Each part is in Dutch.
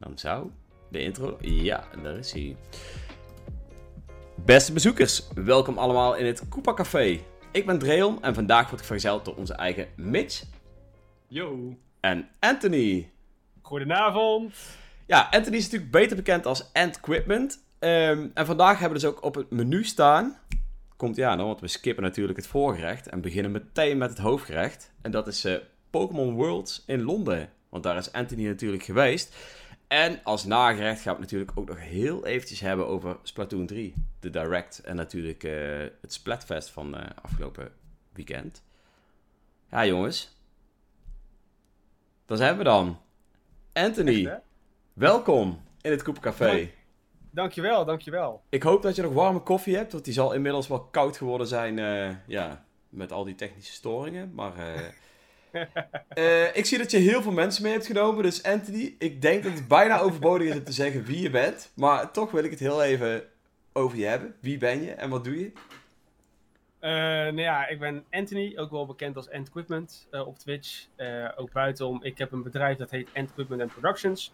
Dan zou de intro... Ja, daar is hij. Beste bezoekers, welkom allemaal in het Koopa Café. Ik ben Dreon en vandaag word ik vergezeld door onze eigen Mitch Yo. en Anthony. Goedenavond. Ja, Anthony is natuurlijk beter bekend als Antquipment. Ehm en vandaag hebben we dus ook op het menu staan... Komt ja dan, want we skippen natuurlijk het voorgerecht en beginnen meteen met het hoofdgerecht. En dat is eh, Pokémon Worlds in Londen. Want daar is Anthony natuurlijk geweest. En als nagerecht gaan we het natuurlijk ook nog heel eventjes hebben over Splatoon 3. De Direct en natuurlijk eh, het Splatfest van eh, afgelopen weekend. Ja jongens. Daar zijn we dan. Anthony, Echt, welkom in het Koepencafé. Dank- Dankjewel, dankjewel. Ik hoop dat je nog warme koffie hebt, want die zal inmiddels wel koud geworden zijn, eh, ja, met al die technische storingen. Maar eh, ik zie dat je heel veel mensen mee hebt genomen, dus Anthony, ik denk dat het bijna overbodig is om te zeggen wie je bent. Maar toch wil ik het heel even over je hebben. Wie ben je en wat doe je? Eh, nou ja, ik ben Anthony, ook wel bekend als Ant Equipment eh, op Twitch. Ook buitenom, ik heb een bedrijf dat heet Ant Equipment and Productions.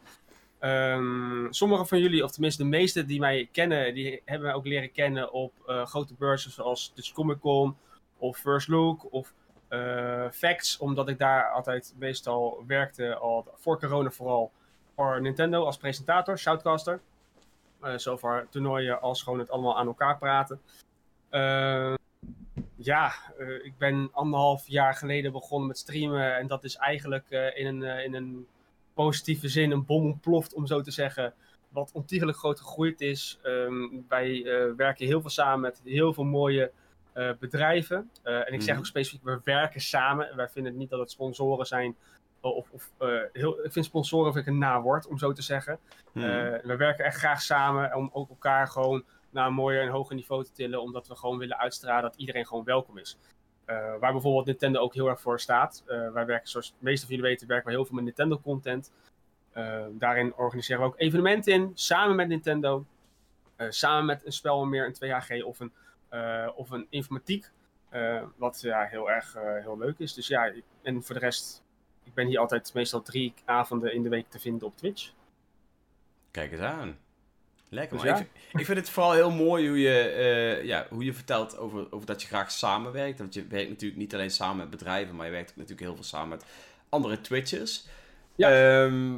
Ehm sommige van jullie, of tenminste de meeste die mij kennen, die hebben mij ook leren kennen op grote beurzen zoals Dutch Comic Con of First Look of Facts, omdat ik daar altijd meestal werkte, al voor corona vooral, voor Nintendo als presentator, shoutcaster. Eh zo voor toernooien als gewoon het allemaal aan elkaar praten. Ehm, ja, eh, ik ben anderhalf jaar geleden begonnen met streamen. En dat is eigenlijk eh, in, een, eh, in een positieve zin een bom ontploft, om zo te zeggen. Wat ontiegelijk groot gegroeid is. Ehm, wij eh, werken heel veel samen met heel veel mooie eh, bedrijven. Eh, en ik zeg Mhm. ook specifiek, we werken samen. Wij vinden niet dat het sponsoren zijn. Of, of, eh, heel, ik vind sponsoren vind ik een nawoord, om zo te zeggen. Eh, we werken echt graag samen om ook elkaar gewoon naar een mooier en hoger niveau te tillen. Omdat we gewoon willen uitstralen dat iedereen gewoon welkom is. Eh, waar bijvoorbeeld Nintendo ook heel erg voor staat. Eh, wij werken, zoals de meeste van jullie weten, werken we heel veel met Nintendo content. Eh, daarin organiseren we ook evenementen in, samen met Nintendo. Eh, samen met een spel meer, een 2HG of een, eh, of een informatiek. Eh, wat ja, heel erg eh, heel leuk is. Dus ja, en voor de rest, ik ben hier altijd meestal drie avonden in de week te vinden op Twitch. Kijk eens aan. Lekker Dus man. ja. Ik, vind- ik vind het vooral heel mooi hoe je, eh, ja, hoe je vertelt over, over dat je graag samenwerkt. Want je werkt natuurlijk niet alleen samen met bedrijven, maar je werkt ook natuurlijk heel veel samen met andere Twitchers. Ja. Ehm,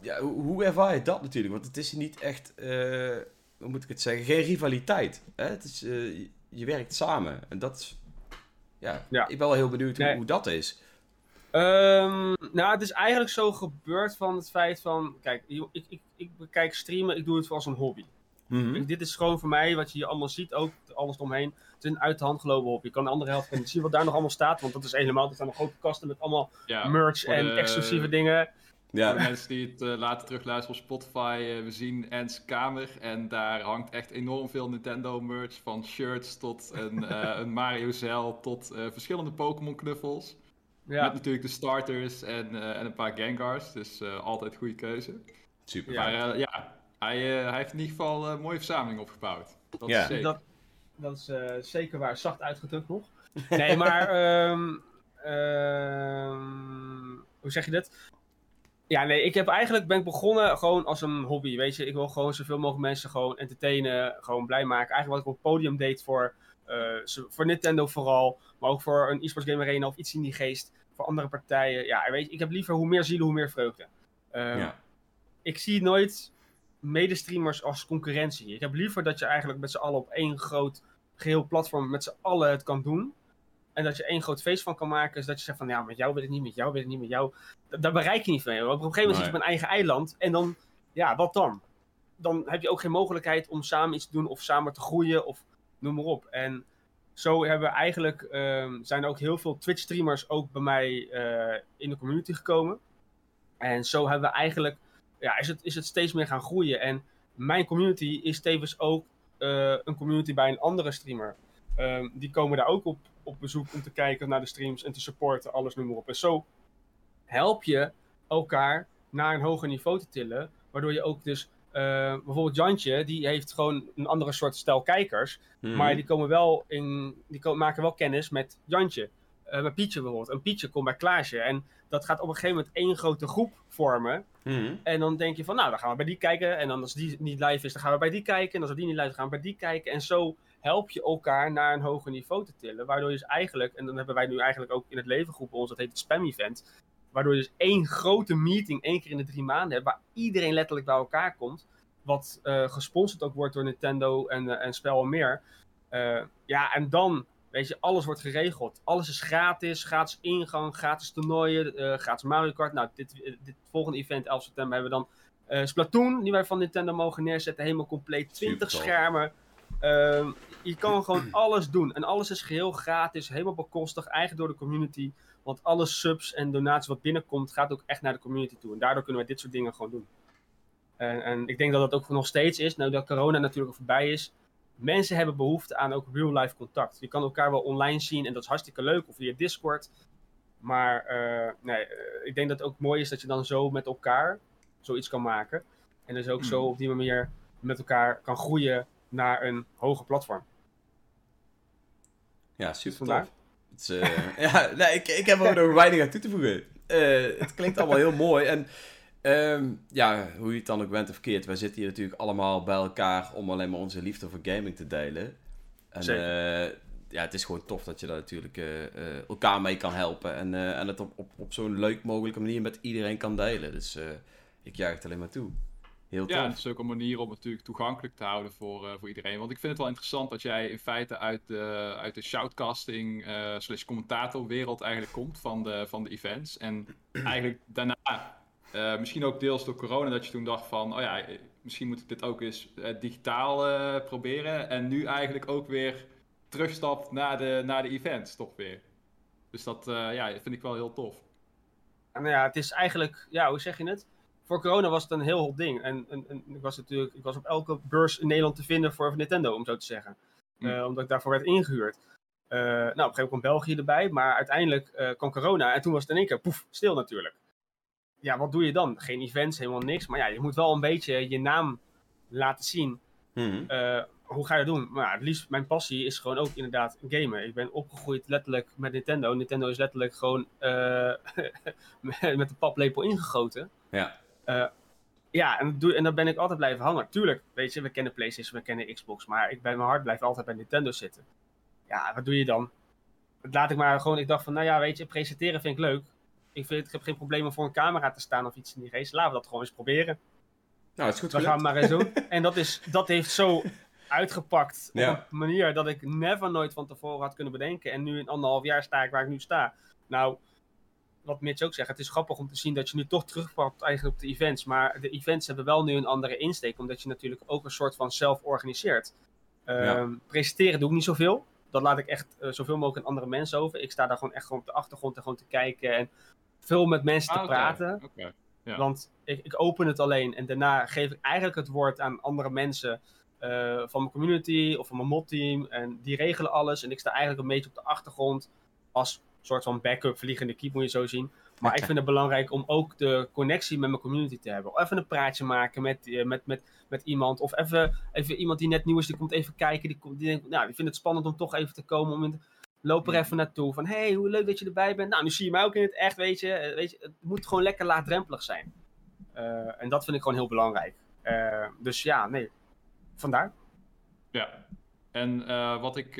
ja, hoe, hoe ervaar je dat natuurlijk? Want het is niet echt, eh, hoe moet ik het zeggen, geen rivaliteit. Hè? Het is, eh, je- werkt samen. En dat is, ja, Ja. ik ben wel heel benieuwd hoe, Nee. hoe dat is. Ehm, nou, het is eigenlijk zo gebeurd van het feit van... Kijk, ik, ik, ik, ik bekijk streamen, ik doe het voor als een hobby. Mhm. Dit is gewoon voor mij, wat je hier allemaal ziet, ook alles omheen. Het is een uit de hand gelopen hobby. Je kan de andere helft niet zien wat daar nog allemaal staat. Want dat is helemaal, er staan nog grote kasten met allemaal Ja, merch en de- exclusieve dingen. Voor de Ja. mensen die het eh, later terugluisteren op Spotify, eh, we zien Ants kamer en daar hangt echt enorm veel Nintendo merch. Van shirts tot een, eh, een Mario Zel tot eh, verschillende Pokémon knuffels. Met Ja, natuurlijk de starters en, eh, en een paar Gengars, dus eh, altijd goede keuze. Super. Ja. Maar eh, ja, hij, eh, hij heeft in ieder geval een mooie verzameling opgebouwd. Dat Ja. is zeker. dat, dat is eh, zeker waar. Zacht uitgedrukt nog. Nee, maar... ehm, ehm, hoe zeg je dit? Ja, nee, ik heb eigenlijk ben ik begonnen gewoon als een hobby, weet je. Ik wil gewoon zoveel mogelijk mensen gewoon entertainen, gewoon blij maken. Eigenlijk wat ik op het podium deed voor, eh, voor Nintendo vooral, maar ook voor een eSports Game Arena of iets in die geest, voor andere partijen. Ja, weet je, ik heb liever hoe meer zielen, hoe meer vreugde. Ehm, Ja. Ik zie nooit medestreamers als concurrentie. Ik heb liever dat je eigenlijk met z'n allen op één groot geheel platform met z'n allen het kan doen. En dat je één groot feest van kan maken. Dus dat je zegt van ja, met jou wil ik niet, met jou wil ik niet, met jou. Da- daar bereik je niet veel. Op een gegeven moment zit je op een eigen eiland. En dan, ja, wat dan? Dan heb je ook geen mogelijkheid om samen iets te doen of samen te groeien of noem maar op. En zo hebben we eigenlijk, ehm, zijn er ook heel veel Twitch streamers ook bij mij eh, in de community gekomen. En zo hebben we eigenlijk, ja, is het, is het steeds meer gaan groeien. En mijn community is tevens ook eh, een community bij een andere streamer. Ehm, die komen daar ook op, op bezoek om te kijken naar de streams en te supporten, alles noem maar op. En zo help je elkaar naar een hoger niveau te tillen. Waardoor je ook dus, eh, bijvoorbeeld Jantje, die heeft gewoon een andere soort stel kijkers. Mhm. Maar die komen wel in, die ko- maken wel kennis met Jantje. uh, met Pietje bijvoorbeeld. Een Pietje komt bij Klaasje. En dat gaat op een gegeven moment één grote groep vormen. Mhm. En dan denk je van, nou, dan gaan we bij die kijken. En dan als die niet live is, dan gaan we bij die kijken. En als die niet live is, gaan we bij die kijken. En zo help je elkaar naar een hoger niveau te tillen. Waardoor je dus eigenlijk, en dan hebben wij nu eigenlijk ook in het leven groepen ons, dat heet het spam event. Waardoor je dus één grote meeting, één keer in de drie maanden hebt, waar iedereen letterlijk bij elkaar komt. Wat uh, gesponsord ook wordt door Nintendo en, uh, en spel en meer. Uh, ja, en dan, weet je, alles wordt geregeld. Alles is gratis, gratis ingang, gratis toernooien, gratis Mario Kart. Nou, dit, dit volgende event, 11 september, hebben we dan Splatoon, die wij van Nintendo mogen neerzetten. Helemaal compleet, 20 schermen. Ehm, je kan gewoon alles doen. En alles is geheel gratis, helemaal bekostigd, eigen door de community. Want alle subs en donaties wat binnenkomt, gaat ook echt naar de community toe. En daardoor kunnen we dit soort dingen gewoon doen. En, en ik denk dat dat ook nog steeds is, nou dat corona natuurlijk voorbij is. Mensen hebben behoefte aan ook real-life contact. Je kan elkaar wel online zien en dat is hartstikke leuk, of via Discord. Maar uh, nee, uh, ik denk dat het ook mooi is dat je dan zo met elkaar zoiets kan maken. En dus ook mm. zo op die manier met elkaar kan groeien naar een hoger platform. Ja, super tof. Is, uh, ja, nee, ik, ik heb er nog weinig aan toe te voegen. het klinkt allemaal heel mooi. En Um, ja, hoe je het dan ook bent of verkeerd. Wij zitten hier natuurlijk allemaal bij elkaar om alleen maar onze liefde voor gaming te delen. En uh, ja, het is gewoon tof dat je daar natuurlijk elkaar mee kan helpen. En, en het op, op, op zo'n leuk mogelijke manier met iedereen kan delen. Dus ik juich het alleen maar toe. Heel tof. Ja, het is ook een manier om het natuurlijk toegankelijk te houden voor, voor iedereen. Want ik vind het wel interessant dat jij in feite uit de, uit de shoutcasting slash commentatorwereld eigenlijk komt van de, van de events. En eigenlijk daarna uh, misschien ook deels door corona dat je toen dacht van, oh ja, misschien moet ik dit ook eens uh, digitaal uh, proberen. En nu eigenlijk ook weer terugstapt naar de, naar de events, toch weer. Dus dat ja, vind ik wel heel tof. Nou ja, het is eigenlijk, ja, hoe zeg je het? Voor corona was het een heel hot ding. En, en, en ik was natuurlijk, ik was op elke beurs in Nederland te vinden voor Nintendo, om zo te zeggen. Mm. omdat ik daarvoor werd ingehuurd. nou, op een gegeven moment kwam België erbij, maar uiteindelijk kwam corona en toen was het in één keer poef, stil natuurlijk ja, wat doe je dan? Geen events, helemaal niks. Maar ja, je moet wel een beetje je naam laten zien. Uh, hoe ga je dat doen? Maar ja, het liefst, mijn passie is gewoon ook inderdaad gamen. Ik ben opgegroeid letterlijk met Nintendo. Nintendo is letterlijk gewoon met de paplepel ingegoten. Ja. Uh, ja, en, doe, en dan ben ik altijd blijven hangen. Tuurlijk, weet je, we kennen PlayStation, we kennen Xbox. Maar ik ben mijn hart blijft altijd bij Nintendo zitten. Ja, wat doe je dan? Laat ik maar gewoon, ik dacht van, nou ja, weet je, presenteren vind ik leuk ik, vind, ik heb geen probleem om voor een camera te staan of iets in die race. Laten we dat gewoon eens proberen. Nou, het is goed We gaan maar eens doen. en dat, is, dat heeft zo uitgepakt op een manier dat ik never nooit van tevoren had kunnen bedenken. En nu in anderhalf jaar sta ik waar ik nu sta. Nou, wat Mitch ook zegt, het is grappig om te zien dat je nu toch terugpakt eigenlijk op de events. Maar de events hebben wel nu een andere insteek, omdat je natuurlijk ook een soort van zelf organiseert. Um, Presenteren doe ik niet zoveel. Dat laat ik echt uh, zoveel mogelijk aan andere mensen over. Ik sta daar gewoon echt gewoon op de achtergrond en gewoon te kijken. En veel met mensen te ah, praten. Okay. Ja. Want ik, ik, open het alleen en daarna geef ik eigenlijk het woord aan andere mensen uh, van mijn community of van mijn modteam. En die regelen alles. En ik sta eigenlijk een beetje op de achtergrond als soort van backup vliegende keep, moet je zo zien. Maar okay. ik vind het belangrijk om ook de connectie met mijn community te hebben. Of even een praatje maken met, uh, met, met, met iemand. Of even, even iemand die net nieuw is, die komt even kijken. Die, komt, die, denkt, nou, die vindt het spannend om toch even te komen. Om in, Loop er even naartoe. Van, hey, hoe leuk dat je erbij bent. Nou, nu zie je mij ook in het echt, weet je. Eh, weet je het moet gewoon lekker laagdrempelig zijn. Uh, en dat vind ik gewoon heel belangrijk. Uh, dus ja, nee. Vandaar. Ja. En uh, wat ik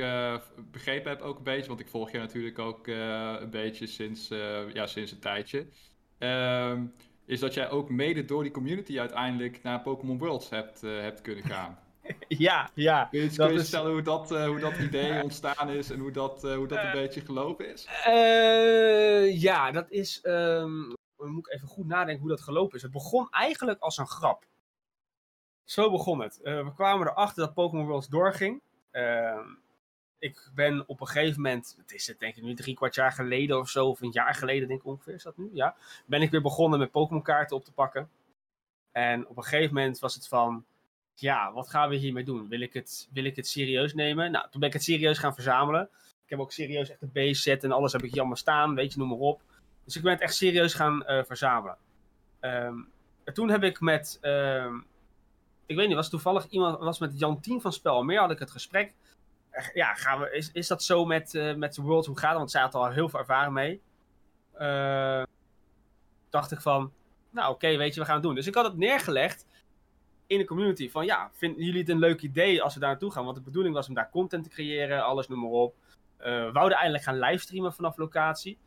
begrepen heb ook een beetje, want ik volg je natuurlijk ook een beetje sinds, ja, sinds een tijdje. Ehm, is dat jij ook mede door die community uiteindelijk naar Pokémon Worlds hebt, hebt kunnen gaan. ja, ja. Kun je, kun je is... vertellen hoe dat, hoe dat idee ontstaan is en hoe dat, hoe dat een beetje gelopen is? ja, dat is. Um, moet ik even goed nadenken hoe dat gelopen is. Het begon eigenlijk als een grap. Zo begon het. we kwamen erachter dat Pokémon Worlds doorging. Ehm, ik ben op een gegeven moment, het is het denk ik nu drie kwart jaar geleden of zo, of een jaar geleden denk ik ongeveer, is dat nu? Ja. Ben ik weer begonnen met Pokémon kaarten op te pakken. En op een gegeven moment was het van, ja, wat gaan we hiermee doen? Wil ik, het, wil ik het serieus nemen? Nou, toen ben ik het serieus gaan verzamelen. Ik heb ook serieus echt de base set en alles heb ik hier allemaal staan, weet je, noem maar op. Dus ik ben het echt serieus gaan uh, verzamelen. Um, en toen heb ik met, um, ik weet niet, was toevallig iemand, was met Jan Tien van Spel meer had ik het gesprek. eh, ja, gaan we, is, is dat zo met, eh met de World? Hoe gaat het? Want zij had al heel veel ervaring mee. Eh, dacht ik van, nou oké, weet je, we gaan het doen. Dus ik had het neergelegd in de community van, ja, vinden jullie het een leuk idee als we daar naartoe gaan? Want de bedoeling was om daar content te creëren, alles noem maar op. Eh, we wouden eindelijk gaan livestreamen vanaf locatie.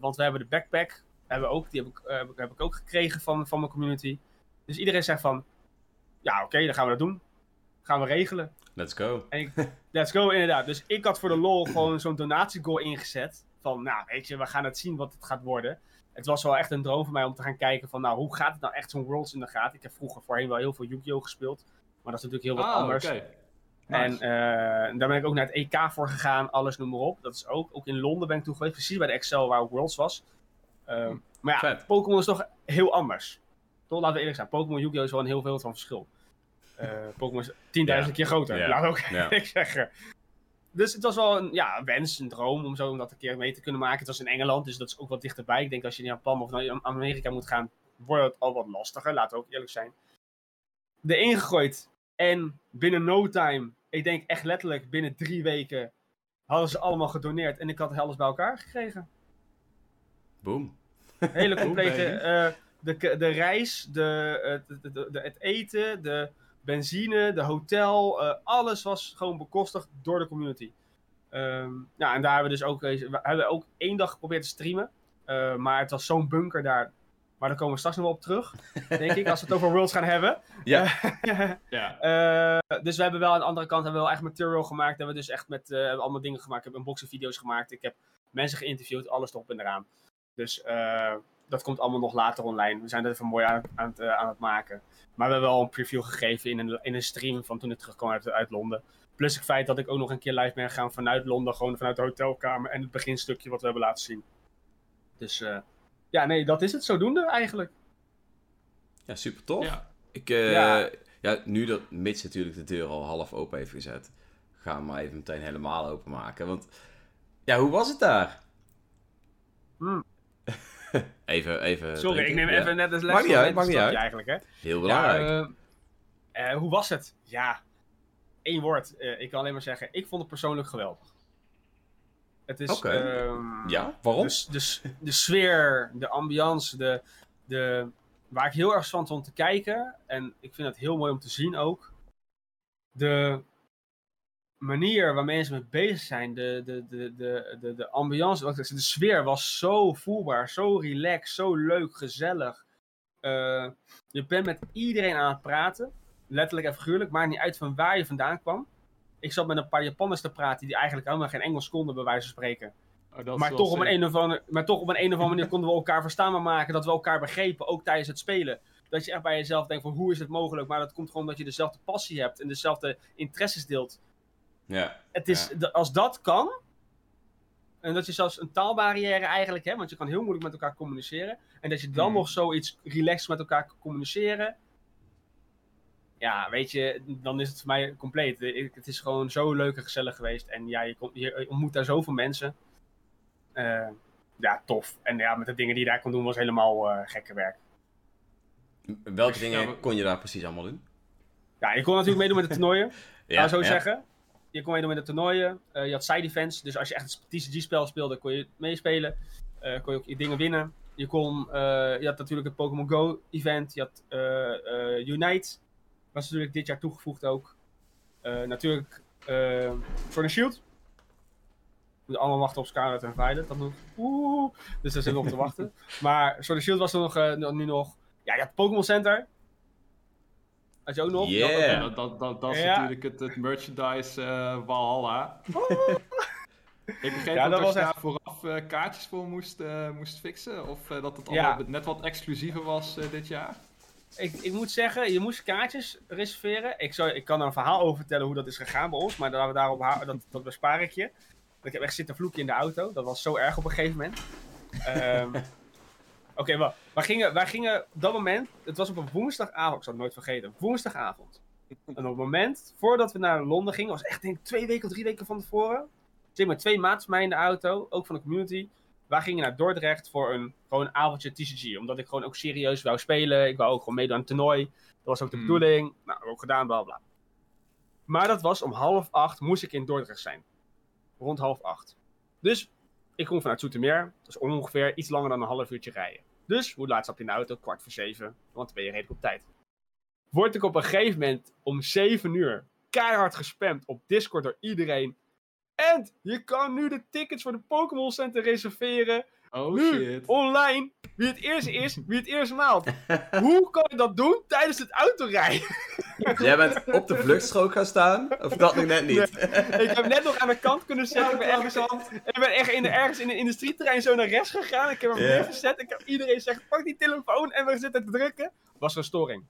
Want we hebben de backpack, hebben ook, die heb ik, heb ik- heb ik ook gekregen van, van mijn community. Dus iedereen zegt van, ja oké, dan gaan we dat doen. Gaan we regelen. Let's go. En ik, let's go, inderdaad. Dus ik had voor de lol gewoon zo'n donatiegoal ingezet. Van, nou, weet je, we gaan het zien wat het gaat worden. Het was wel echt een droom voor mij om te gaan kijken van, nou, hoe gaat het nou echt zo'n Worlds in de gaten? Ik heb vroeger voorheen wel heel veel Yu-Gi-Oh! gespeeld. Maar dat is natuurlijk heel wat Ah, anders. oké. En Nice. eh, daar ben ik ook naar het EK voor gegaan, alles noem maar op. Dat is ook, ook in Londen ben ik toen geweest, precies bij de Excel waar ook Worlds was. Ehm, maar ja. Pokémon is toch heel anders. Toch, laten we eerlijk zijn, Pokémon Yu-Gi-Oh! is wel een heel veel van verschil. Eh, Pokémon is 10.000 Ja. keer groter, Ja. we ook Ja. eerlijk zeggen. Dus het was wel een ja, een wens, een droom om zo dat een keer mee te kunnen maken. Het was in Engeland, dus dat is ook wat dichterbij. Ik denk als je naar Japan of naar Amerika moet gaan, wordt het al wat lastiger, laten we ook eerlijk zijn. Erin gegooid en binnen no time, ik denk echt letterlijk binnen drie weken, hadden ze allemaal gedoneerd en ik had alles bij elkaar gekregen. Boom. Hele complete. eh, de, de reis, de, eh, de, de, de- het eten, de benzine, de hotel. eh, alles was gewoon bekostigd door de community. Ehm, ja, en daar hebben we dus ook, we hebben ook één dag geprobeerd te streamen. Eh, maar het was zo'n bunker daar. Maar daar komen we straks nog wel op terug. Denk ik, als we het over Worlds gaan hebben. Ja. Ja. Eh, dus we hebben wel aan de andere kant hebben we wel echt material gemaakt. Hebben we dus echt met eh, hebben allemaal dingen gemaakt. Ik heb unboxing video's gemaakt. Ik heb mensen geïnterviewd. Alles erop en eraan. Dus eh, dat komt allemaal nog later online. We zijn er even mooi aan, het- aan, het, eh, aan het maken. Maar we hebben wel een preview gegeven in een, in een stream van toen ik terugkwam uit, uit Londen. Plus het feit dat ik ook nog een keer live ben gegaan vanuit Londen. Gewoon vanuit de hotelkamer. En het beginstukje wat we hebben laten zien. Dus eh, ja, nee, dat is het zodoende eigenlijk. Ja, super tof. Ja. Ik, eh, ja. Ja. nu dat Mitch natuurlijk de deur al half open heeft gezet, gaan we hem maar even meteen helemaal openmaken. Want, ja, hoe was het daar? Hmm. even, even. Sorry, drinken. ik neem Ja. even net een Maakt niet uit, les maakt niet uit. eigenlijk, hè. Heel belangrijk. Ja, eh, eh, hoe was het? Ja, één woord. Eh, ik kan alleen maar zeggen, ik vond het persoonlijk geweldig. Het is... Oké. ehm, ja, waarom? Dus de, sfeer, de ambiance, de, de, waar ik heel erg van stond te kijken. En ik vind het heel mooi om te zien ook. De manier waar mensen mee bezig zijn. De, de, de, de, de, de ambiance, de sfeer was zo voelbaar. Zo relaxed, zo leuk, gezellig. Eh, je bent met iedereen aan het praten. Letterlijk en figuurlijk. Maakt niet uit van waar je vandaan kwam. Ik zat met een paar Japanners te praten die eigenlijk helemaal geen Engels konden, bij wijze van spreken. Oh, Maar toch, op een een of andere, maar toch op een, een of andere manier konden we elkaar verstaanbaar maken. Dat we elkaar begrepen, ook tijdens het spelen. Dat je echt bij jezelf denkt van hoe is het mogelijk? Maar dat komt gewoon omdat je dezelfde passie hebt en dezelfde interesses deelt. Ja, Het is, als dat kan, en dat je zelfs een taalbarrière eigenlijk hebt, want je kan heel moeilijk met elkaar communiceren. En dat je dan Hmm. nog zoiets relaxed met elkaar kan communiceren. Ja, weet je, dan is het voor mij compleet. Ik- Het is gewoon zo leuk en gezellig geweest. En ja, je, komt, je ontmoet daar zoveel mensen. Eh, ja, tof. En ja, met de dingen die je daar kon doen was helemaal eh, gekke werk. welke Ja, dingen kon je daar precies allemaal doen? Ja, je kon natuurlijk meedoen met de toernooien. Ja, nou, zo ja. zeggen. Je kon meedoen met de toernooien. Eh, je had side events. Dus als je echt een TCG-spel speelde, kon je meespelen. Eh, kon je ook je dingen winnen. Je, kon, eh, je had natuurlijk het Pokémon Go event. Je had Unite. Was natuurlijk dit jaar toegevoegd ook. Natuurlijk voor de Shield. We moeten allemaal wachten op Scarlet en Violet. Dat nog. Oeh. Dus daar zitten we op te wachten. Maar Sword Shield was er nog, nu nog. Ja, je had Pokémon Center. Had je ook nog. Yeah. Dat, dat, dat, dat is Ja. natuurlijk het, het merchandise eh Valhalla. Ik begreep Ja, dat, dat als was je daar vooraf eh, kaartjes voor moest, eh, moest fixen. Of eh, dat het Ja. allemaal net wat exclusiever was eh, dit jaar. Ik, ik moet zeggen, je moest kaartjes reserveren. Ik, zou, ik kan er een verhaal over vertellen hoe dat is gegaan bij ons, maar daar, daarop, hou- dat, dat bespaar ik je. Ik heb echt zitten vloeken in de auto. Dat was zo erg op een gegeven moment. Ehm, Oké, wel. Wij gingen, wij gingen op dat moment, het was op een woensdagavond, ik zal het nooit vergeten, woensdagavond. En op het moment, voordat we naar Londen gingen, was echt denk ik twee weken of drie weken van tevoren. Zit met twee maats mij in de auto, ook van de community. Wij gingen naar Dordrecht voor een, gewoon een avondje TCG. Omdat ik gewoon ook serieus wou spelen. Ik wou ook gewoon meedoen aan het toernooi. Dat was ook de Hmm. bedoeling. Nou, hebben we ook gedaan, bla bla. Maar dat was om half acht moest ik in Dordrecht zijn. Rond half acht. Dus ik kom vanuit Zoetermeer. Dat is ongeveer iets langer dan een half uurtje rijden. Dus hoe laat stap je in de auto? Kwart voor zeven. Want dan ben je redelijk op tijd. Word ik op een gegeven moment om zeven uur keihard gespamd op Discord door iedereen. En je kan nu de tickets voor de Pokémon Center reserveren. Oh nu, shit. online. Wie het eerst is, wie het eerst maalt. Hoe kan je dat doen tijdens het autorijden? Jij bent op de vluchtstrook gaan staan? Of dat nog net niet? ik heb net nog aan de kant kunnen zetten. Ik ben, ergens, ik ben echt in, ergens in een industrieterrein zo naar rechts gegaan. Ik heb hem Ja. neergezet. Ik heb iedereen gezegd, pak die telefoon en we zitten te drukken. Was een storing.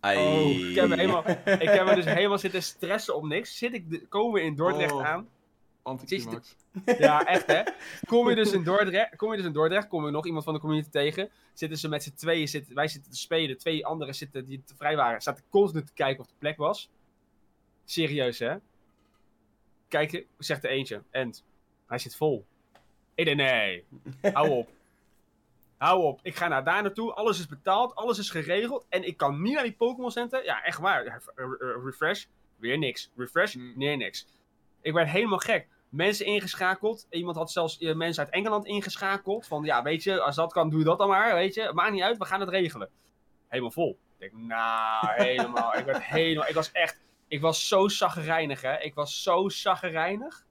Oh, ik heb me helemaal, ik heb me dus helemaal zitten stressen op niks. Zit ik, de- komen we in Dordrecht Oh. aan. Anticlimax. Ja, echt hè. Kom je dus in Dordrecht, kom je dus in Dordrecht, kom je nog iemand van de community tegen. Zitten ze met z'n tweeën, zitten, wij zitten te spelen, twee anderen zitten die te vrij waren, zaten constant te kijken of de plek was. Serieus hè. Kijk, zegt de eentje, End, hij zit vol. Ik denk, nee, hou op. Hou op, ik ga naar daar naartoe, alles is betaald, alles is geregeld en ik kan niet naar die Pokémon Center. Ja, echt waar, refresh, weer niks. Refresh, Hmm. nee niks. Ik werd helemaal gek mensen ingeschakeld. Iemand had zelfs eh, mensen uit Engeland ingeschakeld. Van ja, weet je, als dat kan, doe dat dan maar. Weet je, maakt niet uit, we gaan het regelen. Helemaal vol. Ik denk, nou, helemaal. ik werd helemaal. Ik was echt. Ik was zo zaggerijnig, hè? Ik was zo zaggerijnig.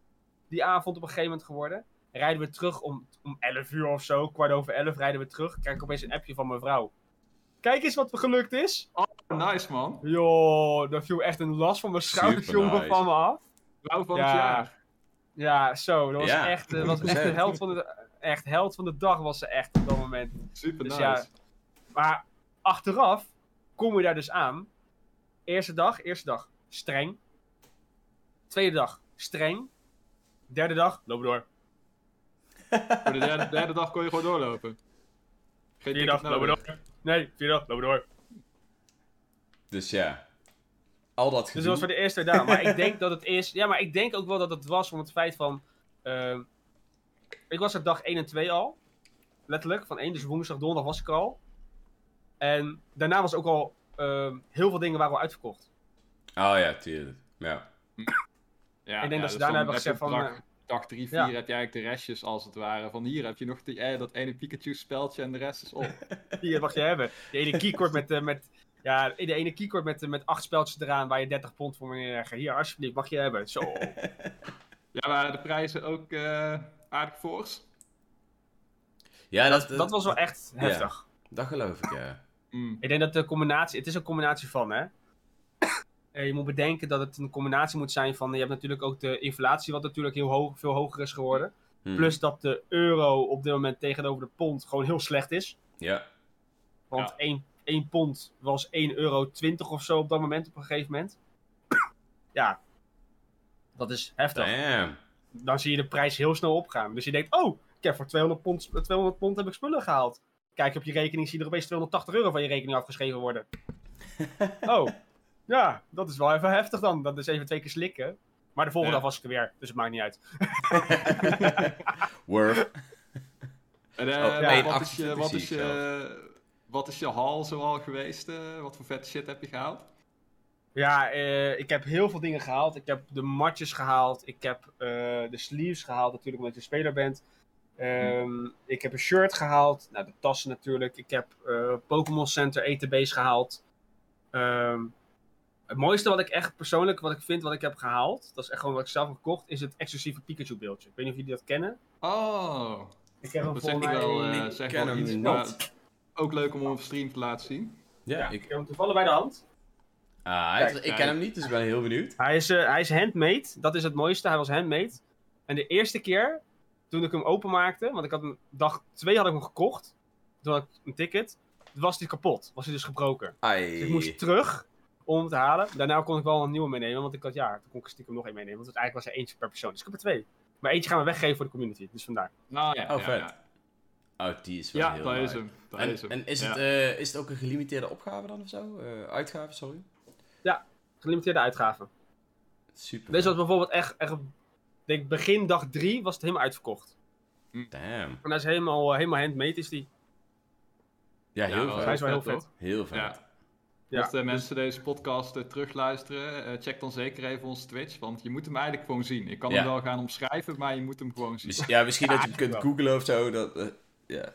Die avond op een gegeven moment geworden. Rijden we terug om, om 11 uur of zo, kwart over 11 rijden we terug. Krijg ik opeens een appje van mijn vrouw. Kijk eens wat er gelukt is. Nice man. Joh, daar viel echt een last van mijn schouders, nice. van me af. Vrouw van Ja. het jaar. Ja, zo. Dat was Ja, echt, eh, was echt de 100%. held van de, echt held van de dag was ze echt op dat moment. Super Dus nice. ja. Maar achteraf kom je daar dus aan. Eerste dag, eerste dag streng. Tweede dag streng. Derde dag, loop door. Voor de derde, derde dag kon je gewoon doorlopen. Geen Vierde dag, nodig. door. Nee, vierde dag, loop door. Dus ja. Al dat Dus dat was voor de eerste dag. Maar ik denk dat het is. Ja, maar ik denk ook wel dat het was om het feit van. ehm, ik was er dag 1 en 2 al. Letterlijk, van 1. Dus woensdag, donderdag was ik al. En daarna was ook al. ehm, heel veel dingen waren al uitverkocht. Oh ja, tuurlijk. Ja. Ja, Ik denk ja, dat ze dus daarna hebben gezegd van, Dag, eh, dag 3, 4 ja. heb je eigenlijk de restjes als het ware. Van hier heb je nog die, eh, dat ene Pikachu speltje en de rest is op. Die mag je hebben. De ene keycord met. eh, met ja, de ene keycord met, met acht speltjes eraan waar je 30 pond voor moet neerleggen. Hier, alsjeblieft, mag je hebben. Zo. ja, waren de prijzen ook eh, aardig fors? Ja, dat, Dat was wel echt Ja. heftig. Dat geloof ik, ja. Mm. Ik denk dat de combinatie, het is een combinatie van, hè. Eh, je moet bedenken dat het een combinatie moet zijn van, je hebt natuurlijk ook de inflatie, wat natuurlijk heel hoog, veel hoger is geworden. Hm. Plus dat de euro op dit moment tegenover de pond gewoon heel slecht is. Ja. Want Ja. 1, 1 pond was 1,20 euro of zo op dat moment, op een gegeven moment. Ja, dat is heftig. Damn. Dan zie je de prijs heel snel opgaan. Dus je denkt, oh, ik heb voor 200 pond, 200 pond heb ik spullen gehaald. Kijk op je rekening, zie je er opeens 280 euro van je rekening afgeschreven worden. oh, ja, dat is wel even heftig dan. Dat is even twee keer slikken. Maar de volgende Ja. dag was ik er weer, dus het maakt niet uit. Worth. En, Oh, ja, wat, is je, 28 wat, is je, wat is je haul zoal geweest? eh? wat voor vette shit heb je gehaald? Ja, eh, ik heb heel veel dingen gehaald. Ik heb de matjes gehaald. Ik heb eh, de sleeves gehaald, natuurlijk omdat je speler bent. Ehm, Ik heb een shirt gehaald. Nou, de tassen natuurlijk. Ik heb eh, Pokémon Center ETB's gehaald. Ehm, het mooiste wat ik echt persoonlijk, wat ik vind, wat ik heb gehaald, dat is echt gewoon wat ik zelf heb gekocht, is het exclusieve Pikachu beeldje. Ik weet niet of jullie dat kennen. Oh, Ik heb hem dat voor mij... wel, eh, ik ken hem iets. niet. Ook leuk om op stream te laten zien. Ja, ja, ik ik, heb hem toevallig bij de hand. ah, hij is- Kijk, ik ken hem niet, dus ik ben heel benieuwd. Hij is, eh, hij is handmade. Dat is het mooiste. Hij was handmade. En de eerste keer toen ik hem openmaakte, want ik had hem dag 2 had ik hem gekocht. Toen had ik een ticket. Was hij kapot. Was hij dus gebroken. Ai. Dus ik moest terug om hem te halen. Daarna kon ik wel een nieuwe meenemen. Want ik had, ja, toen kon ik stiekem nog één meenemen. Want het eigenlijk was er eentje per persoon. Dus ik heb er twee. Maar eentje gaan we weggeven voor de community. Dus vandaar. Nou ja, Oh, ja, vet. ja. Oh, die is wel Ja, heel dat is hem. Dat En, is hem. en is, Ja. het, eh, is het ook een gelimiteerde opgave dan of zo? Eh, uitgave, sorry. Gelimiteerde uitgaven. Super. Deze was bijvoorbeeld echt, echt ik denk begin dag 3 was het helemaal uitverkocht. Damn. En hij is helemaal, eh, helemaal handmade is die. Ja, heel Ja, vet. hij is wel heel vet? Heel vet. Ja. Ja, Mochten dus- mensen deze podcast terugluisteren, eh, check dan zeker even onze Twitch, want je moet hem eigenlijk gewoon zien. Ik kan Ja. hem wel gaan omschrijven, maar je moet hem gewoon zien. Ja, misschien dat je Ja, hem kunt wel. googlen of zo. Dat, ja.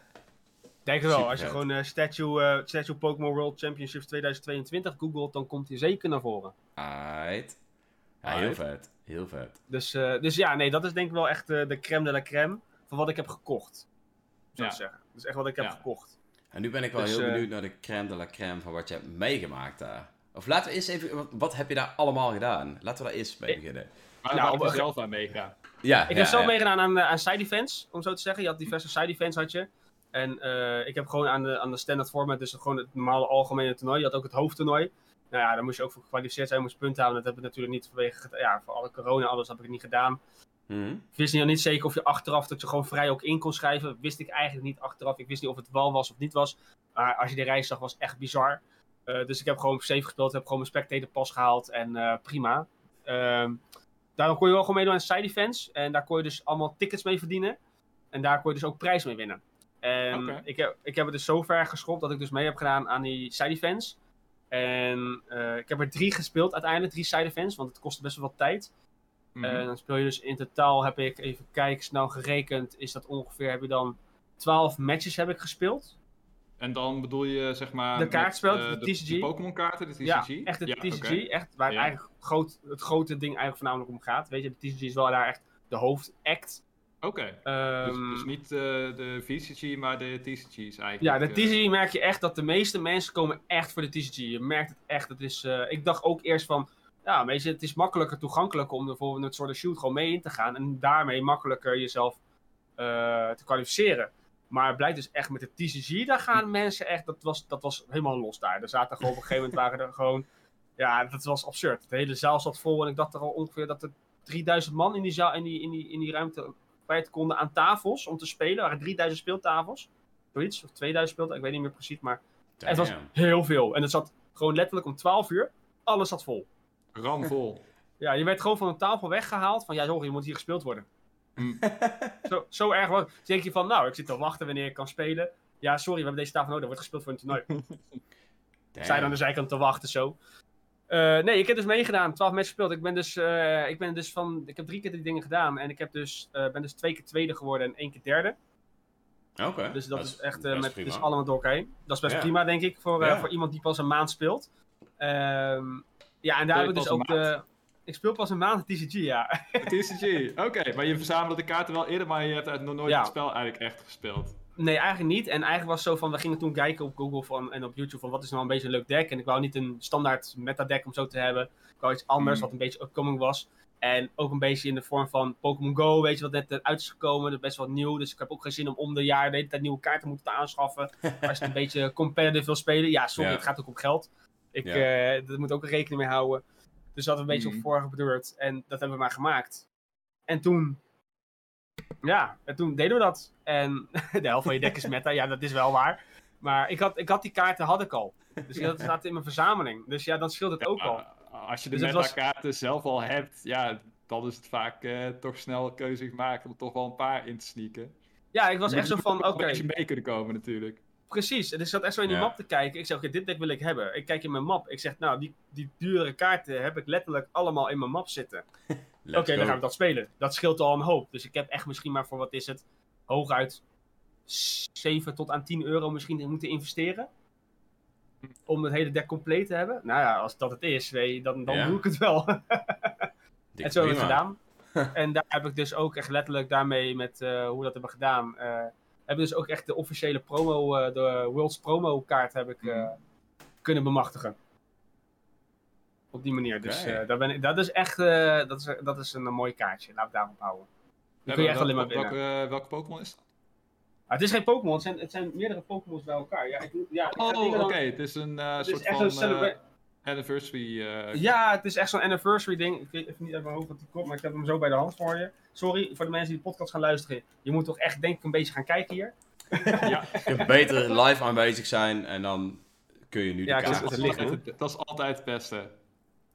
Denk het wel, Super als je vet. gewoon eh, Statue, eh, Statue Pokémon World Championships 2022 googelt, dan komt hij zeker naar voren. Aight. Ja, heel Aight. vet. Heel vet. Dus, eh, dus ja, nee, dat is denk ik wel echt eh, de crème de la crème van wat ik heb gekocht. Zou ik zeggen. Dat is echt wat ik heb Ja. gekocht. En nu ben ik wel Dus, heel benieuwd naar de crème de la crème van wat je hebt meegemaakt daar. Of laten we eens even, wat, heb je daar allemaal gedaan? Laten we daar eerst mee beginnen. Maar Nou, waar ik er op- zelf aan meega. Ja, Ik heb zelf meegedaan aan, eh, aan side events, om zo te zeggen. Je had diverse side events had je. En eh, ik heb gewoon aan de, aan de standard format, dus gewoon het normale algemene toernooi. Je had ook het hoofdtoernooi. Nou ja, daar moest je ook voor gekwalificeerd zijn, moest punten halen. Dat heb ik natuurlijk niet vanwege, ja, voor alle corona, alles heb ik het niet gedaan. Mhm. Ik wist nog niet zeker of je achteraf dat je gewoon vrij ook in kon schrijven. Wist ik eigenlijk niet achteraf. Ik wist niet of het wel was of niet was. Maar als je de reis zag, was het echt bizar. Eh, dus ik heb gewoon safe gespeeld. Heb gewoon mijn spectator pas gehaald. En prima. Ehm daarom kon je wel gewoon meedoen aan side events. En daar kon je dus allemaal tickets mee verdienen. En daar kon je dus ook prijs mee winnen. En ik, heb, ik heb het dus zo ver geschopt dat ik dus mee heb gedaan aan die side events. En eh, ik heb er drie gespeeld uiteindelijk. Drie side events. Want het kostte best wel wat tijd. En dan speel je dus in totaal, heb ik even kijken, snel gerekend, is dat ongeveer, heb je dan 12 matches heb ik gespeeld. En dan bedoel je zeg maar... De kaartspel, eh, de TCG. De Pokémon kaarten, de TCG? Ja, echt de Ja, TCG, echt waar het Ja. eigenlijk groot, het grote ding eigenlijk voornamelijk om gaat. Weet je, de TCG is wel daar echt de hoofdact. Oké. Dus, Ehm, dus niet eh, de VCG, maar de TCG's eigenlijk. ja, de eh. TCG merk je echt dat de meeste mensen komen echt voor de TCG. Je merkt het echt. Het is, ik dacht ook eerst van, ja, weet je, het is makkelijker toegankelijk om voor het soort shoot gewoon mee in te gaan. En daarmee makkelijker jezelf te kwalificeren. Maar het blijkt dus echt met de TCG, daar gaan mensen echt, dat was, dat was helemaal los daar. Er zaten gewoon op een gegeven moment waren er gewoon, ja, dat was absurd. De hele zaal zat vol en ik dacht er al ongeveer dat er 3000 man in die, zaal, in die, in die, in die ruimte kwijt konden aan tafels om te spelen. Er waren 3000 speeltafels, zoiets, of 2000 speeltafels, ik weet niet meer precies, maar het was heel veel. En het zat gewoon letterlijk om 12 uur, alles zat vol. Ramvol. Ja, je werd gewoon van een tafel weggehaald van, ja sorry, je moet hier gespeeld worden. Hm. Zo, zo erg was. Dus denk je van, nou, ik zit te wachten wanneer ik kan spelen. Ja, sorry, we hebben deze tafel nodig, er wordt gespeeld voor een toernooi. Zij dan de zijkant te wachten zo. Eh, nee, ik heb dus meegedaan, 12 matches gespeeld. Ik ben dus, eh, ik ben dus van, ik heb drie keer die dingen gedaan. En ik heb dus, eh, ben dus twee keer tweede geworden en één keer derde. Oké. Dus dat, is echt met prima. dus allemaal door elkaar heen. Dat is best Ja. prima, denk ik, voor, Ja. voor iemand die pas een maand speelt. Ehm, ja, en daar Speel je heb ik dus ook de... Ik speel pas een maand TCG, ja. TCG, oké. Maar je verzamelde de kaarten wel eerder, maar je hebt nog nooit Ja. het spel eigenlijk echt gespeeld. Nee, eigenlijk niet. En eigenlijk was het zo van, we gingen toen kijken op Google van, en op YouTube van wat is nou een beetje een leuk deck. En ik wou niet een standaard meta deck om zo te hebben. Ik wou iets anders Mm. wat een beetje upcoming was. En ook een beetje in de vorm van Pokémon Go, weet je wat net uit is gekomen. Dat is best wel nieuw. Dus ik heb ook geen zin om om de jaar de hele tijd nieuwe kaarten moeten te aanschaffen. Als je een beetje competitive wil spelen. Ja, sorry, Ja. het gaat ook om geld. Ik, Ja. eh daar moet ook een rekening mee houden. Dus dat we een beetje Mhm. op vorige bedoeld. En dat hebben we maar gemaakt. En toen ja, en toen deden we dat. En de helft van je deck is meta, ja, dat is wel waar. Maar ik had, ik had die kaarten had ik al. Dus die had- zaten in mijn verzameling. Dus ja, dan scheelt het ook al. Uh, als je de Dus het was- metakaarten zelf al hebt, ja, dan is het vaak eh, toch snel keuze gemaakt om er toch wel een paar in te sneaken. Ja, ik was echt zo van, oké, Een beetje mee kunnen komen natuurlijk. Precies. En ik zat echt zo in die Ja. map te kijken. Ik zeg, oké, dit deck wil ik hebben. Ik kijk in mijn map. Ik zeg, nou, die, die dure kaarten heb ik letterlijk allemaal in mijn map zitten. Oké, dan gaan we dat spelen. Dat scheelt al een hoop. Dus ik heb echt misschien maar voor, wat is het, hooguit 7 tot aan 10 euro misschien moeten investeren. Om het hele deck compleet te hebben. Nou ja, als dat het is, weet dan, dan Ja. doe ik het wel. En zo heb ik het gedaan. en daar heb ik dus ook echt letterlijk daarmee met eh, hoe we dat hebben gedaan. eh hebben dus ook echt de officiële promo, eh, de Worlds promo kaart heb ik eh, kunnen bemachtigen. Op die manier. Dus eh, daar ben ik, dat is echt dat is, dat is een, mooi kaartje. Laat ik daarop houden. Dan kun je echt alleen maar winnen. welke, welke Pokémon is dat? Ah, het is geen Pokémon, het zijn, het zijn meerdere Pokémons bij elkaar. Ja, ik, ja, ik Oh, oké. Het is een Het is soort echt van een anniversary. eh, Ja, het is echt zo'n anniversary ding. Ik weet even niet uit mijn hoofd wat die komt, maar ik heb hem zo bij de hand voor je. Sorry voor de mensen die de podcast gaan luisteren. Je moet toch echt denk ik een beetje gaan kijken hier. ja, Je kunt beter live aanwezig zijn en dan kun je nu Ja, de dat, kaart zit is het- dat is altijd het beste.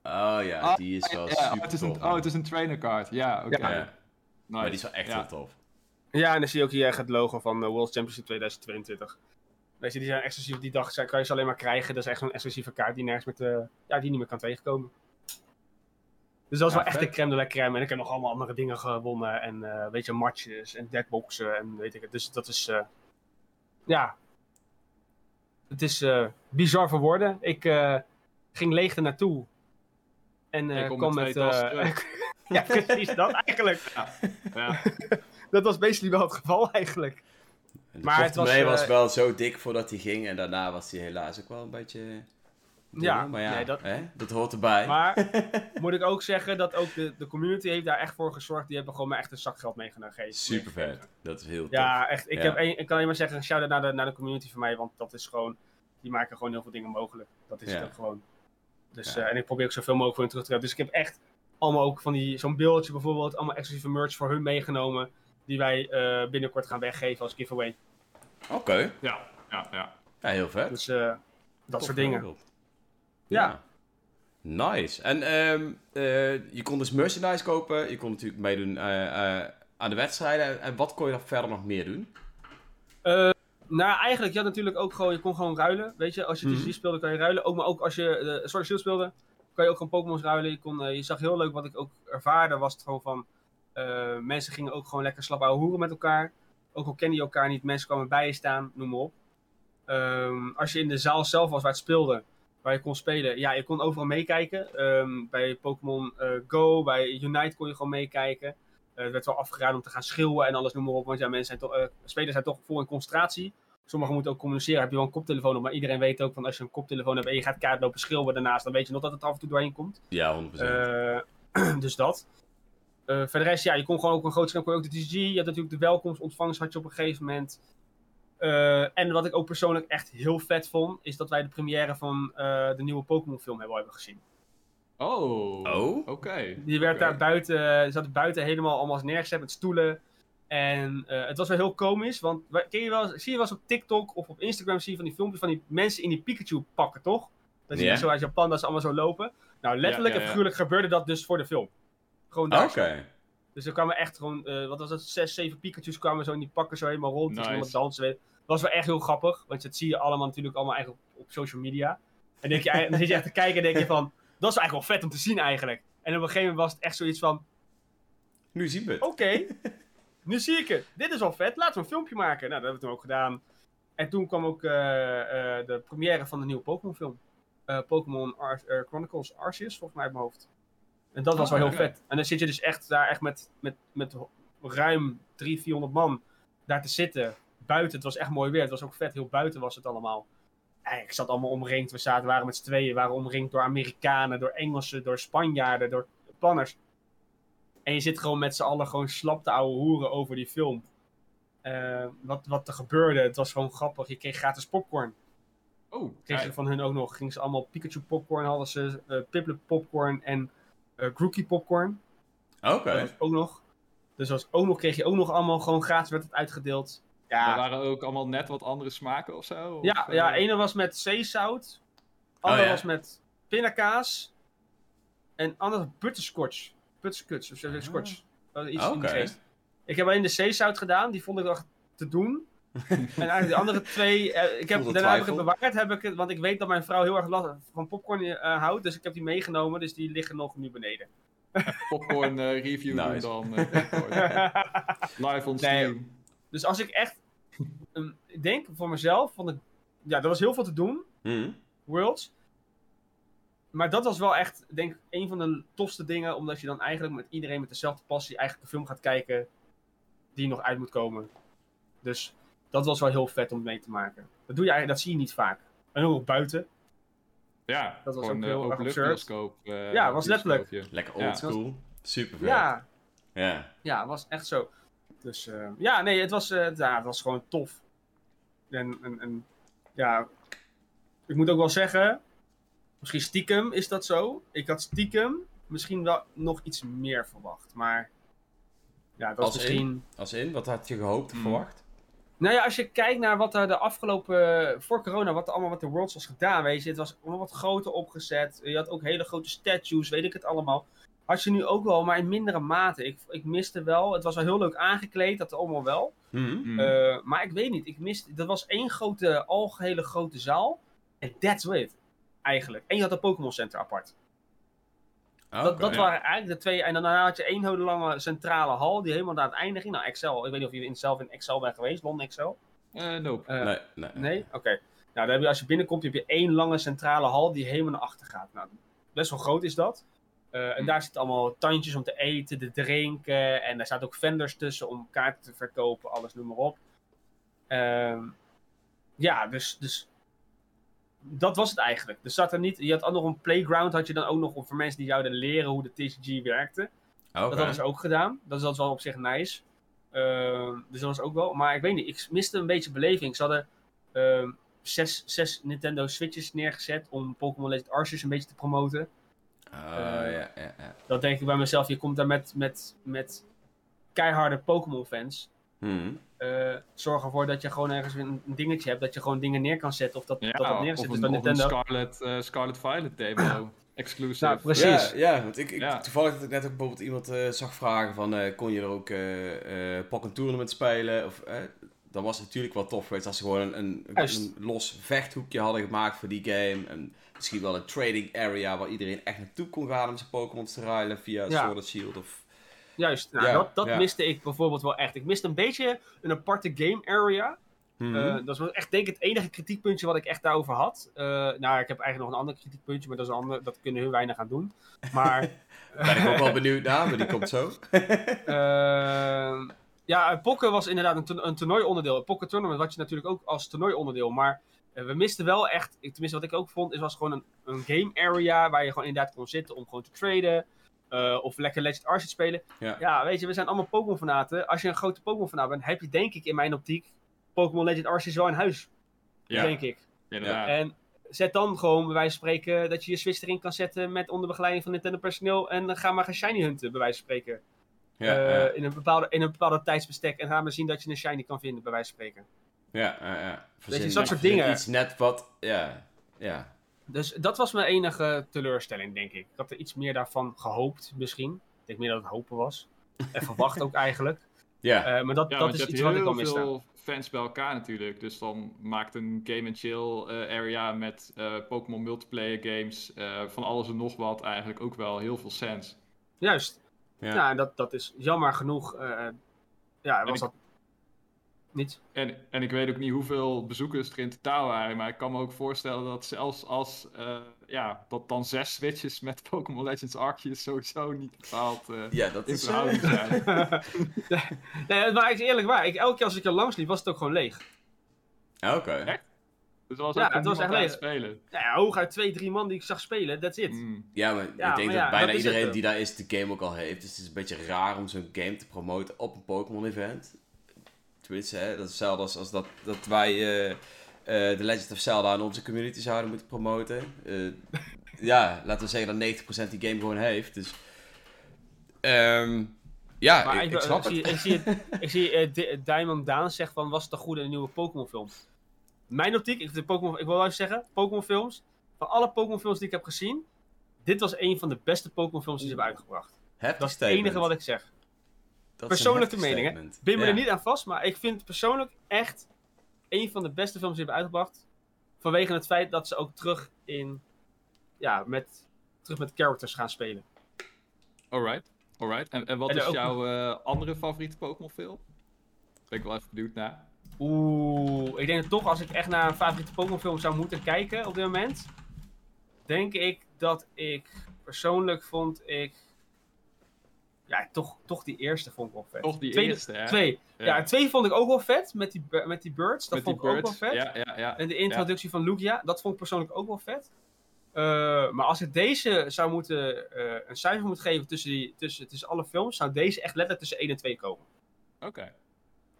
Oh ja, Ah, die is wel Ja, super oh, het is een, tof. oh, het is een trainercard. Ja, oké. Ja. Ja, Nice. maar die is wel echt Ja. heel tof. Ja, en dan zie je ook hier echt het logo van de World Championship 2022. Weet je, die zijn exclusief. Die dag kan je ze alleen maar krijgen. Dat is echt zo'n exclusieve kaart die nergens met de, ja, die niet meer kan tegenkomen. Dus dat is Ja, wel echt de crème de la crème. En ik heb nog allemaal andere dingen gewonnen. En eh, weet je, matches en deadboxen en weet ik het. Dus dat is, eh, ja. Het is eh, bizar voor woorden. Ik eh, ging leeg er naartoe. En eh Ik kom kwam met eh, ja, precies dat eigenlijk. Ja. Dat was basically wel het geval eigenlijk. En de Maar het was, eh, wel zo dik voordat hij ging. En daarna was hij helaas ook wel een beetje... Ja, maar ja, nee, dat- hè, dat hoort erbij. Maar moet ik ook zeggen dat ook de, de community heeft daar echt voor gezorgd. Die hebben gewoon maar echt een zak geld meegenomen. gegeven. Super vet. Dat is heel tof. Ja, echt. Ik, Ja. Heb een, ik kan alleen maar zeggen, shout-out naar de, naar de community van mij. Want dat is gewoon, die maken gewoon heel veel dingen mogelijk. Dat is Ja. het ook gewoon. Dus, Ja. eh, en ik probeer ook zoveel mogelijk voor hun terug te krijgen. Dus ik heb echt allemaal ook van die, zo'n beeldje bijvoorbeeld, allemaal exclusieve merch voor hun meegenomen. Die wij eh, binnenkort gaan weggeven als giveaway. Oké. Ja, ja, ja. Ja, heel vet. Dus eh, dat Tof soort dingen. Ja. Nice. En ehm, eh, je kon dus merchandise kopen. Je kon natuurlijk meedoen eh, eh, aan de wedstrijden. En wat kon je dan verder nog meer doen? Eh, nou, eigenlijk, je had natuurlijk ook gewoon, je kon gewoon ruilen. Weet je, als je Mhm. TCG speelde, kan je ruilen. Ook, maar ook als je uh, Sword Shield speelde, kan je ook gewoon Pokémon's ruilen. Je, kon, eh, je zag heel leuk, wat ik ook ervaarde, was het gewoon van, eh, mensen gingen ook gewoon lekker slap ouwe hoeren met elkaar. Ook al kende je elkaar niet, mensen kwamen bij je staan, noem maar op. Ehm, als je in de zaal zelf was waar het speelde, waar je kon spelen, ja, je kon overal meekijken. Ehm, bij Pokémon eh, Go, bij Unite kon je gewoon meekijken. Eh, het werd wel afgeraden om te gaan schreeuwen en alles, noem maar op. Want ja, mensen zijn toch, spelers zijn toch vol in concentratie. Sommigen moeten ook communiceren. Heb je wel een koptelefoon op, maar iedereen weet ook van als je een koptelefoon hebt en je gaat kaart lopen schreeuwen daarnaast, dan weet je nog dat het af en toe doorheen komt. Ja, 100%. Eh, dus dat. Eh voor de rest, ja, je kon gewoon ook een groot scherm, kon ook de TCG. Je had natuurlijk de welkomstontvangst had je op een gegeven moment. Eh, en wat ik ook persoonlijk echt heel vet vond, is dat wij de première van eh, de nieuwe Pokémon film hebben, hebben gezien. Oh. Oh? Oké. Die werd daar buiten, zat buiten helemaal allemaal neergezet met stoelen. En eh, het was wel heel komisch, want wa- ken je wel, zie je wel eens op TikTok of op Instagram zie je van die filmpjes van die mensen in die Pikachu pakken, toch? Dat zie je zo uit Japan, dat ze allemaal zo lopen. Nou, letterlijk ja, en ja. figuurlijk gebeurde dat dus voor de film. Gewoon daar. Oké. zo. Dus er kwamen echt gewoon, eh, wat was het, zes, zeven Pikachu's kwamen zo in die pakken zo helemaal rond. Dus Nice. dansen. Dat was wel echt heel grappig, want dat zie je allemaal natuurlijk allemaal eigenlijk op, op social media. En denk je, dan zit je echt te kijken en denk je van, dat is eigenlijk wel vet om te zien eigenlijk. En op een gegeven moment was het echt zoiets van, Nu zien we het. oké, nu zie ik het. Dit is wel vet, laten we een filmpje maken. Nou, dat hebben we toen ook gedaan. En toen kwam ook eh, eh, de première van de nieuwe Pokémon film. Eh, Pokémon Ar- Chronicles Arceus, volgens mij uit mijn hoofd. En dat was Oh, wel heel oké. vet. En dan zit je dus echt daar echt met, met, met ruim 300, 400 man daar te zitten. Buiten, het was echt mooi weer. Het was ook vet, heel buiten was het allemaal. En ik zat allemaal omringd. We zaten, waren met z'n tweeën, we waren omringd door Amerikanen, door Engelsen, door Spanjaarden, door Japanners. En je zit gewoon met z'n allen gewoon slap te ouwe hoeren over die film. Eh, wat, wat er gebeurde, het was gewoon grappig. Je kreeg gratis popcorn. Oh, Kreeg je van hun ook nog. Gingen ze allemaal Pikachu popcorn, hadden ze eh Piplup popcorn en eh Grookey popcorn. Oké. Dat was ook nog. Dus dat was ook nog, kreeg je ook nog allemaal gewoon gratis werd het uitgedeeld. Er Ja, waren ook allemaal net wat andere smaken of zo? Of, ja, eh, ja ene was met zeezout. Andere Oh, ja. was met pindakaas. En andere butterscotch. Butterscotch of zo, scotch. Is Iets in geest. Ik heb alleen de zeezout gedaan, die vond ik wel te doen. en eigenlijk de andere twee, eh, ik heb, daarna heb ik het bewaard, heb ik het, want ik weet dat mijn vrouw heel erg last van popcorn eh, houdt. Dus ik heb die meegenomen, dus die liggen nog nu beneden. Popcorn eh, review Nice. dan. eh, popcorn. Live on Nee. stream. dus als ik echt um, ik denk voor mezelf, vond ik, ja, er was heel veel te doen. Hm. Worlds. Maar dat was wel echt, denk ik, een van de tofste dingen. Omdat je dan eigenlijk met iedereen met dezelfde passie eigenlijk een film gaat kijken. Die nog uit moet komen. Dus dat was wel heel vet om mee te maken. Dat, doe je eigenlijk, dat zie je niet vaak. En ook buiten. Ja, Dat was gewoon ook eh, heel erg openluchtbioscoop. eh, Ja, was letterlijk. Lekker Ja. oldschool. Super vet. Ja, Ja. ja, was echt zo. Dus eh, ja, nee, het was, eh, ja, het was gewoon tof. En, en, en ja, ik moet ook wel zeggen, misschien stiekem is dat zo. Ik had stiekem misschien wel nog iets meer verwacht. Maar ja, dat was Als misschien... Als in, wat had je gehoopt, Hmm. verwacht? Nou ja, als je kijkt naar wat er de afgelopen, voor corona, wat er allemaal met de Worlds was gedaan, weet je. Het was allemaal wat groter opgezet. Je had ook hele grote statues, weet ik het allemaal. had je nu ook wel, maar in mindere mate. Ik, ik miste wel, het was wel heel leuk aangekleed, dat allemaal wel. Mhm. Mm. Eh, maar ik weet niet, ik miste, dat was één grote, algehele grote zaal. En that's it, eigenlijk. En je had een Pokémon Center apart. Dat dat ja. waren eigenlijk de twee. En daarna had je één hele lange centrale hal die helemaal naar het einde ging. Nou, Excel. Ik weet niet of je in, zelf in Excel bent geweest, Londen Excel. Eh, nope. Eh, Nee, nee. Nee? Oké. Nou, dan heb je, als je binnenkomt, heb je één lange centrale hal die helemaal naar achter gaat. Nou, best wel groot is dat. Eh, en Hm. daar zitten allemaal tandjes om te eten, te drinken. En daar staat ook vendors tussen om kaarten te verkopen, alles noem maar op. Ehm, ja, dus, dus dat was het eigenlijk. Er zat er niet, je had ook nog een playground, had je dan ook nog voor mensen die zouden leren hoe de TCG werkte. Oké. Dat hadden ze ook gedaan. Dat is, wel op zich nice. Ehm, dus dat was ook wel. Maar ik weet niet, ik miste een beetje beleving. Ze hadden ehm, zes, zes Nintendo Switches neergezet om Pokémon Legend Arceus een beetje te promoten. Oh, ja, ja, ja. Dat denk ik bij mezelf, je komt daar met, met, met keiharde Pokémon fans. Mhm. Eh, zorg ervoor dat je gewoon ergens een, dingetje hebt, dat je gewoon dingen neer kan zetten. Of dat Ja, dat, dat of neerzet. Dus of een Nintendo. Scarlet, eh, Scarlet Violet demo. Exclusive. Nou, precies. Ja, ja want ik, ik, Ja. toevallig dat ik net ook bijvoorbeeld iemand eh, zag vragen van, eh, kon je er ook eh eh Pokken Tournament spelen? Of, eh, dan was het natuurlijk wel tof geweest als ze gewoon een, een, los vechthoekje hadden gemaakt voor die game. En misschien wel een trading area waar iedereen echt naartoe kon gaan om zijn Pokémon te ruilen via Ja. Sword and Shield. Of... Juist, nou, Ja, dat, dat ja. miste ik bijvoorbeeld wel echt. Ik miste een beetje een aparte game area. Mhm. Eh, dat was echt denk ik het enige kritiekpuntje wat ik echt daarover had. Eh, nou, ik heb eigenlijk nog een ander kritiekpuntje, maar dat, is een ander, dat kunnen heel weinig aan doen. Maar ben ik ook wel benieuwd naar, maar die komt zo. Ehm, ja, Pokken was inderdaad een, een toernooionderdeel. Een Pokken Tournament had je natuurlijk ook als toernooionderdeel. Maar eh, we misten wel echt, tenminste wat ik ook vond, is was gewoon een, een game area waar je gewoon inderdaad kon zitten om gewoon te traden. Eh, of lekker Legend Arceus spelen. Ja. Ja, weet je, we zijn allemaal Pokémon fanaten. Als je een grote Pokémon fanaat bent, heb je denk ik in mijn optiek Pokémon Legend Arceus wel in huis. ja, Denk ik. inderdaad. En zet dan gewoon, bij wijze van spreken, dat je je Switch erin kan zetten met onder begeleiding van Nintendo personeel. En ga maar gaan shiny hunten, bij wijze van spreken. Ja, Eh, ja, in, een bepaalde, in een bepaalde tijdsbestek. En ga maar zien dat je een shiny kan vinden, bij wijze van spreken. ja, ja, ja. Verzin- dat soort dingen. Iets net wat, ja, ja. Dus dat was mijn enige teleurstelling, denk ik. Ik had er iets meer daarvan gehoopt, misschien. Ik denk meer dat het hopen was. En verwacht ook eigenlijk. Ja, Eh, maar dat, Ja, dat is iets wat ik heel al miste. veel fans bij elkaar natuurlijk. Dus dan maakt een game and chill eh, area met eh, Pokémon multiplayer games eh, van alles en nog wat eigenlijk ook wel heel veel sens. Juist. Ja. Ja, dat, dat is jammer genoeg. eh, ja, was ik- dat niet. En, en ik weet ook niet hoeveel bezoekers er in totaal waren, maar ik kan me ook voorstellen dat zelfs als eh, ja, dat dan zes switches met Pokémon Legends Arceus sowieso niet bepaald eh ja, dat in is... verhouding zijn. nee, maar ik is eerlijk waar. Ik, elke keer als ik er langs liep, was het ook gewoon leeg. Oké. Echt? Dus was Ja, het was echt leeg. spelen. Ja, hooguit twee, drie man die ik zag spelen, that's it. Mm. Ja, maar Ja, ik denk maar dat ja, bijna dat is het, iedereen die daar is, de game ook al heeft. Dus het is een beetje raar om zo'n game te promoten op een Pokémon-event. Tenminste, hè, dat is hetzelfde als, als dat, dat wij eh, eh, The Legend of Zelda in onze community zouden moeten promoten. Eh, ja, laten we zeggen dat 90% die game gewoon heeft. Dus, ehm, ja, Maar ik, snap ik zie, het. ik zie, ik zie Di- Diamond Daan zegt van, was het een goede nieuwe Pokémon film? Mijn optiek, ik, de ik wil wel even zeggen, Pokémon films, van alle Pokémon films die ik heb gezien, dit was een van de beste Pokémon films die ze hebben uitgebracht. Heftig Dat is het enige wat ik zeg. Dat persoonlijke mening, hè? Bin me Ja. er niet aan vast, maar ik vind het persoonlijk echt een van de beste films die ze hebben uitgebracht. Vanwege het feit dat ze ook terug in, ja, met, terug met characters gaan spelen. Alright, alright. En, en wat En is ook- jouw eh, andere favoriete Pokémon film? Ben ik wel even benieuwd naar. Oeh, ik denk dat toch als ik echt naar een favoriete Pokémon film zou moeten kijken op dit moment, denk ik dat ik persoonlijk vond ik, ja, toch, toch die eerste vond ik wel vet. Toch die Tweede- eerste, hè? Twee. Ja. twee vond ik ook wel vet met die, met die birds. Dat Met vond ik ook wel vet. Ja, ja, ja. En de introductie van Lugia, dat vond ik persoonlijk ook wel vet. Eh, maar als ik deze zou moeten, eh, een cijfer moet geven tussen, die, tussen, tussen alle films, zou deze echt letterlijk tussen 1 en 2 komen. Oké.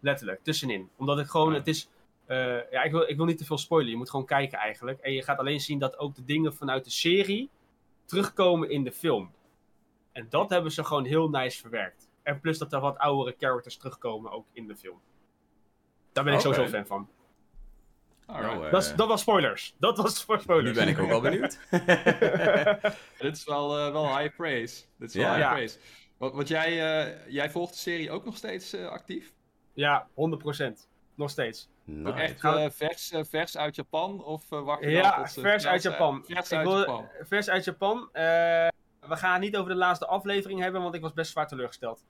Letterlijk, tussenin. Omdat ik gewoon, het is, eh, ja, ik wil, ik wil niet te veel spoilen. Je moet gewoon kijken eigenlijk. En je gaat alleen zien dat ook de dingen vanuit de serie terugkomen in de film. En dat hebben ze gewoon heel nice verwerkt. En plus dat er wat oudere characters terugkomen ook in de film. Daar ben ik Oké. sowieso fan van. Nou, eh, Dat, is- dat was spoilers. Dat was voor spoilers. nu ben ik ook al benieuwd. Dit is wel, eh, wel high praise. Dit is wel Ja. high praise. Want, want jij, eh, jij volgt de serie ook nog steeds eh, actief? Ja, 100%. Nog steeds. Ook Nice. echt eh, vers, eh, vers uit Japan? Of eh, wacht je Ja, wel tot vers uit? Japan. Vers uit Japan. Vers uit Japan. Eh, we gaan het niet over de laatste aflevering hebben, want ik was best zwaar teleurgesteld.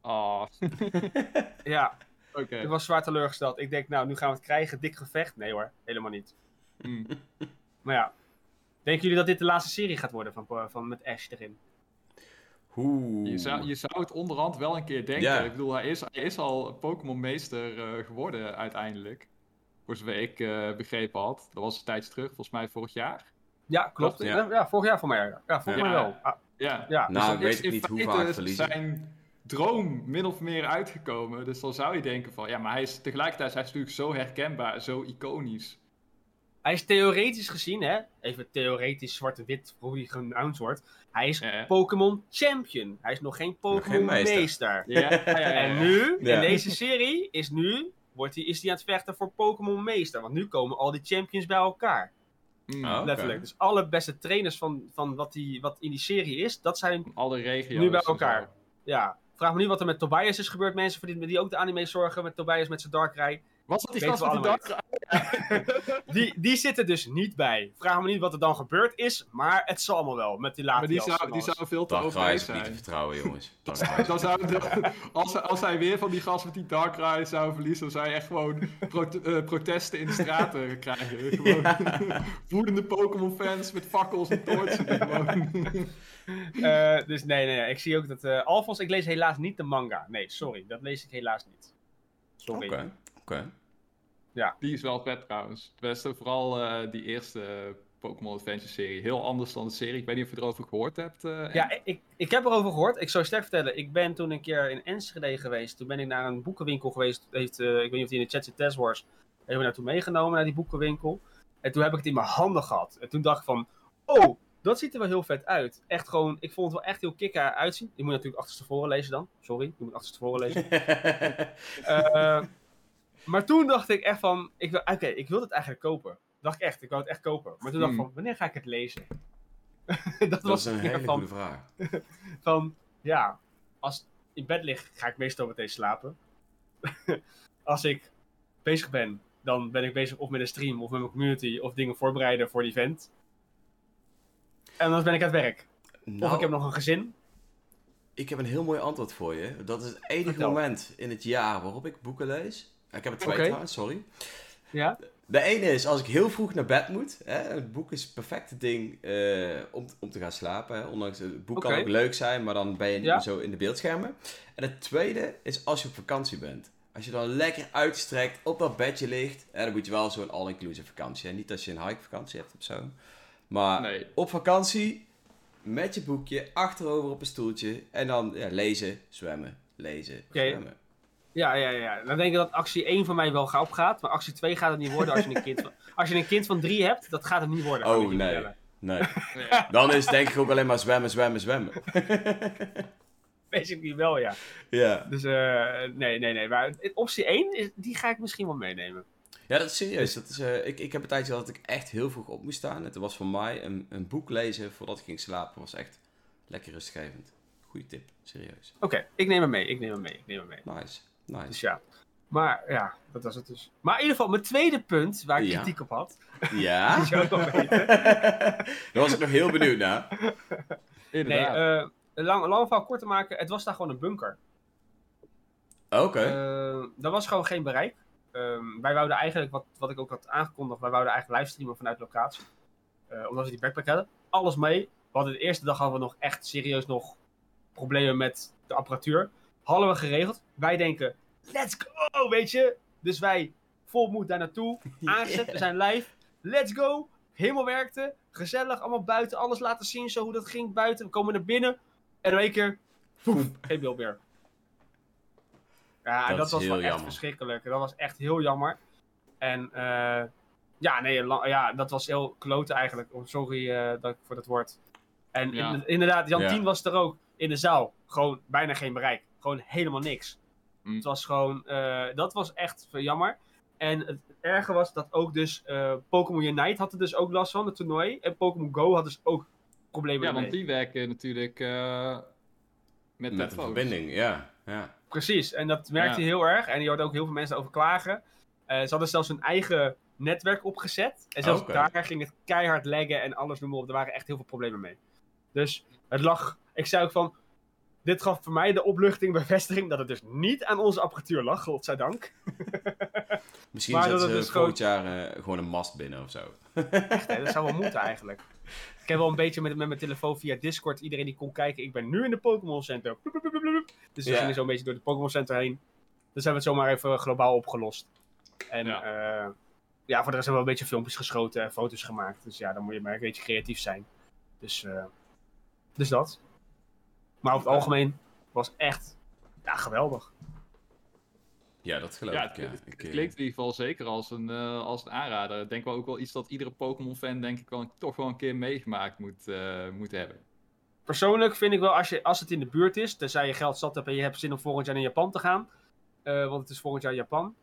Ah, Ja, oké. ik was zwaar teleurgesteld. Ik denk, nou, nu gaan we het krijgen. Dik gevecht. Nee hoor, helemaal niet. Hmm. Maar ja. Denken jullie dat dit de laatste serie gaat worden van, van, met Ash erin? Oeh. Je zou, je zou het onderhand wel een keer denken. Ik bedoel, hij is, hij is al Pokémon-meester eh, geworden uiteindelijk. Voor zover ik eh, begrepen had. Dat was een tijdje terug, volgens mij vorig jaar. Ja, klopt. Ja. Ja, ja vorig jaar voor mij. Ja, volgens Ja. mij wel. Ah, Ja. ja. Nou, ik weet is ik niet hoe vaak verliezen. zijn droom min of meer uitgekomen. Dus dan zou je denken van, ja, maar hij is tegelijkertijd hij is natuurlijk zo herkenbaar, zo iconisch. Hij is theoretisch gezien, hè, even theoretisch zwart-wit, hoe hij geannounced wordt. Hij is Ja. Pokémon Champion. Hij is nog geen Pokémon meester. Meester. Ja, ja, ja, ja. En nu, Ja. in deze serie, is nu, wordt hij, is hij aan het vechten voor Pokémon Meester. Want nu komen al die champions bij elkaar. Mm. Oké. Letterlijk. Dus alle beste trainers van, van wat, die, wat in die serie is, dat zijn, Alle regio's. Nu bij elkaar. ja... Vraag me niet wat er met Tobias is gebeurd, mensen voor die, die ook de anime zorgen. Met Tobias met zijn Darkrai. Was dat die gast met die dark Die, die zitten dus niet bij. Vraag me niet wat er dan gebeurd is, maar het zal allemaal wel. Met die Maar die zou, die zou veel te overheid is niet te zijn. vertrouwen, jongens. Darkrai is- Dan zou de- als, als hij weer van die gast met die Darkrai zou verliezen, dan zou je echt gewoon eh, protesten in de straten krijgen. Gewoon woedende Pokémon-fans met fakkels en toortsen. Eh, dus nee, nee, nee, ik zie ook dat... eh Alphons, ik lees helaas niet de manga. Nee, sorry, dat lees ik helaas niet. Sorry. Oké, oké. Die is wel vet trouwens. Het beste, vooral eh, die eerste eh, Pokémon Adventure serie. Heel anders dan de serie. Ik weet niet of je erover gehoord hebt. eh, Ja, ik- ik, heb erover gehoord. Ik zou je sterk vertellen. Ik ben toen een keer in Enschede geweest. Toen ben ik naar een boekenwinkel geweest. Heeft, ik weet niet of die in de chat zit, Test Wars. Hebben we naartoe meegenomen naar die boekenwinkel. En toen heb ik het in mijn handen gehad. En toen dacht ik van, oh, dat ziet er wel heel vet uit. Echt gewoon, ik vond het wel echt heel kikker uitzien. Je moet natuurlijk achterstevoren lezen dan. Sorry, je moet achterstevoren lezen. Eh, maar toen dacht ik echt van, ik wil, oké, ik wil het eigenlijk kopen. Dacht ik echt, ik wou het echt kopen. Maar toen dacht ik Hmm. van, wanneer ga ik het lezen? dat, Dat was een hele van, goede vraag. van, ja, als ik in bed lig, ga ik meestal meteen slapen. als ik bezig ben, dan ben ik bezig of met een stream of met mijn community of dingen voorbereiden voor die event. En dan ben ik aan het werk. Of Nou, ik heb nog een gezin. Ik heb een heel mooi antwoord voor je. Dat is het enige Vertel. moment in het jaar waarop ik boeken lees. Ik heb er twee trouwens, sorry. Ja? De ene is als ik heel vroeg naar bed moet. Hè, het boek is het perfecte ding eh, om, om te gaan slapen. Hè. Ondanks het boek kan ook leuk zijn, maar dan ben je Ja. zo in de beeldschermen. En het tweede is als je op vakantie bent. Als je dan lekker uitstrekt, op dat bedje ligt. Hè, dan moet je wel zo'n all-inclusive vakantie. Hè. Niet als je een hike vakantie hebt of zo. Maar Nee. op vakantie, met je boekje, achterover op een stoeltje. En dan ja, lezen, zwemmen, lezen, zwemmen. Ja, ja, ja. Dan denk ik dat actie 1 van mij wel ga opgaat. Maar actie 2 gaat het niet worden als je een kind van, als je een kind van 3 hebt. Dat gaat het niet worden. Oh nee, vertellen. nee. Dan is het denk ik ook alleen maar zwemmen, zwemmen, zwemmen. Basically wel, ja. Ja. Dus eh, nee, nee, nee. Maar optie 1, is, die ga ik misschien wel meenemen. Ja, dat is serieus. Dat is, eh, ik, ik heb een tijdje gehad dat ik echt heel vroeg op moest staan. Het was voor mij een, een boek lezen voordat ik ging slapen. was echt lekker rustgevend. Goeie tip, serieus. Oké, ik neem hem mee. Ik neem hem mee. Ik neem hem mee. Nice, nice. Dus ja. Maar ja, dat was het dus. Maar in ieder geval, mijn tweede punt waar ik Ja. kritiek op had. Ja? Wel weten. Daar was ik nog heel benieuwd naar. Nee, Inderdaad. eh lang, lang verhaal kort te maken. Het was daar gewoon een bunker. Oké. Eh, er was gewoon geen bereik. Ehm, wij wouden eigenlijk, wat, wat ik ook had aangekondigd, wij wouden eigenlijk livestreamen vanuit locatie. Eh, omdat we die backpack hadden. Alles mee. We hadden de eerste dag hadden we nog echt serieus nog problemen met de apparatuur. Hadden we geregeld. Wij denken, let's go, weet je. Dus wij vol moed daar naartoe. Aangezet, we zijn live. Let's go. Helemaal werkte. Gezellig, allemaal buiten. Alles laten zien, zo hoe dat ging buiten. We komen naar binnen. En in één keer, poef, geen beeld meer. Ja, Dat was wel echt jammer. verschrikkelijk. Dat was echt heel jammer. En eh, ja, nee, ja, dat was heel klote eigenlijk. Oh, Sorry eh, dat ik voor dat woord. En Ja. inderdaad, Jan Ja. 10 was er ook in de zaal. Gewoon bijna geen bereik. Gewoon helemaal niks. Mm. Het was gewoon, eh, dat was echt jammer. En het, erger was dat ook dus eh, Pokémon Unite had er dus ook last van, het toernooi. En Pokémon Go had dus ook problemen Ja, mee. want die werken natuurlijk eh, met, netphones. verbinding, ja. ja. Precies, en dat merkte Ja. je heel erg. En je hoort ook heel veel mensen over klagen. Eh, ze hadden zelfs hun eigen netwerk opgezet. En zelfs daar ging het keihard laggen en alles noem maar op. Er waren echt heel veel problemen mee. Dus het lag... Ik zei ook van... Dit gaf voor mij de opluchting, bevestiging dat het dus niet aan onze apparatuur lag, godzijdank. Misschien Maar zetten dat ze het dus volgend jaar eh, gewoon een mast binnen of zo. Echt, hè, dat zou wel moeten eigenlijk. Ik heb wel een beetje met, met mijn telefoon via Discord iedereen die kon kijken. Ik ben nu in de Pokémon Center. Dus we Ja. gingen zo'n beetje door de Pokémon Center heen. Dus hebben we het zomaar even globaal opgelost. En Ja. ja, ja voor de rest hebben we wel een beetje filmpjes geschoten en foto's gemaakt. Dus ja, dan moet je maar een beetje creatief zijn. Dus, eh, dus dat. Maar over het algemeen was echt ja, geweldig. Ja, dat geloof Ja, ik, het, ja. het- Ik, het eh, klinkt in ieder geval zeker als een, eh, als een aanrader. Ik denk wel ook wel iets dat iedere Pokémon-fan denk ik wel, toch wel een keer meegemaakt moet, eh, moet hebben. Persoonlijk vind ik wel, als, je, als het in de buurt is, tenzij je geld zat hebt en je hebt zin om volgend jaar naar Japan te gaan, eh, want het is volgend jaar Japan,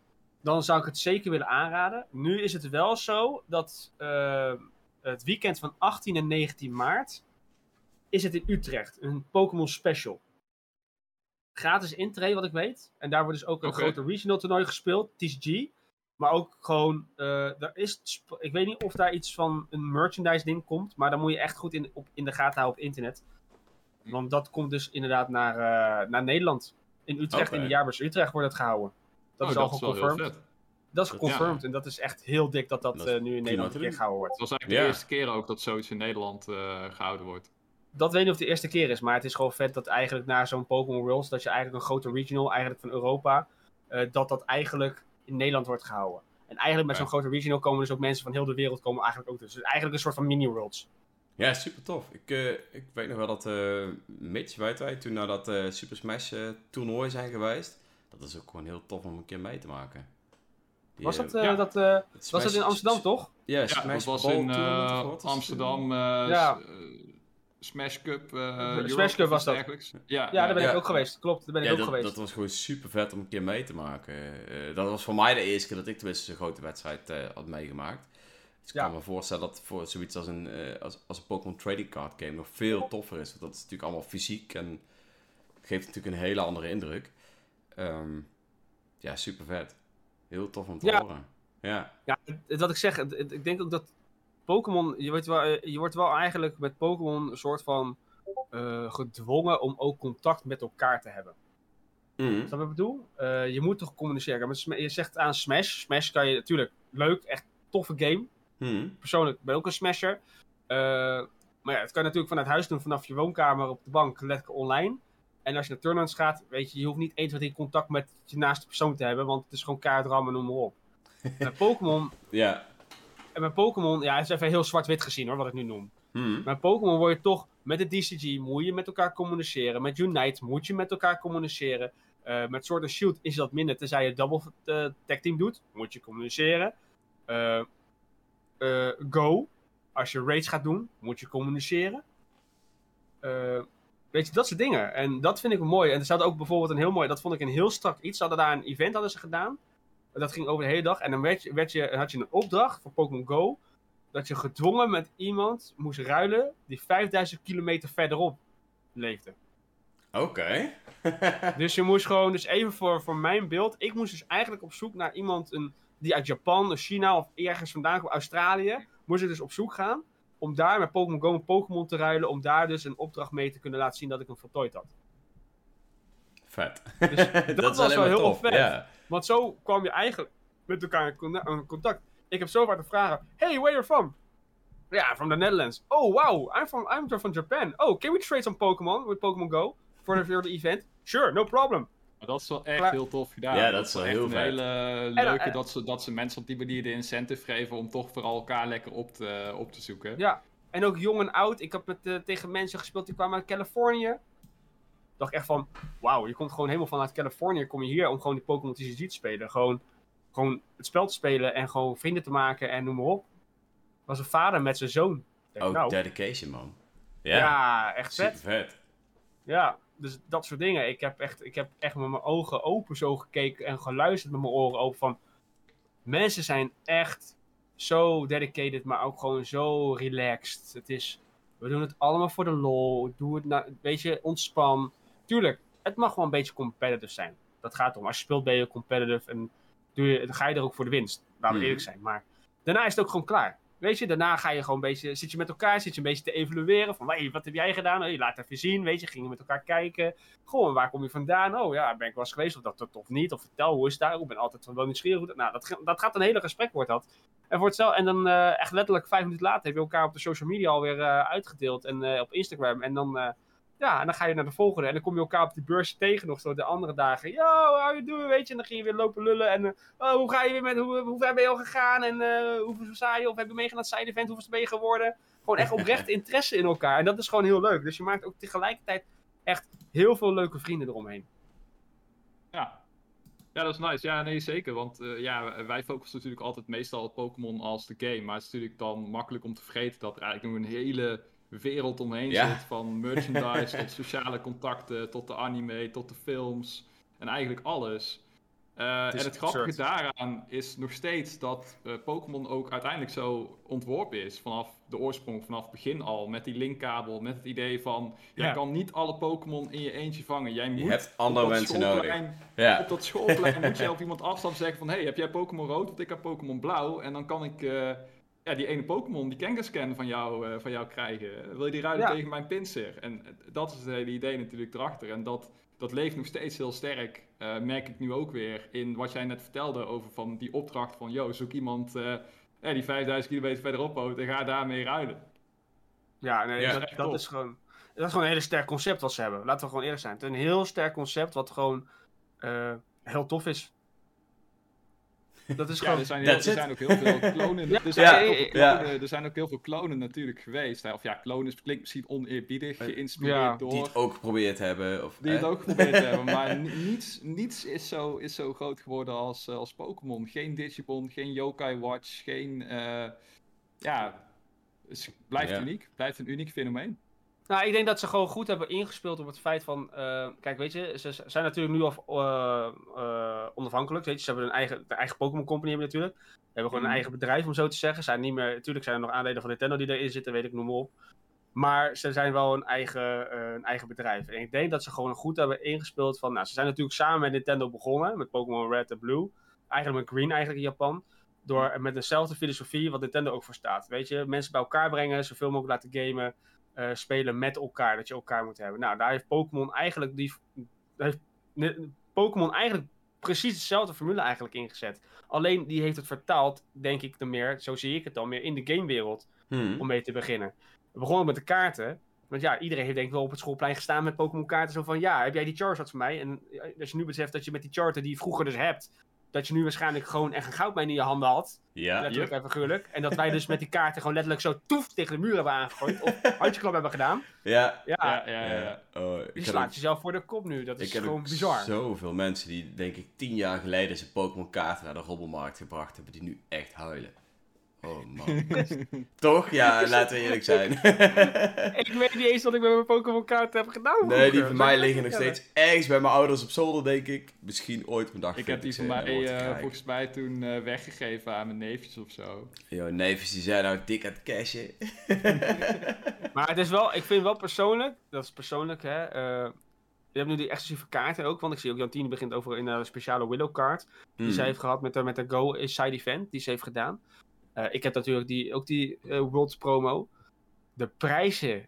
dan zou ik het zeker willen aanraden. Nu is het wel zo dat eh, het weekend van 18 en 19 maart is het in Utrecht, een Pokémon Special. Gratis intree, wat ik weet. En daar wordt dus ook een grote regional toernooi gespeeld, TCG. Maar ook gewoon, eh er is, ik weet niet of daar iets van een merchandise ding komt, maar dan moet je echt goed in, op, in de gaten houden op internet. Want dat komt dus inderdaad naar, eh, naar Nederland. In Utrecht, in de jaarbeurs Utrecht wordt het gehouden. Dat Oh, is al geconfirmed. Dat is Dat- geconfirmed en dat is echt heel dik dat dat, Dat eh, nu in Nederland te een keer doen. gehouden wordt. Het was eigenlijk Ja. de eerste keer ook dat zoiets in Nederland eh, gehouden wordt. Dat weet ik niet of het de eerste keer is, maar het is gewoon vet dat eigenlijk na zo'n Pokémon Worlds, dat je eigenlijk een grote regional, eigenlijk van Europa, eh, dat dat eigenlijk in Nederland wordt gehouden. En eigenlijk met Ja. zo'n grote regional komen dus ook mensen van heel de wereld komen eigenlijk ook dus. Dus eigenlijk een soort van mini-worlds. Ja, super tof. Ik, eh, ik weet nog wel dat eh Mitch, weet wij, toen naar dat eh, Super Smash eh, toernooi zijn geweest. Dat is ook gewoon heel tof om een keer mee te maken. Die, Was dat, eh, ja. dat, eh, was dat in Amsterdam toch? Ja, Ja, Smash dat was Ball in eh? Amsterdam. eh, Ja. Smash Cup. eh, Smash Europe Cup was dat. dergelijks. Ja, Ja, daar ben Ja. ik ook geweest. Klopt, daar ben ik ook dat, geweest. dat was gewoon super vet om een keer mee te maken. Eh, dat was voor mij de eerste keer dat ik tenminste zo'n grote wedstrijd eh, had meegemaakt. Dus ik Ja. kan me voorstellen dat voor zoiets als een, eh, als, als een Pokémon Trading Card game nog veel toffer is. Want dat is natuurlijk allemaal fysiek en geeft natuurlijk een hele andere indruk. Ehm, ja, super vet. Heel tof om te Ja. horen. Ja, Ja, wat ik zeg, ik denk ook dat Pokémon, je, wordt wel, eh, je wordt wel eigenlijk met Pokémon een soort van eh, gedwongen om ook contact met elkaar te hebben. Snap je wat ik bedoel? Eh, je moet toch communiceren. Je zegt aan Smash. Smash kan je natuurlijk leuk, echt toffe game. Mhm. Persoonlijk ben ik ook een Smasher. Maar ja, het kan je natuurlijk vanuit huis doen, vanaf je woonkamer op de bank, lekker online. En als je naar tournaments gaat, weet je, je hoeft niet eens wat in contact met je naaste persoon te hebben, want het is gewoon kaart rammen, noem maar op. Met Pokémon Ja. En bij Pokémon, ja, het is even heel zwart-wit gezien hoor, wat ik nu noem. Maar Pokémon word je toch, met de DCG moet je met elkaar communiceren. Met Unite moet je met elkaar communiceren. Eh, met Sword and Shield is dat minder, tenzij je double eh, tag team doet, moet je communiceren. Eh, Go, als je raids gaat doen, moet je communiceren. Weet je, dat soort dingen. En dat vind ik mooi. En er zat ook bijvoorbeeld een heel mooi, dat vond ik een heel strak iets. Ze hadden daar een event hadden ze gedaan. Dat ging over de hele dag. En dan werd je, werd je, had je een opdracht voor Pokémon Go. Dat je gedwongen met iemand moest ruilen die 5000 kilometer verderop leefde. Oké. Dus je moest gewoon, dus even voor, voor mijn beeld. Ik moest dus eigenlijk op zoek naar iemand een, die uit Japan, of China of ergens vandaan kwam, Australië. Moest ik dus op zoek gaan om daar met Pokémon Go een Pokémon te ruilen. Om daar dus een opdracht mee te kunnen laten zien dat ik hem voltooid had. Vet. Dus dat was wel heel tof. vet. Ja. Want zo kwam je eigenlijk met elkaar in contact. Ik heb zo vaak te vragen: Hey, where you from? Ja, from the Netherlands. Oh, wow, I'm from, I'm from Japan. Oh, can we trade some Pokémon with Pokémon Go for the, event? Sure, no problem. Maar dat is wel echt heel tof gedaan. Ja, dat is wel heel een vet. hele En, leuke eh, dat, ze, dat ze mensen op die manier de incentive geven om toch vooral elkaar lekker op te, op te zoeken. Ja, en ook jong en oud. Ik heb met, eh, tegen mensen gespeeld die kwamen uit Californië. Dacht echt van, wauw, je komt gewoon helemaal vanuit Californië. Kom je hier om gewoon die Pokémon TCG te spelen. Gewoon, gewoon het spel te spelen en gewoon vrienden te maken en noem maar op. Was een vader met zijn zoon. Denk, Oh, nou, dedication, man. ja. Ja, echt vet. vet. Ja, dus dat soort dingen. Ik heb echt, ik heb echt met mijn ogen open zo gekeken en geluisterd met mijn oren open van... mensen zijn echt zo dedicated, maar ook gewoon zo relaxed. Het is, we doen het allemaal voor de lol. Doe het nou, een beetje ontspan. Tuurlijk, het mag wel een beetje competitive zijn. Dat gaat om. Als je speelt ben je competitive en doe je, dan ga je er ook voor de winst. Laten we Mhm. eerlijk zijn. Maar daarna is het ook gewoon klaar. Weet je, daarna ga je gewoon een beetje, zit je met elkaar, zit je een beetje te evalueren. Van, hey, wat heb jij gedaan? Je laat even zien, weet je, gingen met elkaar kijken. Gewoon, waar kom je vandaan? Oh ja, ben ik wel eens geweest of dat, dat of niet? Of vertel, hoe is het daar? Ik ben altijd wel nieuwsgierig. hoe dat- Nou, dat, dat gaat een hele gesprek wordt dat. En, voor hetzelfde, en dan eh, echt letterlijk vijf minuten later heb je elkaar op de social media alweer eh uitgedeeld. En eh, op Instagram. En dan, ja, en dan ga je naar de volgende. En dan kom je elkaar op die beurs tegen nog zo de andere dagen. Yo, how you doing? Weet je, en dan ging je weer lopen lullen. En eh, oh, hoe ga je weer met, hoe, hoe ver ben je al gegaan? En eh hoeveel sta je? Of heb je meegedaan aan het side event? Hoeveel ben je geworden? Gewoon echt oprecht interesse in elkaar. En dat is gewoon heel leuk. Dus je maakt ook tegelijkertijd echt heel veel leuke vrienden eromheen. Ja. Ja, dat is nice. Ja, nee, zeker. Want eh, ja, wij focussen natuurlijk altijd meestal op Pokémon als de game. Maar het is natuurlijk dan makkelijk om te vergeten dat er eigenlijk nog een hele wereld omheen Ja. zit. Van merchandise tot sociale contacten, tot de anime, tot de films. En eigenlijk alles. Eh, en het grappige absurd. daaraan is nog steeds dat eh, Pokémon ook uiteindelijk zo ontworpen is. Vanaf de oorsprong, vanaf het begin al. Met die linkkabel, met het idee van... Jij kan niet alle Pokémon in je eentje vangen. Jij moet Je hebt andere mensen nodig. Ja. op dat schoolplein moet je op iemand afstand zeggen van... Hey, heb jij Pokémon rood? Want ik heb Pokémon blauw. En dan kan ik eh, ja, die ene Pokémon, die Kangaskhan van jou, eh, van jou krijgen. Wil je die ruilen Ja. tegen mijn Pinsir? En eh, dat is het hele idee natuurlijk erachter. En dat, dat leeft nog steeds heel sterk. eh, merk ik nu ook weer in wat jij net vertelde over van die opdracht van... Yo, zoek iemand eh, die 5000 kilometer verderop woont en ga daarmee ruilen. Ja, nee, Ja, dat, is gewoon. Dat is gewoon een hele sterk concept wat ze hebben. Laten we gewoon eerlijk zijn. Het is een heel sterk concept wat gewoon eh, heel tof is. Dat is Ja, gewoon. er zijn, heel, er zijn ook heel veel klonen. Ja, er, zijn ja, ook heel veel ja. klonen er zijn ook heel veel klonen natuurlijk geweest. hè. Of ja, klonen klinkt misschien oneerbiedig, geïnspireerd Ja, door. Die het ook geprobeerd hebben. Of, Die het ook geprobeerd hebben, maar ni- niets, niets is, zo, is zo groot geworden als, eh, als Pokémon. Geen Digimon, geen Yokai Watch, geen... eh, ja, het blijft Ja. uniek. Blijft een uniek fenomeen. Nou, ik denk dat ze gewoon goed hebben ingespeeld op het feit van. eh, kijk, weet je, ze zijn natuurlijk nu al eh, eh, onafhankelijk. Weet je, ze hebben een eigen, de eigen Pokémon Company hebben natuurlijk. Ze hebben gewoon een Mhm. eigen bedrijf, om zo te zeggen. Zijn niet meer, natuurlijk zijn er nog aandelen van Nintendo die erin zitten, weet ik, noem maar op. Maar ze zijn wel een eigen, een eigen bedrijf. En ik denk dat ze gewoon goed hebben ingespeeld van. Nou, ze zijn natuurlijk samen met Nintendo begonnen. Met Pokémon Red en Blue. Eigenlijk met Green, eigenlijk in Japan. Door met dezelfde filosofie wat Nintendo ook voor staat. Weet je, mensen bij elkaar brengen, zoveel mogelijk laten gamen eh, spelen met elkaar, dat je elkaar moet hebben. Nou, daar heeft Pokémon eigenlijk die. Pokémon eigenlijk precies dezelfde formule eigenlijk ingezet. Alleen die heeft het vertaald, denk ik, dan meer, zo zie ik het dan meer, in de gamewereld Hmm. om mee te beginnen. We begonnen met de kaarten. Want ja, iedereen heeft denk ik wel op het schoolplein gestaan met Pokémon kaarten. Zo van, ja, heb jij die Charizard voor mij? En eh, als je nu beseft dat je met die Charter die je vroeger dus hebt, dat je nu waarschijnlijk gewoon echt een goudmijn in je handen had. Ja. Letterlijk en figuurlijk. En dat wij dus met die kaarten gewoon letterlijk zo toef tegen de muur hebben aangegooid. Of handjeklap hebben gedaan. Ja. Ja, Ja, ja, ja. Ja. Oh, ik je slaat ook- jezelf voor de kop nu. Dat is Ik heb gewoon bizar. zoveel mensen die, denk ik, tien jaar geleden zijn Pokémon kaarten naar de robbelmarkt gebracht hebben, die nu echt huilen. Oh man. Toch? Ja, laten we eerlijk zijn. Ik weet niet eens wat ik met mijn Pokémon kaarten heb gedaan. nee, die van mij liggen nog steeds ergens bij mijn ouders op zolder, denk ik. Misschien ooit mijn dag Ik heb die van mij eh, volgens mij toen eh, weggegeven aan mijn neefjes of zo. Yo, neefjes die zijn nou dik aan het cashen. Maar het is wel, ik vind wel persoonlijk, dat is persoonlijk hè. eh, je hebt nu die exclusieve kaarten ook, want ik zie ook Jantine begint over een speciale Willow kaart. Die Hmm. zij heeft gehad met de, met de Go Side Event, die ze heeft gedaan. Eh, ik heb natuurlijk die, ook die eh, Worlds promo. De prijzen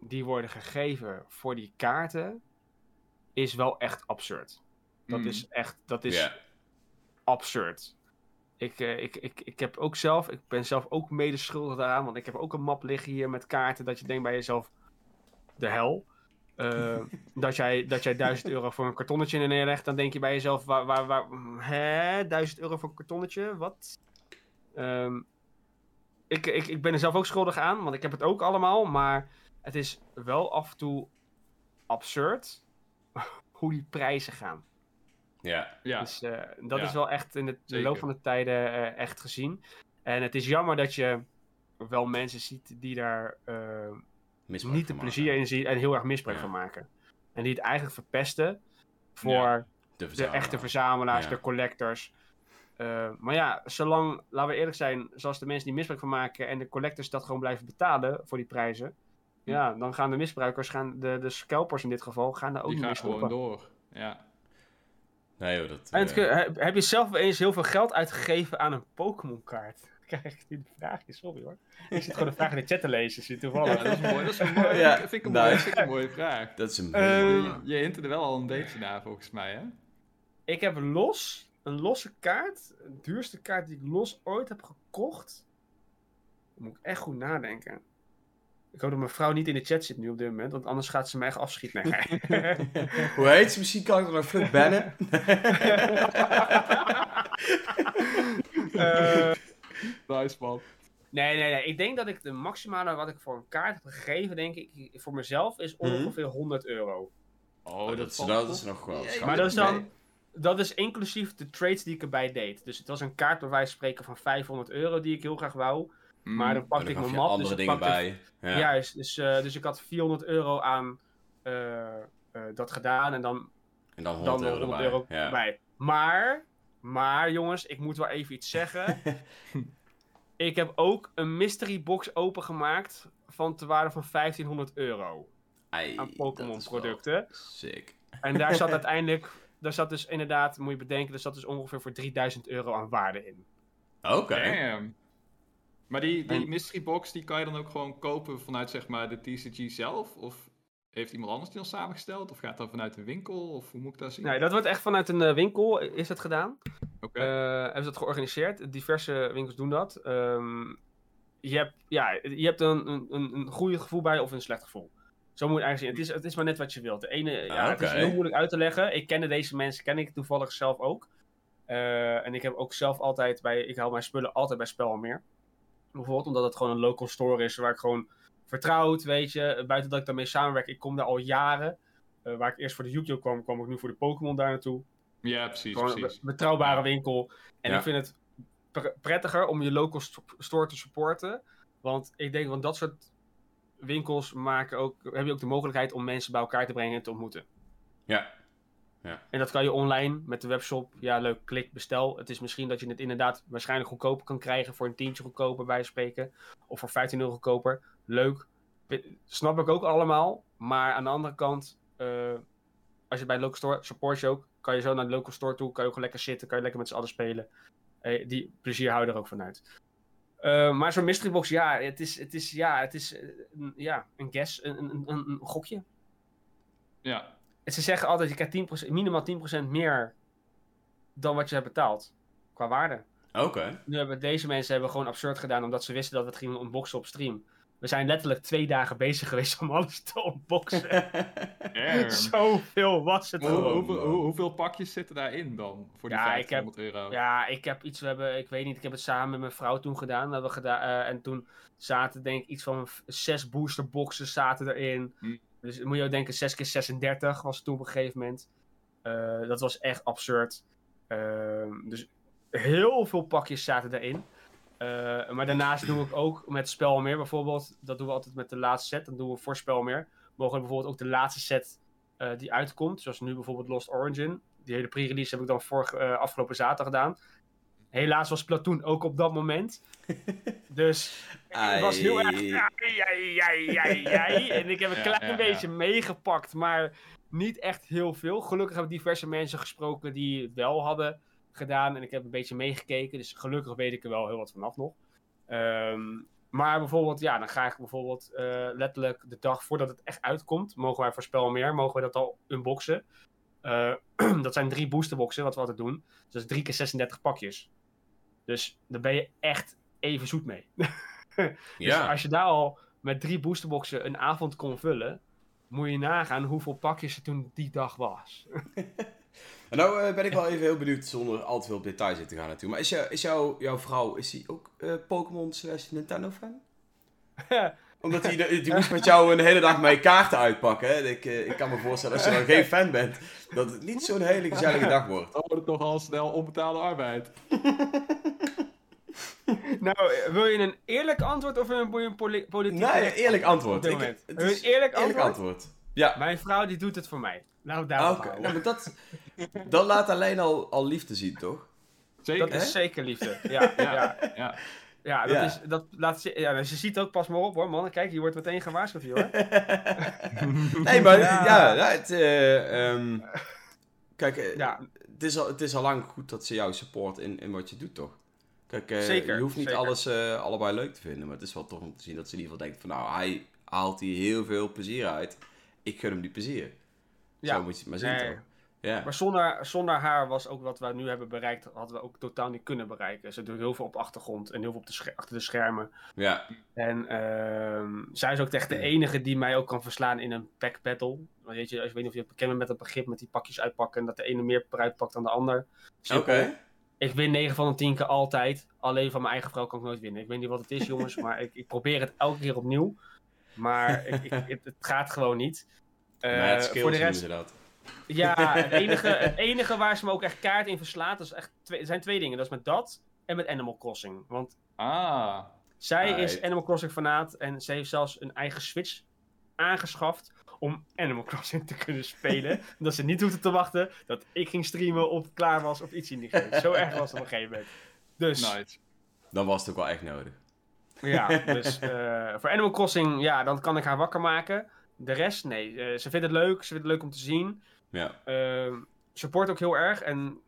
die worden gegeven voor die kaarten is wel echt absurd. Dat Mm. is echt, dat is absurd. Ik, eh, ik, ik, ik heb ook zelf, ik ben zelf ook mede schuldig daaraan, want ik heb ook een map liggen hier met kaarten dat je denkt bij jezelf, de hel. Dat, jij, dat jij 1000 euro voor een kartonnetje neerlegt, dan denk je bij jezelf, waar, waar, waar, hè, 1000 euro voor een kartonnetje, wat? Ehm, ik, ik, ik ben er zelf ook schuldig aan, want ik heb het ook allemaal, maar het is wel af en toe absurd hoe die prijzen gaan. Ja. Ja, Dus eh, dat Ja, is wel echt in de, loop van de tijden eh, echt gezien. En het is jammer dat je wel mensen ziet die daar eh, niet de plezier maken. in zien en heel erg misbruik Ja. van maken. En die het eigenlijk verpesten voor Ja, De, de echte verzamelaars, Ja. de collectors. Eh, maar ja, zolang, laten we eerlijk zijn, zoals de mensen die misbruik van maken en de collectors dat gewoon blijven betalen voor die prijzen, ja, dan gaan de misbruikers, gaan de, de scalpers in dit geval, gaan daar ook Die niet gewoon stoppen. door. Ja. Nee joh, dat... En het- eh, heb, heb je zelf eens heel veel geld uitgegeven aan een Pokémon kaart? Krijg ik nu de vraag? Sorry hoor. Ik zit gewoon de vraag in de chat te lezen, zit Ja, toevallig. dat is mooi. Dat is een mooie, Ja, vind ik een mooie, vind ik een mooie vraag. dat is een... Eh, Je, je hint er wel al een beetje naar, volgens mij, hè? Ik heb los, een losse kaart, de duurste kaart die ik los ooit heb gekocht. Dan moet ik echt goed nadenken. Ik hoop dat mijn vrouw niet in de chat zit nu op dit moment, want anders gaat ze echt afschieten. Nee. Hoe heet ze? Misschien kan ik er nog flink bannen. Eh, Nice, man. nee, nee, nee. Ik denk dat ik de maximale wat ik voor een kaart heb gegeven, denk ik, voor mezelf, is Mhm. ongeveer 100 euro. Oh, dat, is, dat is nog wel... Ja. Maar dat is dan, Nee. Dat is inclusief de trades die ik erbij deed. Dus het was een kaart bij wijze van spreken van 500 euro die ik heel graag wou. Mm. Maar dan pakte ik mijn map, andere dus ik dingen bij. Ja. Juist, dus, eh, dus ik had 400 euro aan eh, eh, dat gedaan en dan, En dan 100 dan nog euro 100 erbij. euro ja. bij. Maar, maar jongens, ik moet wel even iets zeggen. ik heb ook een mystery box opengemaakt van te waarde van 1500 euro aan Pokémon producten. Sick. En daar zat uiteindelijk, daar zat dus inderdaad, moet je bedenken, er zat dus ongeveer voor 3000 euro aan waarde in. Oké. Maar die, die En- mystery box, die kan je dan ook gewoon kopen vanuit zeg maar de TCG zelf? Of heeft iemand anders die al samengesteld? Of gaat dat vanuit de winkel? Of hoe moet ik dat zien? Nee, dat wordt echt vanuit een eh, winkel, is dat gedaan. Oké. Eh, hebben ze dat georganiseerd. Diverse winkels doen dat. Ehm, je hebt, ja, je hebt een, een, een een goed gevoel bij of een slecht gevoel. Zo moet je het eigenlijk zien. Het is, het is maar net wat je wilt. De ene, ja, Ah, het is heel moeilijk uit te leggen. Ik kende deze mensen, ken ik toevallig zelf ook. Eh, en ik heb ook zelf altijd bij, ik haal mijn spullen altijd bij Spel Meer. Bijvoorbeeld omdat het gewoon een local store is waar ik gewoon vertrouwd, weet je. Buiten dat ik daarmee samenwerk, ik kom daar al jaren. Eh, waar ik eerst voor de Yu-Gi-Oh kwam, kwam ik nu voor de Pokémon daar naartoe. ja, precies, Gewoon een precies. betrouwbare winkel. En Ja. ik vind het pre- prettiger om je local st- store te supporten. Want ik denk, want dat soort winkels maken ook, heb je ook de mogelijkheid om mensen bij elkaar te brengen en te ontmoeten. Ja. En dat kan je online met de webshop. Ja, leuk, klik, bestel. Het is misschien dat je het inderdaad waarschijnlijk goedkoper kan krijgen. Voor een tientje goedkoper bij spreken. Of voor 15 euro goedkoper. Leuk. Snap ik ook allemaal. Maar aan de andere kant, eh, als je bij de local store support je ook, kan je zo naar de local store toe. Kan je ook gewoon lekker zitten. Kan je lekker met z'n allen spelen. Eh, die plezier houden er ook vanuit. Eh, maar zo'n mystery box, ja, het is, het is, ja, het is eh, een, ja, een guess, een, een, een, een gokje. Ja, En Ze zeggen altijd, je krijgt 10%, minimaal 10% meer dan wat je hebt betaald. Qua waarde. Oké. Nu hebben deze mensen hebben gewoon absurd gedaan, omdat ze wisten dat we het gingen unboxen op stream. We zijn letterlijk twee dagen bezig geweest om alles te unboxen. Zoveel was het Hoe- hoeveel, hoe- hoeveel pakjes zitten daarin dan? Voor die Ja, ik heb- 1500 euro? Ja, ik heb iets, we hebben, ik weet niet, ik heb het samen met mijn vrouw toen gedaan. Dat hebben we gedaan eh, en toen zaten denk ik iets van zes boosterboxen zaten erin. Hm. Dus moet je ook denken, 6 keer 36 was het toen op een gegeven moment. Eh, dat was echt absurd. Ehm, dus heel veel pakjes zaten erin. Eh, maar daarnaast doe ik ook met spel meer bijvoorbeeld. Dat doen we altijd met de laatste set. Dan doen we voor spel meer. Mogen we bijvoorbeeld ook de laatste set eh, die uitkomt. Zoals nu bijvoorbeeld Lost Origin. Die hele pre-release heb ik dan vorige, eh, afgelopen zaterdag gedaan. Helaas was Platoon ook op dat moment. Dus het was heel erg. Ai. Ai, ai, ai, ai, ai. En ik heb een Ja, klein ja, ja. beetje meegepakt, maar niet echt heel veel. Gelukkig heb ik diverse mensen gesproken die het wel hadden gedaan. En ik heb een beetje meegekeken. Dus gelukkig weet ik er wel heel wat vanaf nog. Ehm, maar bijvoorbeeld, ja, dan ga ik bijvoorbeeld eh, letterlijk de dag voordat het echt uitkomt, mogen wij voor spel meer, mogen we dat al unboxen. Eh, dat zijn drie boosterboxen, wat we altijd doen. Dus dat is drie keer 36 pakjes. Dus daar ben je echt even zoet mee. Dus Ja. als je daar al met drie boosterboxen een avond kon vullen, moet je nagaan hoeveel pakjes er toen die dag was. En nou eh, ben ik wel even heel benieuwd, zonder al te veel op details in te gaan natuurlijk. Maar is, jou, is jou, jouw vrouw, is die ook eh, Pokémon slash Nintendo fan? Omdat die, die moest met jou een hele dag mee kaarten uitpakken. Hè? Ik, eh, ik kan me voorstellen, als je dan geen fan bent, dat het niet zo'n hele gezellige dag wordt. Dan wordt het toch al snel onbetaalde arbeid. nou, wil je een eerlijk antwoord of wil je een poli- politiek Nee, eerlijk antwoord. Ik- het is een eerlijk Eerlijk antwoord? antwoord. Ja. Mijn vrouw die doet het voor mij. Nou, Ah, daar Oké, nou, maar dat, dat laat alleen al, al liefde zien, toch? Zeker. Dat is zeker liefde. Ja, ja. ja. Ja. dat Ja. is, dat laat ze, ja, dus je ziet ook, pas maar op hoor, man. Kijk, je wordt meteen gewaarschuwd hier hoor. nee, maar ja, het, eh, ehm, kijk, eh, Ja, het, is al, het is al lang goed dat ze jou support in, in wat je doet, toch? Kijk, eh, Zeker, je hoeft niet zeker. alles eh, allebei leuk te vinden, maar het is wel tof om te zien dat ze in ieder geval denkt van, nou, hij haalt hier heel veel plezier uit. Ik gun hem die plezier. Ja. Zo moet je het maar zien, Nee. toch? Ja. maar zonder, zonder haar was ook wat we nu hebben bereikt, hadden we ook totaal niet kunnen bereiken. Ze doet heel veel op achtergrond en heel veel op de achter de schermen. ja. En ehm, zij is ook echt de enige die mij ook kan verslaan in een pack battle. Weet je, ik weet niet of je bekend bent met dat begrip met die pakjes uitpakken en dat de ene meer eruit pakt dan de ander. Oké. Ik win 9 van de 10 keer altijd. Alleen van mijn eigen vrouw kan ik nooit winnen. Ik weet niet wat het is, jongens, maar ik, ik probeer het elke keer opnieuw. Maar ik, ik, het, het gaat gewoon niet. Eh, Maar het skills voor de rest, ze dat. Ja, het enige, het enige waar ze me ook echt kaart in verslaat, dat is echt twee, er zijn twee dingen. Dat is met dat en met Animal Crossing. Want Ah. zij is Animal Crossing fanaat en ze heeft zelfs een eigen Switch aangeschaft om Animal Crossing te kunnen spelen. dat ze niet hoefde te wachten dat ik ging streamen of klaar was of iets in die geest. Zo erg was het op een gegeven moment. Dus, Nice. Dan was het ook wel echt nodig. ja, dus eh, voor Animal Crossing, ja, dan kan ik haar wakker maken. De rest, nee. Eh, ze vindt het leuk, ze vindt het leuk om te zien. Ja. Ehm support ook heel erg en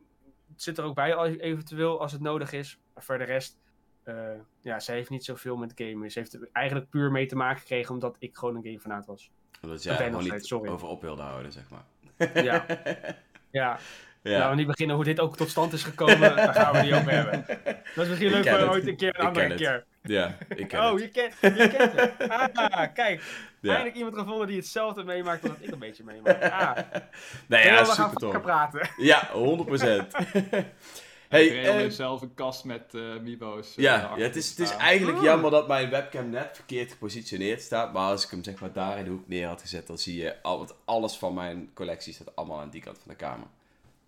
het zit er ook bij eventueel als het nodig is. Maar voor de rest, eh, ja, ze heeft niet zoveel met gamen. Ze heeft er eigenlijk puur mee te maken gekregen omdat ik gewoon een gamefanaat was. Omdat jij gewoon niet sorry. over op wilde houden, zeg maar. Ja. Ja, ja. laten we niet beginnen hoe dit ook tot stand is gekomen. Daar gaan we niet over hebben. Dat is misschien leuk voor ooit een keer, een andere keer. Ja, ik ken Oh, het. je kent, je kent het. Ah, kijk. Ja. Eindelijk iemand gevonden die hetzelfde meemaakt als dat ik een beetje meemaak. Ah, Nee, ja, we gaan praten. Ja, 100%. Hey, eh, heeft zelf een kast met eh Mibo's. eh, ja, het is, het is eigenlijk Ah. jammer dat mijn webcam net verkeerd gepositioneerd staat. Maar als ik hem zeg maar daar in de hoek neer had gezet, dan zie je al, want alles van mijn collectie staat allemaal aan die kant van de kamer.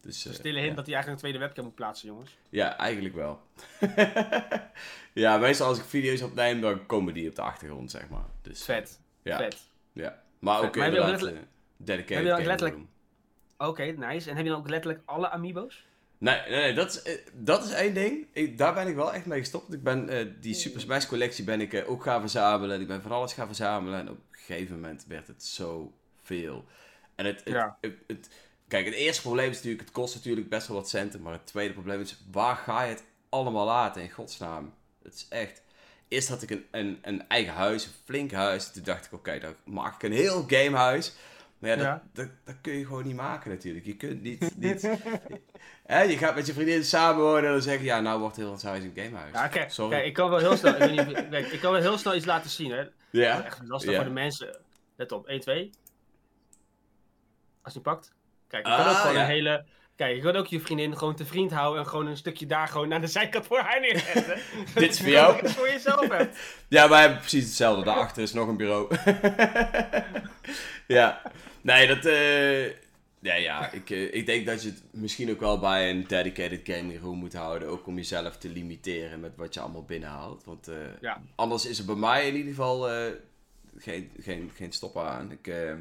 Dus, eh, Stille hint dat hij eigenlijk een tweede webcam moet plaatsen, jongens. Ja, eigenlijk wel. ja, meestal als ik video's opneem, dan komen die op de achtergrond, zeg maar. Dus, Vet, ja, vet. ja. Maar ook ook inderdaad letterlijk- eh, dedicated heb je letterlijk-. Oké, nice. En heb je dan ook letterlijk alle amiibo's? Nee, nee, nee dat, is, eh, dat is één ding. Ik, daar ben ik wel echt mee gestopt. Ik ben eh, die Super Smash collectie ben ik eh, ook gaan verzamelen. Ik ben van alles gaan verzamelen. En op een gegeven moment werd het zo veel. En het, het, Ja. het, het- kijk, het eerste probleem is natuurlijk, het kost natuurlijk best wel wat centen. Maar het tweede probleem is, waar ga je het allemaal laten in godsnaam? Het is echt... Eerst had ik een, een, een eigen huis, een flink huis. Toen dacht ik, oké, dan maak ik een heel gamehuis. Maar ja, dat, Ja. Dat, dat kun je gewoon niet maken natuurlijk. Je kunt niet... niet hè, je gaat met je vriendin samenwonen en dan zeg je, ja, nou wordt heel ons huis een gamehuis. Ja, kijk, Sorry. kijk, ik kan wel heel snel, ik, weet niet, of je- kijk, ik kan wel heel snel iets laten zien, hè. ja? Dat is echt lastig Ja. voor de mensen. Let op, 1, 2. Als je pakt. Kijk, Ah, kan ook gewoon ja. een hele... Kijk, je kan ook je vriendin gewoon te vriend houden en gewoon een stukje daar gewoon naar de zijkant voor haar neerzetten. Dit is voor jou. Voor jezelf hebt. Ja, wij hebben precies hetzelfde. Daarachter is nog een bureau. ja. Nee, dat... eh Ja, ja. Ik, eh, ik denk dat je het misschien ook wel bij een dedicated gaming room moet houden. Ook om jezelf te limiteren met wat je allemaal binnenhaalt. Want eh, Ja. anders is er bij mij in ieder geval geen, geen, geen stop aan. Ik, ehm,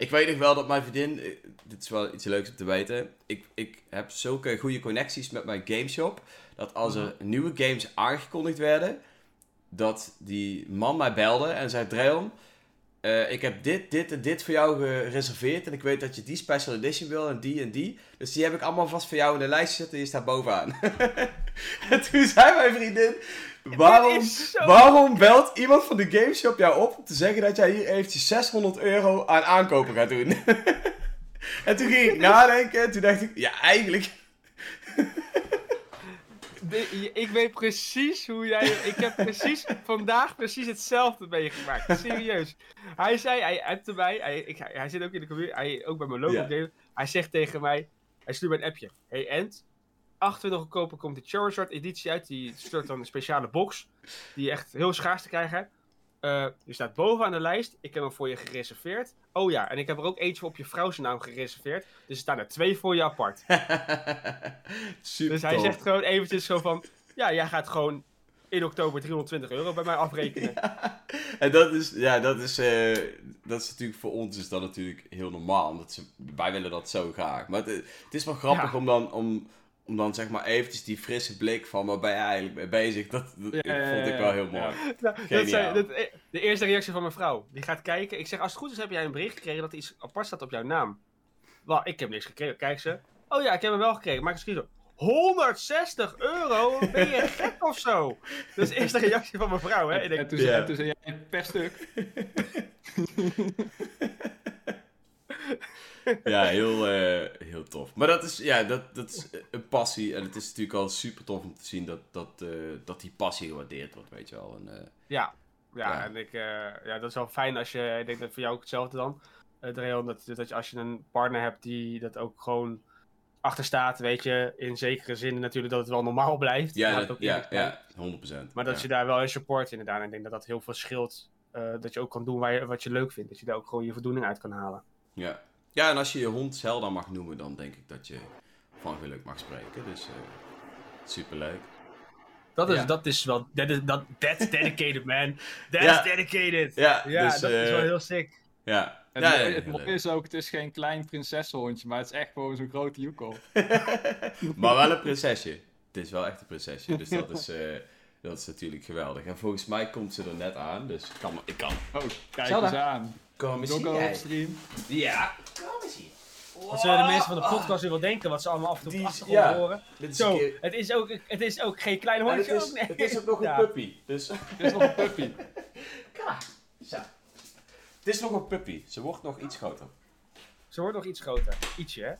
ik weet nog wel dat mijn vriendin... eh, dit is wel iets leuks om te weten. Ik, ik heb zulke goede connecties met mijn gameshop. Dat als er nieuwe games aangekondigd werden dat die man mij belde en zei: Dreon, eh, ik heb dit, dit en dit voor jou gereserveerd. En ik weet dat je die special edition wil en die en die. Dus die heb ik allemaal vast voor jou in de lijst gezet en je staat bovenaan. en toen zei mijn vriendin: waarom, zo- waarom belt iemand van de gameshop jou op om te zeggen dat jij hier eventjes 600 euro aan aankopen gaat doen? en toen ging ik nadenken en toen dacht ik: ja, eigenlijk. De- ik weet precies hoe jij. Ik heb precies vandaag precies hetzelfde meegemaakt. Serieus. Hij zei, hij appte mij. Hij, ik, hij, hij zit ook in de community. Hij, ook bij mijn logo Ja. delen. Hij zegt tegen mij. Hij stuurt mij een appje. Hey Ent. 28 oktober komt de Charizard editie uit. Die stuurt dan een speciale box. Die echt heel schaars te krijgen. Eh, je staat bovenaan de lijst. Ik heb hem voor je gereserveerd. Oh ja, en ik heb er ook eentje op je vrouw's naam gereserveerd. Dus er staan er twee voor je apart. Super. Dus hij zegt gewoon eventjes zo van... Ja, jij gaat gewoon in oktober 320 euro bij mij afrekenen. En dat is, ja, dat is, eh, dat is natuurlijk voor ons is dat natuurlijk heel normaal. Omdat ze, wij willen dat zo graag. Maar het, het is wel grappig Ja. om dan, om, om dan zeg maar eventjes die frisse blik van waar ben je eigenlijk mee bezig, dat, dat Ja, ja, vond ik wel heel ja. mooi. Nou, dat zei, dat, de eerste reactie van mijn vrouw. Die gaat kijken. Ik zeg, als het goed is heb jij een bericht gekregen dat er iets apart staat op jouw naam. Wel, ik heb niks gekregen. Kijk ze. Oh ja, ik heb hem wel gekregen. Maak een screenshot. 160 euro? Ben je gek of zo? Dat is de eerste reactie van mijn vrouw, hè? Ik En, denk, toen, Ja. en toen zei jij per stuk. Ja, heel, eh, heel tof. Maar dat is, ja, dat, dat is een passie. En het is natuurlijk al super tof om te zien dat, dat, eh, dat die passie gewaardeerd wordt, weet je wel. En, eh, ja. Ja, Ja. en ik, ja, dat is wel fijn als je, ik denk dat voor jou ook hetzelfde dan, Dreon, dat, dat je als je een partner hebt die dat ook gewoon achter staat, weet je, in zekere zin natuurlijk dat het wel normaal blijft. ja, dat- ook ja, ja, 100%. Maar dat ja. je daar wel in support inderdaad. En ik denk dat dat heel veel scheelt. dat je ook kan doen waar je, wat je leuk vindt. Dat je daar ook gewoon je voldoening uit kan halen. Ja. ja, en als je je hond Zelda mag noemen, dan denk ik dat je van geluk mag spreken. Dus eh superleuk. Dat is, Ja. dat is wel... Dat is, dat, that's dedicated, man. That's Ja. dedicated. Ja, Ja, dus, dat is eh, wel heel sick. Ja, Het, ja, het, mooie is ook, het is geen klein prinsessenhondje, maar het is echt gewoon zo'n grote joekel. maar wel een prinsesje. Het is wel echt een prinsesje, dus dat is, eh, dat is natuurlijk geweldig. En volgens mij komt ze er net aan, dus ik kan... Ik kan. Oh, kijk Zelda. eens aan. Kom eens hier. op stream. Ja, kom eens hier. Wat zullen de mensen van de podcast weer wel denken? Wat ze allemaal af en toe op Die de is- achtergrond ja. horen. Dit is Zo, een keer... het is, ook, het is ook geen klein En het, hondje. is, ook, nee. het is ook nog een Ja. puppy, dus... Dit is nog een puppy. Zo. Het is nog een puppy, ze wordt nog iets groter. Ze wordt nog iets groter. Ietsje, hè?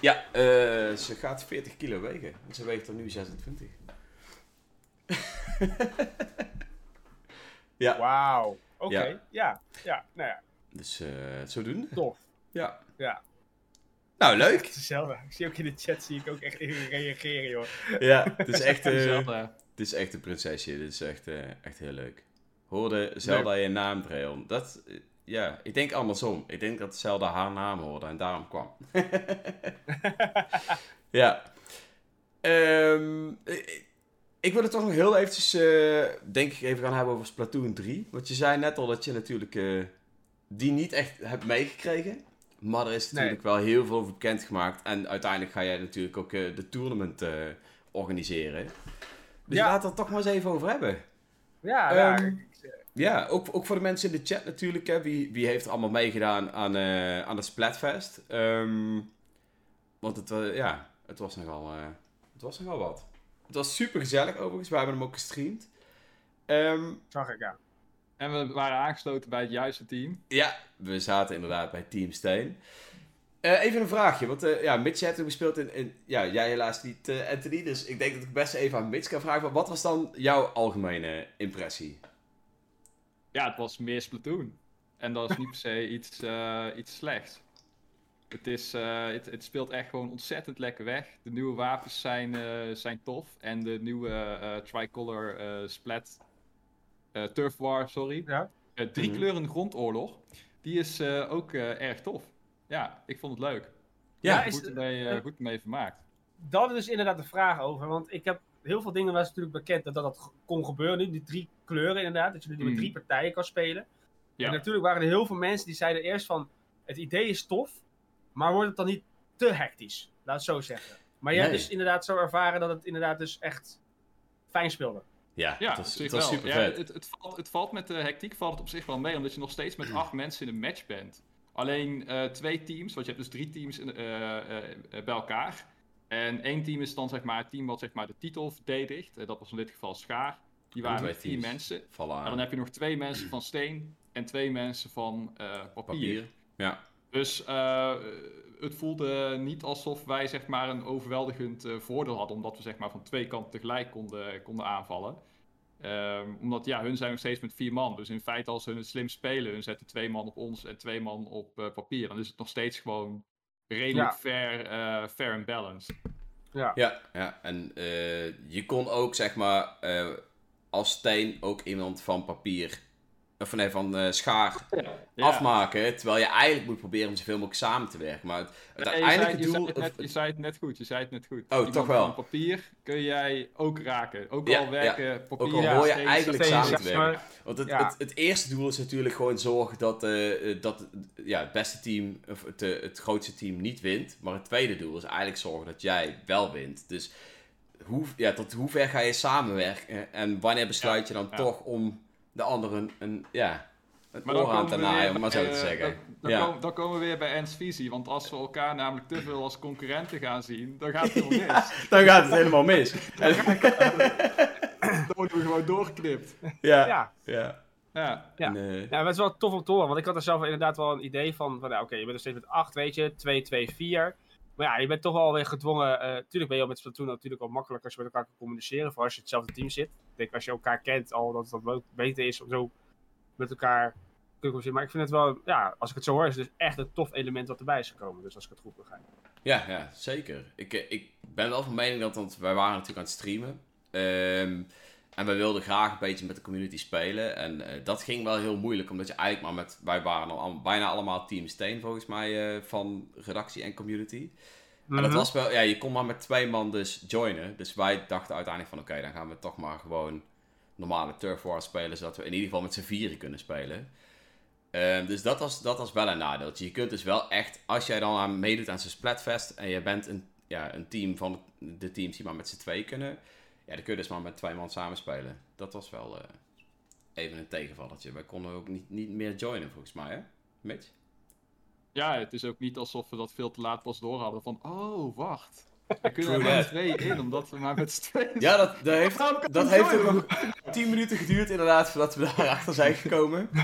Ja, eh, ze gaat 40 kilo wegen. En ze weegt er nu 26. ja, Wauw. Oké, Ja. ja. ja. nou ja, dus eh zodoende. tof. Ja. Ja. Nou, leuk. Het is hetzelfde. Ik zie ook in de chat zie ik ook echt even reageren, joh. Ja, het is echt, eh, Zelda. het is echt een prinsesje. Dit is echt, eh, echt heel leuk. Hoorde Zelda je naam, Dreon? Dat, ja, ik denk andersom. Ik denk dat Zelda haar naam hoorde en daarom kwam. ja. Ehm, ik- ik wil het toch nog heel eventjes, eh, denk ik, even gaan hebben over Splatoon 3. Want je zei net al dat je natuurlijk eh, die niet echt hebt meegekregen. Maar er is natuurlijk wel heel veel over bekendgemaakt. En uiteindelijk ga jij natuurlijk ook eh, de tournament organiseren. Dus Ja. laten we het toch maar eens even over hebben. Ja. Ehm, Ja, ook, ook voor de mensen in de chat natuurlijk. Hè. Wie, wie heeft er allemaal meegedaan aan, aan de Splatfest? Ehm, want het, ja, het, was nogal, het was nogal wat. Het was super gezellig overigens. We hebben hem ook gestreamd. Ehm, zag ik, ja. En we waren aangesloten bij het juiste team. ja, we zaten inderdaad bij Team Steen. Eh, even een vraagje, want eh, ja, Mitch heeft hem gespeeld in, in... Ja, jij helaas niet, eh, Anthony. Dus ik denk dat ik best even aan Mitch kan vragen. Maar wat was dan jouw algemene impressie? Ja, het was meer Splatoon. En dat is niet per se iets, eh, iets slechts. Het, is, eh, het, het speelt echt gewoon ontzettend lekker weg. De nieuwe wapens zijn, eh, zijn tof. En de nieuwe eh, Tricolor eh, Splat... eh, Turf War, sorry. Ja. Drie Mhm. kleuren grondoorlog. Die is eh, ook eh, erg tof. Ja, ik vond het leuk. Ja, Ja, is- Goed ermee, eh, goed ermee vermaakt. Dat is dus inderdaad de vraag over. Want ik heb heel veel dingen was natuurlijk bekend dat dat, dat kon gebeuren. Nu, die drie kleuren inderdaad. Dat je nu met Mhm. drie partijen kan spelen. Ja. En natuurlijk waren er heel veel mensen die zeiden eerst van... Het idee is tof, maar wordt het dan niet te hectisch? Laat het zo zeggen. Maar je hebt dus inderdaad zo ervaren dat het inderdaad dus echt fijn speelde. ja, Ja, het op was, zich het was wel. super Ja, vet. het, het, valt, het valt met de hectiek valt het op zich wel mee, omdat je nog steeds met acht mensen in een match bent. Alleen eh, twee teams, want je hebt dus drie teams in, eh, eh, bij elkaar. En één team is dan zeg maar het team wat zeg maar de titel verdedigt. Dat was in dit geval Schaar. Die waren twee met vier mensen. Vallen En dan heb je nog twee mensen van steen en twee mensen van eh, papier. Papier. Ja. Dus eh, het voelde niet alsof wij zeg maar een overweldigend eh, voordeel hadden, omdat we zeg maar van twee kanten tegelijk konden, konden aanvallen. Ehm, omdat ja, hun zijn nog steeds met vier man. Dus in feite als hun het slim spelen, hun zetten twee man op ons en twee man op eh, papier. Dan is het nog steeds gewoon redelijk Ja. fair, eh, fair and balanced. Ja. Ja, ja. en eh, je kon ook zeg maar eh, als steen ook iemand van papier of nee, van eh, schaar Ja. afmaken. Terwijl je eigenlijk moet proberen om zoveel mogelijk samen te werken. Maar het, het Nee, je, uiteindelijke zei, je, doel... zei het net, je zei het net goed, je zei het net goed. Oh, Iemand toch wel. papier kun jij ook raken. Ook Ja, al werken papier... ook al Ja, hoor je steeds- eigenlijk steeds, samen te werken. Want het, Ja. het, het eerste doel is natuurlijk gewoon zorgen dat, eh, eh, dat ja, het beste team, of het, het grootste team niet wint. Maar het tweede doel is eigenlijk zorgen dat jij wel wint. Dus hoe, ja, tot hoe ver ga je samenwerken? En wanneer besluit je dan ja. toch om de anderen een, een, ja, een Maar dan oor aan komen te we naaien, weer om maar zo bij, te eh, zeggen. Dan, dan, Ja. komen, dan komen we weer bij Ernst visie. Want als we elkaar namelijk te veel als concurrenten gaan zien, dan gaat het helemaal mis. Dan gaat het helemaal mis. En- dan worden we gewoon doorgeknipt. ja, Ja, ja. Ja. Ja. En, ja, maar het is wel tof om te horen. Want ik had er zelf inderdaad wel een idee van. van ja, Oké, je bent er steeds met 8, weet je. 2, 2, 4. Maar ja, je bent toch wel weer gedwongen. eh tuurlijk ben je al met Splatoon natuurlijk al makkelijker als je met elkaar kan communiceren. Voor als je hetzelfde team zit. Ik denk als je elkaar kent al dat het wat beter is om zo met elkaar te communiceren. Maar ik vind het wel, ja, als ik het zo hoor, is het dus echt een tof element wat erbij is gekomen. Dus als ik het goed begrijp. Ja, ja, zeker. Ik, eh, ik ben wel van mening dat, want wij waren natuurlijk aan het streamen. Ehm, en wij wilden graag een beetje met de community spelen. En eh, dat ging wel heel moeilijk, omdat je eigenlijk maar met, wij waren al, bijna allemaal Team Steen volgens mij, eh, van redactie en community. En dat Mhm. was wel, ja, je kon maar met twee man dus joinen. Dus wij dachten uiteindelijk van, oké, dan gaan we toch maar gewoon normale Turf War spelen, zodat we in ieder geval met z'n vieren kunnen spelen. Ehm, dus dat was, dat was wel een nadeeltje. Je kunt dus wel echt, als jij dan aan meedoet aan zo'n Splatfest en je bent een, ja, een team van de teams die maar met z'n twee kunnen, ja, dan kun je dus maar met twee man samenspelen. Dat was wel eh, even een tegenvalletje. Wij konden ook niet, niet meer joinen volgens mij, hè? Mitch? ja, het is ook niet alsof we dat veel te laat pas door hadden. Van, oh, wacht. We kunnen er maar twee in, omdat we maar met z'n tweeën Ja, dat, dat heeft, dat heeft ook nog 10 minuten geduurd inderdaad voordat we daarachter zijn gekomen.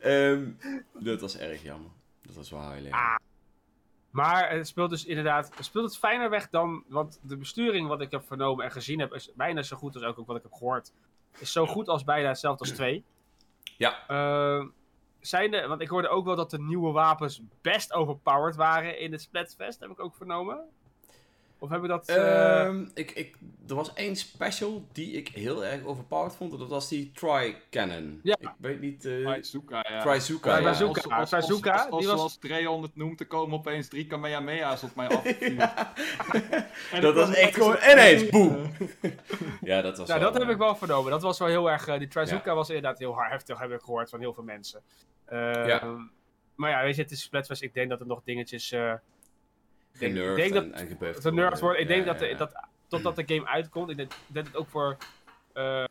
Ehm, dat was erg jammer. Dat was wel heel erg. Maar het speelt dus inderdaad, het speelt het fijner weg dan, want de besturing wat ik heb vernomen en gezien heb, is bijna zo goed als ook, ook wat ik heb gehoord. Is zo goed als bijna hetzelfde als 2. Ja. Uh, zijn de, want ik hoorde ook wel dat de nieuwe wapens best overpowered waren in het Splatfest, heb ik ook vernomen. Of heb ik dat... eh, Ehm, ik, ik, er was één special die ik heel erg overpowered vond. en Dat was die Tri-Cannon. Ja. Ik weet niet... eh Trizuka, ja. Trizuka, Ja, ja. Trizuka. Als, als, als, Trizuka, als, als, die was- zoals Treon het noemt, er komen opeens drie Kamehameha's op mij af. En Dat was echt gewoon ineens, boem! Ja, dat was ja, wel, dat heb eh, ik wel vernomen. Dat was wel heel erg... die Trizuka was inderdaad heel hard heftig, heb ik gehoord van heel veel mensen. Eh, Ja. Maar ja, weet je, het is Splatfest. Ik denk dat er nog dingetjes... ik denk- Genurfd ik denk en, dat en nerds wordt. Ik Ja, denk ja, dat, ja. dat totdat de game uitkomt, ik denk dat het ook voor, eh,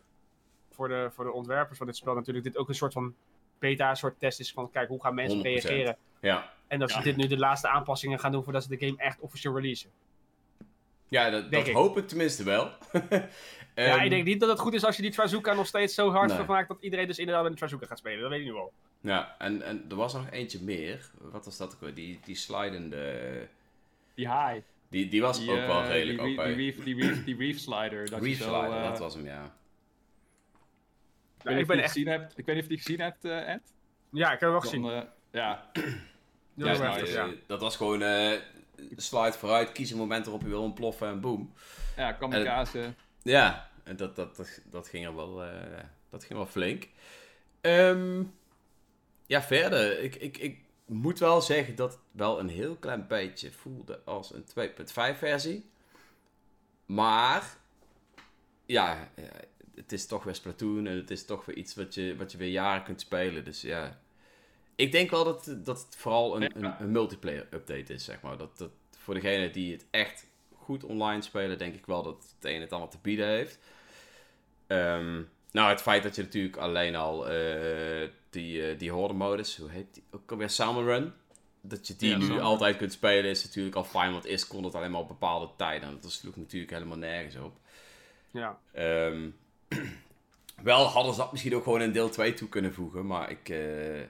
voor, de, voor de ontwerpers van dit spel natuurlijk dit ook een soort van beta, soort test is van kijk hoe gaan mensen 100%. reageren. Ja, En dat ze dit nu de laatste aanpassingen gaan doen voordat ze de game echt officieel releasen. ja dat, dat ik. hoop ik tenminste wel. ja, Ehm, ik denk niet dat het goed is als je die Trazuka nog steeds zo hard Nee. vermaakt dat iedereen dus inderdaad met de Trazuka gaat spelen. Dat weet ik nu wel. Ja, en, en er was nog eentje meer. Wat was dat ook weer? Die, die slidende... Die high. Die, die was Die, ook wel eh, redelijk die, die, reef, die, reef, die reef slider. Dat je Reef zo, slider, eh, dat was hem, ja. Ik, weet niet ik of ben je echt... gezien hebt, ik weet niet of je die gezien hebt, eh, Ed. Ja, ik heb hem wel Dan, gezien. ja, Heel Ja, nou, ja. Dat was gewoon eh, slide vooruit, kies een moment waarop je wil ontploffen en boom. ja, kamikaze. Ja, en dat, dat, dat, dat ging er wel, eh, dat ging wel flink. Ehm, ja, verder. Ik, ik, ik moet wel zeggen dat het wel een heel klein beetje voelde als een 2.5 versie. Maar, ja, het is toch weer Splatoon en het is toch weer iets wat je, wat je weer jaren kunt spelen. Dus ja, ik denk wel dat, dat het vooral een, een, multiplayer update is, zeg maar. Dat, dat voor degenen die het echt goed online spelen, denk ik wel dat het een het allemaal te bieden heeft. Ehm, nou, het feit dat je natuurlijk alleen al eh, die, eh, die horde-modus, hoe heet die? Ook alweer Salmon Run. Dat je die Ja, nu altijd kunt spelen is natuurlijk al fijn, want eerst kon het alleen maar op bepaalde tijden. En dat sloeg natuurlijk helemaal nergens op. Ja. Ehm, wel hadden ze dat misschien ook gewoon in deel 2 toe kunnen voegen, maar ik, eh,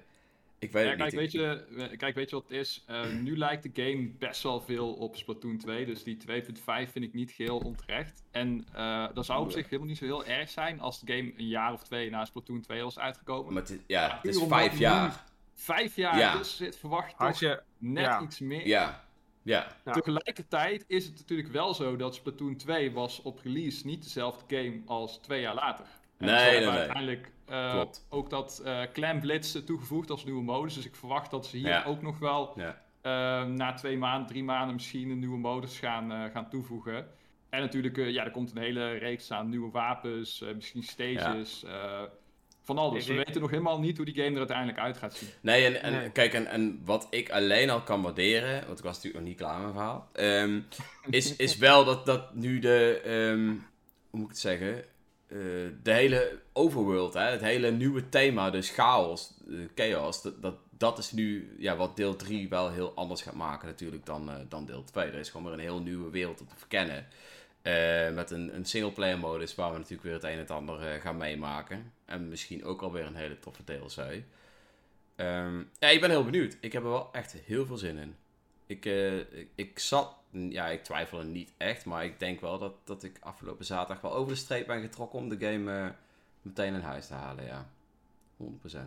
ik weet Ja, het kijk, niet. weet je, kijk, weet je wat het is? Eh, nu lijkt de game best wel veel op Splatoon 2. Dus die 2.5 vind ik niet geheel onterecht. En eh dat zou op zich helemaal niet zo heel erg zijn als de game een jaar of twee na Splatoon 2 was uitgekomen. Maar het is, ja, het is vijf jaar. Vijf jaar Ja. tussen zit, verwacht Had toch je... net ja. iets meer. Ja, ja. Ja. Tegelijkertijd is het natuurlijk wel zo dat Splatoon 2 was op release niet dezelfde game als twee jaar later. En Nee, ze nee, hebben nee. uiteindelijk Eh, Klopt. Ook dat eh Clan Blitz toegevoegd als nieuwe modus. Dus ik verwacht dat ze hier Ja. ook nog wel Ja. eh, na twee maanden, drie maanden misschien een nieuwe modus gaan, eh, gaan toevoegen. En natuurlijk, ja, er komt een hele reeks aan nieuwe wapens, eh, misschien stages, eh, van alles. We weten nog helemaal niet hoe die game er uiteindelijk uit gaat zien. Nee, en, en Nee. kijk, en, en wat ik alleen al kan waarderen, want ik was natuurlijk nog niet klaar met mijn verhaal, ehm, is, is wel dat, dat nu de, ehm, hoe moet ik het zeggen, eh, de hele overworld, hè, het hele nieuwe thema, dus chaos, eh, chaos, dat, dat, dat is nu ja, wat deel 3 wel heel anders gaat maken natuurlijk dan, eh, dan deel 2. Er is gewoon weer een heel nieuwe wereld om te verkennen. Eh, met een, een singleplayer modus waar we natuurlijk weer het een en het ander gaan meemaken. En misschien ook alweer een hele toffe DLC. Ehm, ja, ik ben heel benieuwd. Ik heb er wel echt heel veel zin in. Ik, ik, ik zat, ja, ik twijfel er niet echt, maar ik denk wel dat, dat ik afgelopen zaterdag wel over de streep ben getrokken om de game eh, meteen in huis te halen, ja. 100%.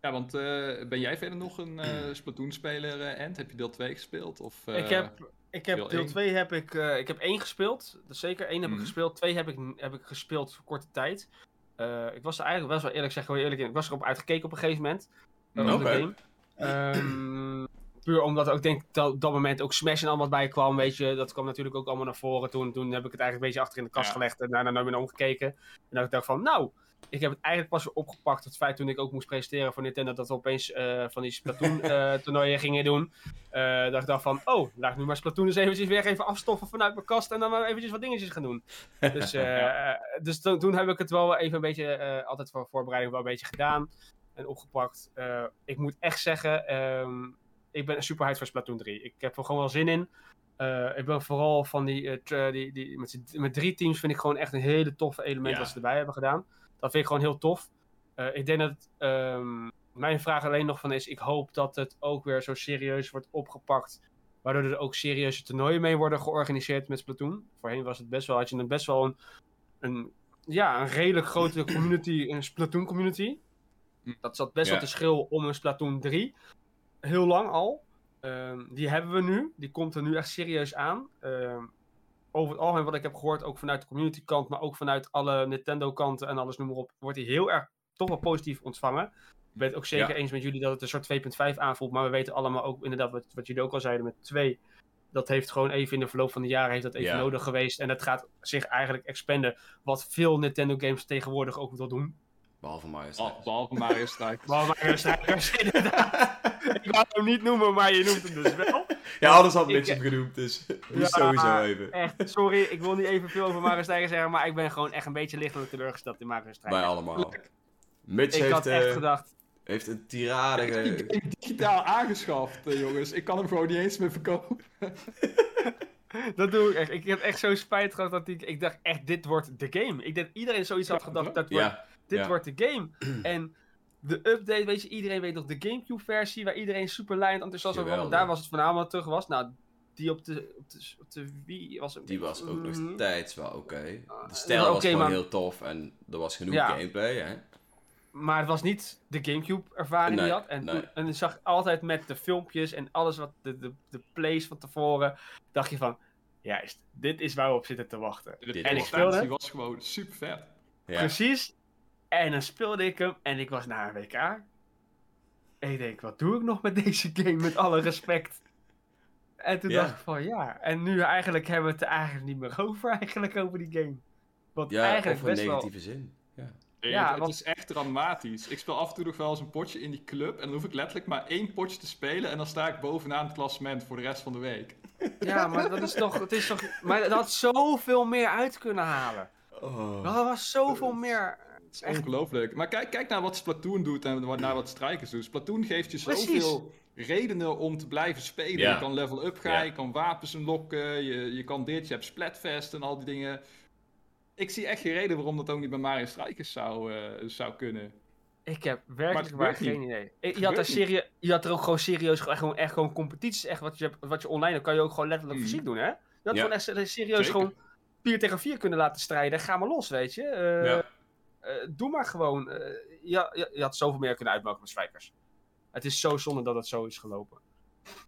Ja, want eh, ben jij verder nog een eh Splatoon-speler, eh, Ant? Heb je deel 2 gespeeld? Of, eh, ik heb, ik heb deel deel één? 2 heb ik, eh, ik heb één gespeeld. Dat is zeker één heb Mhm. ik gespeeld. Twee heb ik, heb ik gespeeld voor korte tijd. Eh, ik was er eigenlijk best wel eerlijk, zeg gewoon eerlijk in. Ik was erop uitgekeken op een gegeven moment. Mhm. Oké. game. Ehm, puur omdat ook denk ik dat op dat moment ook Smash en allemaal bij kwam, weet je. Dat kwam natuurlijk ook allemaal naar voren. Toen, toen heb ik het eigenlijk een beetje achter in de kast Ja. gelegd en daarna naar beneden omgekeken. En ik dacht van, nou, ik heb het eigenlijk pas weer opgepakt. Het feit toen ik ook moest presenteren voor Nintendo dat we opeens eh, van die Splatoon eh, toernooien gingen doen. Eh, dat ik dacht van, oh, laat ik nu maar Splatoon eens eventjes weer even afstoffen vanuit mijn kast en dan maar eventjes wat dingetjes gaan doen. Dus, dus toen, toen heb ik het wel even een beetje, altijd voor voorbereiding wel een beetje gedaan en opgepakt. Ik moet echt zeggen, ehm, ik ben super hyped voor Splatoon 3. Ik heb er gewoon wel zin in. Eh, ik ben vooral van die, eh, die, die met, met drie teams vind ik gewoon echt een hele toffe element Ja. wat ze erbij hebben gedaan. Dat vind ik gewoon heel tof. Eh, ik denk dat ehm, mijn vraag alleen nog van is, ik hoop dat het ook weer zo serieus wordt opgepakt. Waardoor er ook serieuze toernooien mee worden georganiseerd met Splatoon. Voorheen was het best wel, had je een best wel een, een, ja, een redelijk grote community, een Splatoon community. Hm. Dat zat best wel te schil om een Splatoon 3. Heel lang al. Ehm, die hebben we nu. Die komt er nu echt serieus aan. Ehm, over het algemeen wat ik heb gehoord, ook vanuit de community kant, maar ook vanuit alle Nintendo kanten en alles noem maar op, wordt hij heel erg toch wel positief ontvangen. Ik ben het ook zeker Ja. eens met jullie dat het een soort 2.5 aanvoelt, maar we weten allemaal ook inderdaad wat, wat jullie ook al zeiden met 2. Dat heeft gewoon even in de verloop van de jaren heeft dat even Ja. nodig geweest. En dat gaat zich eigenlijk expanden. Wat veel Nintendo games tegenwoordig ook wel doen. Behalve Mario Strikers. Behalve Mario Strikers. Mario Strikers, inderdaad. Ik wou hem niet noemen, maar je noemt hem dus wel. Ja, anders had Ik- Mitch hem genoemd, dus Ja, sowieso even. Echt, sorry, ik wil niet even veel over Mario Strikers zeggen, maar ik ben gewoon echt een beetje lichtelijk teleurgesteld in Mario Strikers. Bij allemaal. Mitch Ik heeft, had echt eh, gedacht, heeft een tirade Ik heb die digitaal aangeschaft, eh, jongens. Ik kan hem gewoon niet eens meer verkopen. dat doe ik echt. Ik heb echt zo spijt gehad dat ik, ik dacht echt, dit wordt de game. Ik denk dat iedereen zoiets had gedacht, dat wordt, Ja, dit ja. wordt de game. En de update, weet je, iedereen weet nog de Gamecube versie, waar iedereen super lijnd enthousiast over was. Geweldig. Daar was het voornamelijk terug was. Nou, die op de, op de, op de Wii was een die was ook nog Mhm. steeds wel oké. Ah, De stijl was gewoon maar- heel tof en er was genoeg Ja. gameplay, hè. Maar het was niet de Gamecube ervaring die Nee, je had. En, nee. toen, en je zag altijd met de filmpjes en alles wat de, de, de plays van tevoren, dacht je van, juist, dit is waar we op zitten te wachten. De En ik was- speelde- Die was gewoon super vet. Ja. Precies. En dan speelde ik hem en ik was naar een WK. En ik denk, wat doe ik nog met deze game, met alle respect. En toen Ja. dacht ik van, ja, en nu eigenlijk hebben we het er eigenlijk niet meer over, eigenlijk, over die game. Want Ja, eigenlijk of in best wel... negatieve zin. Ja. Ja, het, is echt dramatisch. Ik speel af en toe nog wel eens een potje in die club. En dan hoef ik letterlijk maar één potje te spelen. En dan sta ik bovenaan het klassement voor de rest van de week. Ja, maar dat is toch, het is toch... Maar dat had zoveel meer uit kunnen halen. Oh. Dat was zoveel meer... Het is Echt. ongelooflijk. Maar kijk, kijk naar wat Splatoon doet en wat- naar wat Strikers doet. Splatoon geeft je Precies. zoveel redenen om te blijven spelen. Ja. Je kan level up gaan, Ja. je kan wapens unlocken, je, je kan dit, je hebt Splatfest en al die dingen. Ik zie echt geen reden waarom dat ook niet bij Mario Strikers zou, eh, zou kunnen. Ik heb Maar werkelijk gebeurt geen idee. Ik- Je had, er serie, je had er ook gewoon serieus echt gewoon, echt gewoon competities. Echt wat je, wat je online hebt, kan je ook gewoon letterlijk Mhm. fysiek doen, hè? Je had Ja. gewoon echt serieus Zeker. gewoon 4 tegen 4 kunnen laten strijden. Ga maar los, weet je. Eh, Ja. Eh, doe maar gewoon. Eh, ja, je, je had zoveel meer kunnen uitmaken met Strikers. Het is zo zonde dat het zo is gelopen.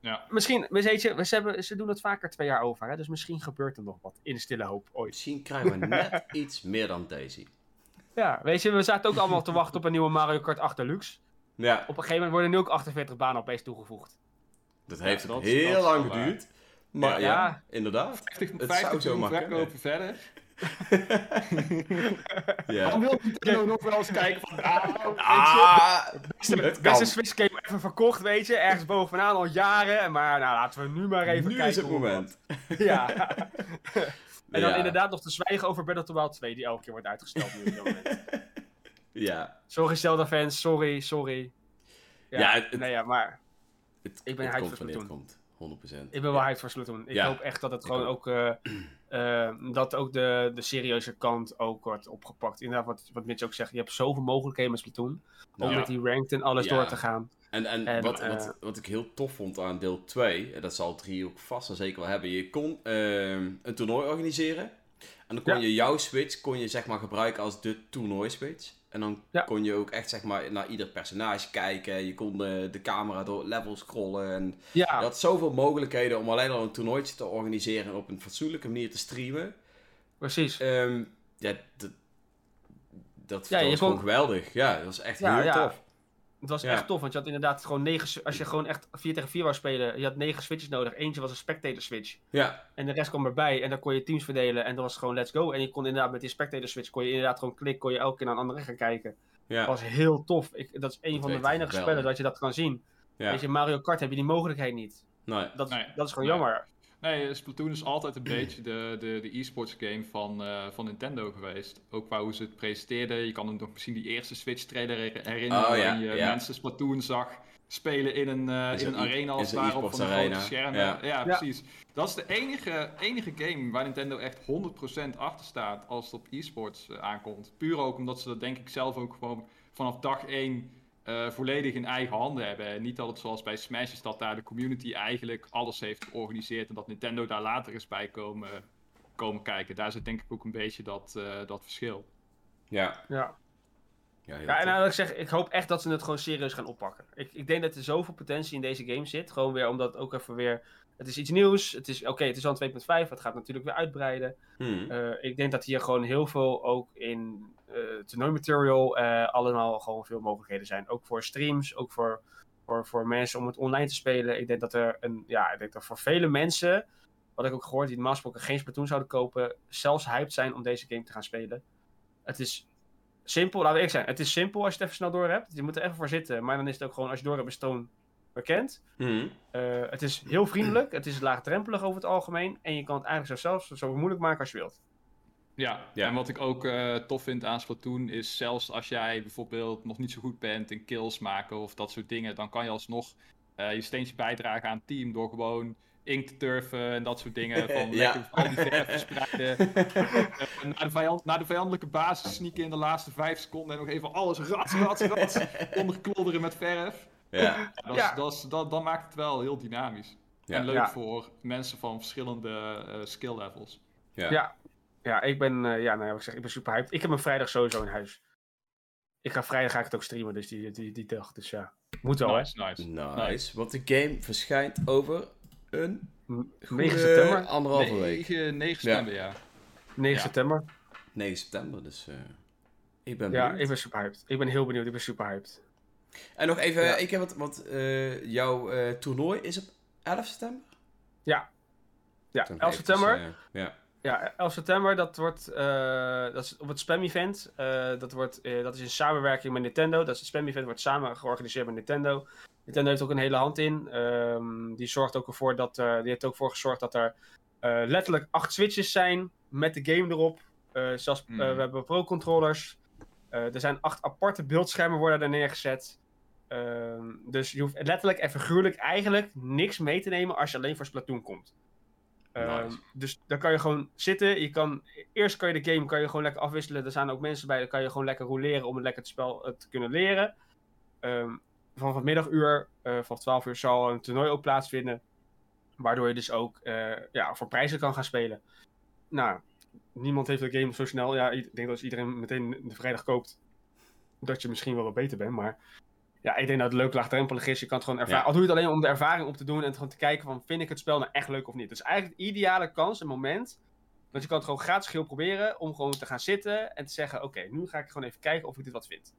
Ja. Misschien, weet je, we- ze, hebben, ze doen het vaker twee jaar over, hè? Dus misschien gebeurt er nog wat in stille hoop ooit. Misschien krijgen we net iets meer dan Daisy. Ja, weet je, we zaten ook allemaal te wachten op een nieuwe Mario Kart 8 Deluxe. Ja, Op een gegeven moment worden nu ook 48 banen opeens toegevoegd. dat heeft Ja, dat- heel dat lang geduurd. Maar ja, Ja. inderdaad. 50, Het 50 zou verkopen verder. Ja. Dan wil Nintendo nog wel eens kijken van... Nou, Ah, Beste, het beste kan. Switch game even verkocht, weet je. Ergens bovenaan al jaren. Maar nou, laten we nu maar even Nu kijken. is het moment. Ja. en dan Ja. inderdaad nog te zwijgen over Wild 2, die elke keer wordt uitgesteld nu op dit moment. Ja. Sorry Zelda fans, sorry, sorry. Ja, Ja, het- nee, ja, maar Het, Ik ben het komt wanneer het komt. 100%. ik ben wel hyped voor Splatoon. Ik Ja. hoop echt dat het gewoon ook. eh, eh, dat ook de, de serieuze kant ook wordt opgepakt. Inderdaad, wat, wat Mitch ook zegt, je hebt zoveel mogelijkheden met Splatoon. Ook Nou, met die ranked en alles Ja. door te gaan. En, en, En, wat, eh, wat, wat ik heel tof vond aan deel 2, en dat zal 3 ook vast en zeker wel hebben, je kon ehm, een toernooi organiseren. En dan kon je jouw switch kon je, zeg maar, gebruiken als de toernooi-switch. En dan Ja. kon je ook echt zeg maar, naar ieder personage kijken. Je kon de, de camera door levels scrollen. En Ja, je had zoveel mogelijkheden om alleen al een toernooitje te organiseren en op een fatsoenlijke manier te streamen. precies. Ehm, ja, dat, dat, Ja, was gewoon geweldig. Ja, dat was echt heel tof. Het was Ja. echt tof, want je had inderdaad gewoon negen... Als je gewoon echt 4 tegen 4 wou spelen, je had negen switches nodig. Eentje was een spectator switch. Ja, En de rest kwam erbij. En dan kon je teams verdelen. En dat was gewoon let's go. En je kon inderdaad met die spectator switch, kon je inderdaad gewoon klikken. Kon je elke keer naar een andere gaan kijken. ja. Dat was heel tof. Ik, dat is een Dat van de weinige spellen dat je dat kan zien. ja. Weet je, Mario Kart heb je die mogelijkheid niet. Nee. Dat, Nee. dat is gewoon Nee. jammer. Nee, Splatoon is altijd een beetje de, de, de e-sports game van, eh, van Nintendo geweest. Ook qua hoe ze het presenteerden. Je kan hem nog misschien die eerste Switch trailer her- herinneren. Oh, ja, waarin je ja. mensen Splatoon zag spelen in een, eh, In een arena als zo'n het ware op e-sports van een grote schermen. Ja. Ja, precies. Dat is de enige, enige game waar Nintendo echt 100% achter staat als het op e-sports eh, aankomt. Puur ook omdat ze dat denk ik zelf ook gewoon vanaf dag 1 eh, volledig in eigen handen hebben. En niet dat het zoals bij Smash is dat daar de community eigenlijk alles heeft georganiseerd en dat Nintendo daar later is bij komen, komen kijken. Daar zit denk ik ook een beetje dat, eh, dat verschil. Ja. Ja. Ja, Ja, en nou, ik zeg, ik hoop echt dat ze het gewoon serieus gaan oppakken. Ik, ik denk dat er zoveel potentie in deze game zit. Gewoon weer omdat het ook even weer. Het is iets nieuws. Het is oké, het is al 2.5. Het gaat natuurlijk weer uitbreiden. Hmm. Eh, ik denk dat hier gewoon heel veel ook in eh toernooimaterial eh allemaal gewoon veel mogelijkheden zijn. Ook voor streams, ook voor, voor, voor mensen om het online te spelen. Ik denk dat er een, ja, ik denk dat voor vele mensen, wat ik ook gehoord, die normaal gesproken geen Splatoon zouden kopen, zelfs hyped zijn om deze game te gaan spelen. Het is simpel, laten we eerlijk zijn, het is simpel als je het even snel door hebt. Je moet er even voor zitten, maar dan is het ook gewoon, als je door hebt, is het bekend. Hmm. Eh, het is heel vriendelijk, het is laagdrempelig over het algemeen. En je kan het eigenlijk zo zelfs zo moeilijk maken als je wilt. Ja, Ja. en wat ik ook eh, tof vind aan Splatoon is zelfs als jij bijvoorbeeld nog niet zo goed bent in kills maken of dat soort dingen, dan kan je alsnog eh, je steentje bijdragen aan het team door gewoon ink te turfen en dat soort dingen. Van Ja. lekker al die verf verspreiden. Naar, de vijand, naar de vijandelijke basis sneaken in de laatste vijf seconden en nog even alles rats, rats, rats onderklodderen met verf. Ja. Dat, is- Ja. dat, is- dat, dat maakt het wel heel dynamisch. Ja. En leuk Ja. voor mensen van verschillende eh, skill levels. Ja. Ja. Ja, ik ben, eh, ja, nou ja, wat ik zeg, ik ben super hyped. Ik heb een vrijdag sowieso in huis. Ik ga vrijdag ga ik het ook streamen, dus die, die, die dag. Dus ja, moet wel, nice, nice. Nice. Want de game verschijnt over een hè. M- goede 9 september. anderhalve week. 9, 9 september, ja. 9 Ja. september. 9 september, dus eh, ik ben Ja, benieuwd. ik ben super hyped. Ik ben heel benieuwd, ik ben super hyped. En nog even, Ja. ik heb wat, want eh, jouw eh, toernooi is op 11 september? Ja. Ja, Dan 11 eventjes, september. eh, ja. Ja, 11 september, dat wordt eh, dat is op het spam-event. Eh, dat, wordt, eh, dat is in samenwerking met Nintendo. Dat is het spam-event wordt samen georganiseerd met Nintendo. Nintendo heeft ook een hele hand in. Ehm, die, zorgt ook ervoor dat, eh, die heeft ook voor gezorgd dat er eh, letterlijk acht switches zijn met de game erop. Eh, zelfs, Mhm. we hebben pro-controllers. Eh, er zijn acht aparte beeldschermen worden er neergezet. Ehm, dus je hoeft letterlijk en figuurlijk eigenlijk niks mee te nemen als je alleen voor Splatoon komt. Ehm, Nice. dus dan kan je gewoon zitten. Je kan, eerst kan je de game kan je gewoon lekker afwisselen. Er zijn ook mensen bij, dan kan je gewoon lekker roleren om het lekker het spel te kunnen leren. Ehm vanaf het middaguur, eh vanaf 12 uur, zal een toernooi ook plaatsvinden. Waardoor je dus ook eh, ja, voor prijzen kan gaan spelen. Nou, niemand heeft de game zo snel. Ja, ik denk dat als iedereen meteen de vrijdag koopt, dat je misschien wel wat beter bent. Maar ja, ik denk dat het leuk laagdrempelig is. Je kan het gewoon ervaren. Ja. Al doe je het alleen om de ervaring op te doen en gewoon te kijken van, vind ik het spel nou echt leuk of niet. Dus eigenlijk de ideale kans, een moment, Want je kan het gewoon gratis geheel proberen om gewoon te gaan zitten en te zeggen: Oké, nu ga ik gewoon even kijken of ik dit wat vind.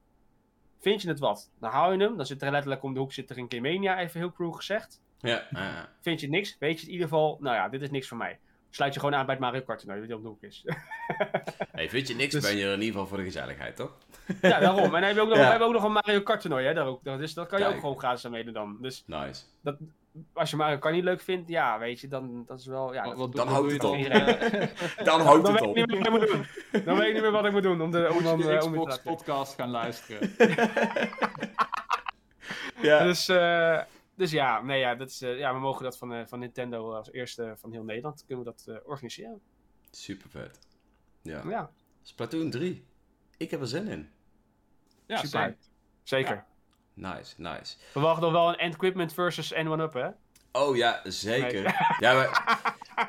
Vind je het wat? Dan haal je hem. Dan zit er letterlijk om de hoek zit er een Game Mania, even heel cruel gezegd. Ja. Vind je niks, weet je in ieder geval, nou ja, dit is niks voor mij. Sluit je gewoon aan bij het Mario Kart toernooi, die om de hoek is. Hey, vind je niks, Dus- ben je er in ieder geval voor de gezelligheid, toch? ja, daarom. En dan heb je ook nog, Ja. we hebben ook nog een Mario Kart toernooi, hè, daar ook. Dus dat kan je Kijk. ook gewoon gratis aan meedoen dan. Dus Nice. als je Mario Kart niet leuk vindt, ja, weet je, dan dat is wel, ja, dat- Dan wat houdt het dan? op. Dan houdt dan het weet ik op. niet meer wat ik moet doen. Dan weet ik niet meer wat ik moet doen om, de, om Moet dan je de eh, Xbox podcast gaan luisteren. Ja. Dus, eh, dus ja, nee, ja, dat is, eh, ja, we mogen dat van, eh, van Nintendo als eerste van heel Nederland kunnen we dat eh, organiseren. Super vet. Ja. Ja, Splatoon 3. Ik heb er zin in. Ja, super. same. Zeker. Nice, nice. We wachten nog wel een Equipment versus N1-Up, hè? Oh ja, zeker. Ja, maar,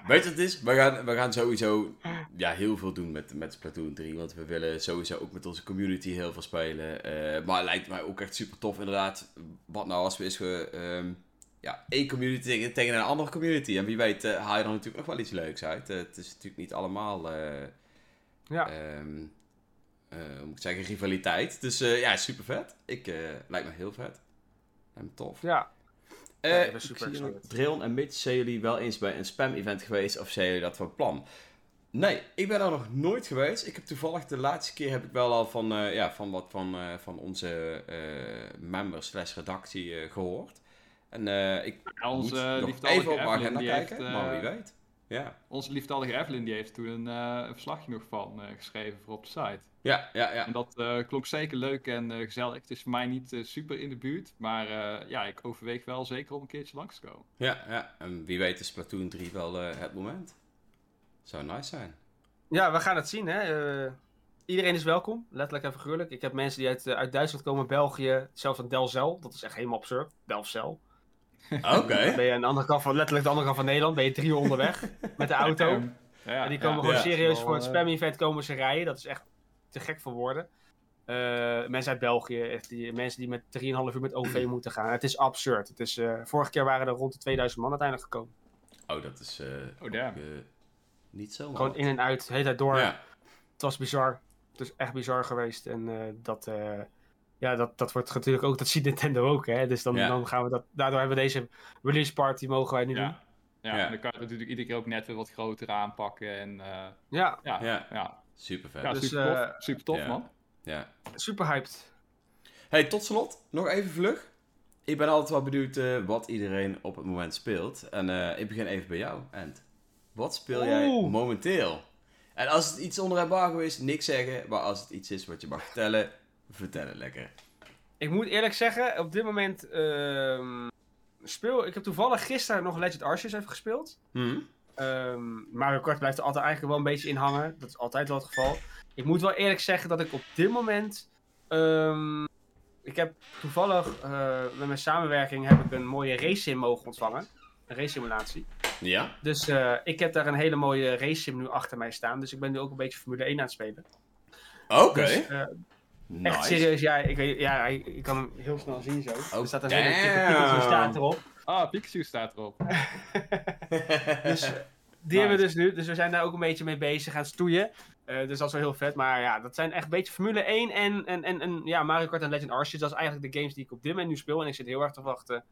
weet je wat het is? We gaan, we gaan sowieso ja, heel veel doen met, met Splatoon 3. Want we willen sowieso ook met onze community heel veel spelen. Eh, maar het lijkt mij ook echt super tof inderdaad. Wat nou als we eens we, ehm, ja, één community tegen, tegen een andere community. En wie weet eh, haal je er natuurlijk nog wel iets leuks uit. Eh, het is natuurlijk niet allemaal... Ja. hoe moet ik zeggen, rivaliteit. Dus ja, super vet. Ik, lijkt me heel vet. En tof. Ja. Eh, Ja, ik ben super. Dreon en Mitch, zijn jullie wel eens bij een spam-event geweest of zijn jullie dat van plan? Nee, ik ben er nog nooit geweest. Ik heb toevallig de laatste keer heb ik wel al van, eh, ja, van wat van, eh, van onze eh members slash redactie eh, gehoord. En eh, ik Ja, Onze moet nog even op mijn agenda die kijken, heeft, maar wie weet. Ja, Onze lieftallige Evelyn die heeft toen een, eh, een verslagje nog van eh, geschreven voor op de site. Ja, ja. ja. En dat eh, klonk zeker leuk en eh, gezellig. Het is voor mij niet eh, super in de buurt, maar eh, ja, ik overweeg wel zeker om een keertje langs te komen. Ja, ja. En wie weet is Splatoon 3 wel eh, het moment. Zou nice zijn. Ja, we gaan het zien, hè. Eh, iedereen is welkom, letterlijk en figuurlijk. Ik heb mensen die uit, uit Duitsland komen, België, zelfs van Delcel. Dat is echt helemaal absurd. Delfzijl. Oké. Dan ben je aan de andere kant van, letterlijk de andere kant van Nederland, ben je drie uur onderweg met de auto. Ja, en die komen ja, gewoon ja. serieus Wel, voor het spam-event komen ze rijden. Dat is echt te gek voor woorden. Eh, mensen uit België, echt die, mensen die met 3,5 uur met OV moeten gaan. Het is absurd. Het is, eh, vorige keer waren er rond de 2000 man uiteindelijk gekomen. Oh, dat is eh, Oh, niet zo Gewoon in en uit, de hele tijd door. Ja. Het was bizar. Het is echt bizar geweest. En eh, dat, eh, ja, dat, dat wordt natuurlijk ook, dat ziet Nintendo ook. Hè? Dus dan, Ja. dan gaan we dat, daardoor hebben we deze release party mogen wij nu doen. Ja. Ja, Ja. en dan kan je het natuurlijk iedere keer ook net weer wat groter aanpakken. En eh, Ja, ja, Ja. Super vet. ja, Dus, super tof, eh, super tof man. Ja. super hyped. Hey, tot slot, nog even vlug. Ik ben altijd wel benieuwd eh, wat iedereen op het moment speelt. En eh, ik begin even bij jou, Ent. Wat speel jij momenteel? En als het iets onder embargo is, niks zeggen. Maar als het iets is wat je mag vertellen, vertel het lekker. Ik moet eerlijk zeggen, op dit moment ehm, speel... Ik heb toevallig gisteren nog Legend Arceus even gespeeld. Hm? Ehm, Mario Kart blijft er altijd eigenlijk wel een beetje in hangen. Dat is altijd wel het geval. Ik moet wel eerlijk zeggen dat ik op dit moment... ehm, ik heb toevallig eh, met mijn samenwerking heb ik een mooie race sim mogen ontvangen. Een race simulatie. Ja? Dus eh, ik heb daar een hele mooie race sim nu achter mij staan. Dus ik ben nu ook een beetje Formule 1 aan het spelen. Oké. Dus, eh, nice. Echt serieus, ja, ik, ja, ik, kan hem heel snel zien zo. Oh, er staat een hele Pikachu staat erop. Ah, Pikachu staat erop. Dus die Nice. hebben we dus nu. Dus we zijn daar ook een beetje mee bezig aan stoeien. Eh, dus dat is wel heel vet. Maar ja, dat zijn echt een beetje Formule 1 en, en, en, en ja, Mario Kart en Legend Arceus. Dat is eigenlijk de games die ik op dit moment nu speel. En ik zit heel erg te wachten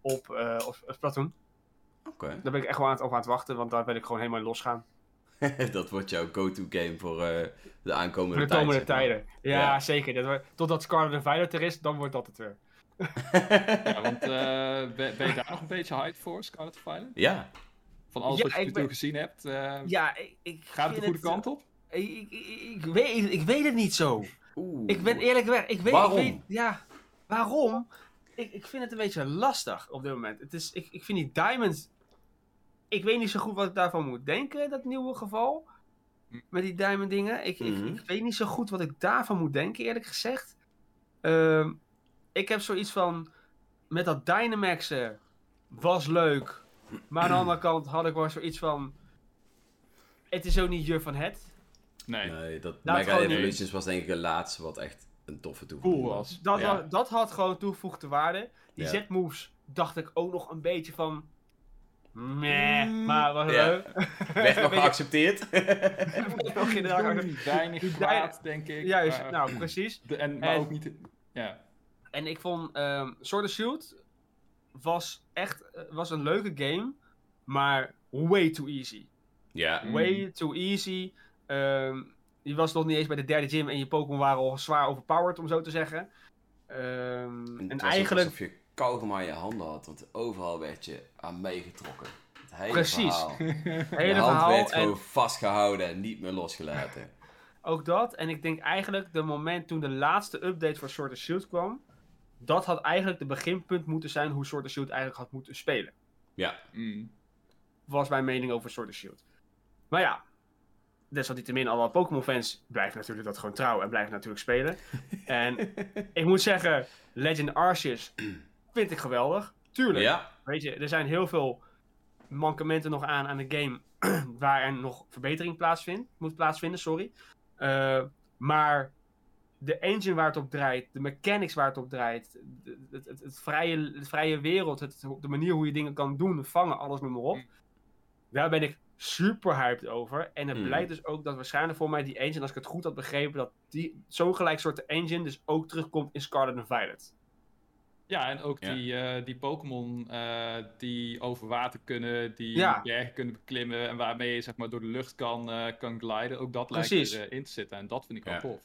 op, eh op Splatoon. Oké. Daar ben ik echt wel aan het, op aan het wachten. Want daar wil ik gewoon helemaal in losgaan. dat wordt jouw go-to game voor eh, de aankomende Voor de komende zeg maar. tijden. Ja, Ja. zeker. Dat wordt- totdat Scarlet and Violet er is, dan wordt dat het weer. Ja, want eh, ben, ben je daar nog een beetje hyped voor, Scarlet Violet? Ja. Van alles Ja, wat je ben- nu gezien hebt, eh, Ja, ik, ik gaat het de goede kant op? Ik, ik, ik, weet, ik weet het niet zo. Oeh. Ik ben eerlijk weg. Ik weet, Waarom? Ik weet, ja, waarom? Ik, ik vind het een beetje lastig op dit moment. Het is, ik, ik vind die Diamond. Ik weet niet zo goed wat ik daarvan moet denken, dat nieuwe geval. Met die Diamond dingen. Ik, Mhm. ik, ik weet niet zo goed wat ik daarvan moet denken, eerlijk gezegd. Ehm, ik heb zoiets van. Met dat Dynamaxen was leuk. Maar aan de andere kant had ik wel zoiets van. Het is ook niet je van het. Nee. Nee, dat Laat Mega Evolutions was denk ik het laatste wat echt een toffe toevoeging Cool was. Dat, Ja. wa- dat had gewoon toegevoegde waarde. Die Ja. Z-moves dacht ik ook nog een beetje van... meh, Mm, maar was ja. leuk. Werd nog geaccepteerd. nog geen draak- Weinig Die kwaad, denk ik. Juist, maar- nou precies. de- en, maar en- ook niet... Ja. En ik vond ehm Sword of Shield was echt eh, was een leuke game, maar way too easy. Ja. Way too easy. Ehm, je was nog niet eens bij de derde gym en je Pokémon waren al zwaar overpowered, om zo te zeggen. Ehm, En, en het was eigenlijk, alsof je kauwgom aan je handen had, want overal werd je aan meegetrokken. Het hele Precies. verhaal. het Je hele hand verhaal werd en gewoon vastgehouden en niet meer losgelaten. ook dat. En ik denk eigenlijk, de moment toen de laatste update voor Sword of Shield kwam, dat had eigenlijk de beginpunt moeten zijn hoe Sword of Shield eigenlijk had moeten spelen. Ja. Mm. was mijn mening over Sword of Shield. Maar ja, desalniettemin, alle Pokémon-fans blijven natuurlijk dat gewoon trouw en blijven natuurlijk spelen. en ik moet zeggen, Legend Arceus vind ik geweldig. Tuurlijk, Ja. weet je, er zijn heel veel mankementen nog aan aan de game waar er nog verbetering plaatsvindt, moet plaatsvinden, sorry. Eh, maar de engine waar het op draait, de mechanics waar het op draait, de- het, het, het vrije, het vrije wereld, het, de manier hoe je dingen kan doen, vangen, alles noem maar op. Daar ben ik super hyped over. En het Hmm. blijkt dus ook dat waarschijnlijk voor mij die engine, als ik het goed had begrepen, dat die zo'n gelijk soort engine dus ook terugkomt in Scarlet and Violet. Ja, en ook Ja. die, eh, die Pokémon eh, die over water kunnen, die Ja. bergen kunnen beklimmen en waarmee je zeg maar door de lucht kan, eh, kan gliden. Ook dat lijkt Precies. erin te zitten en dat vind ik wel Ja. tof.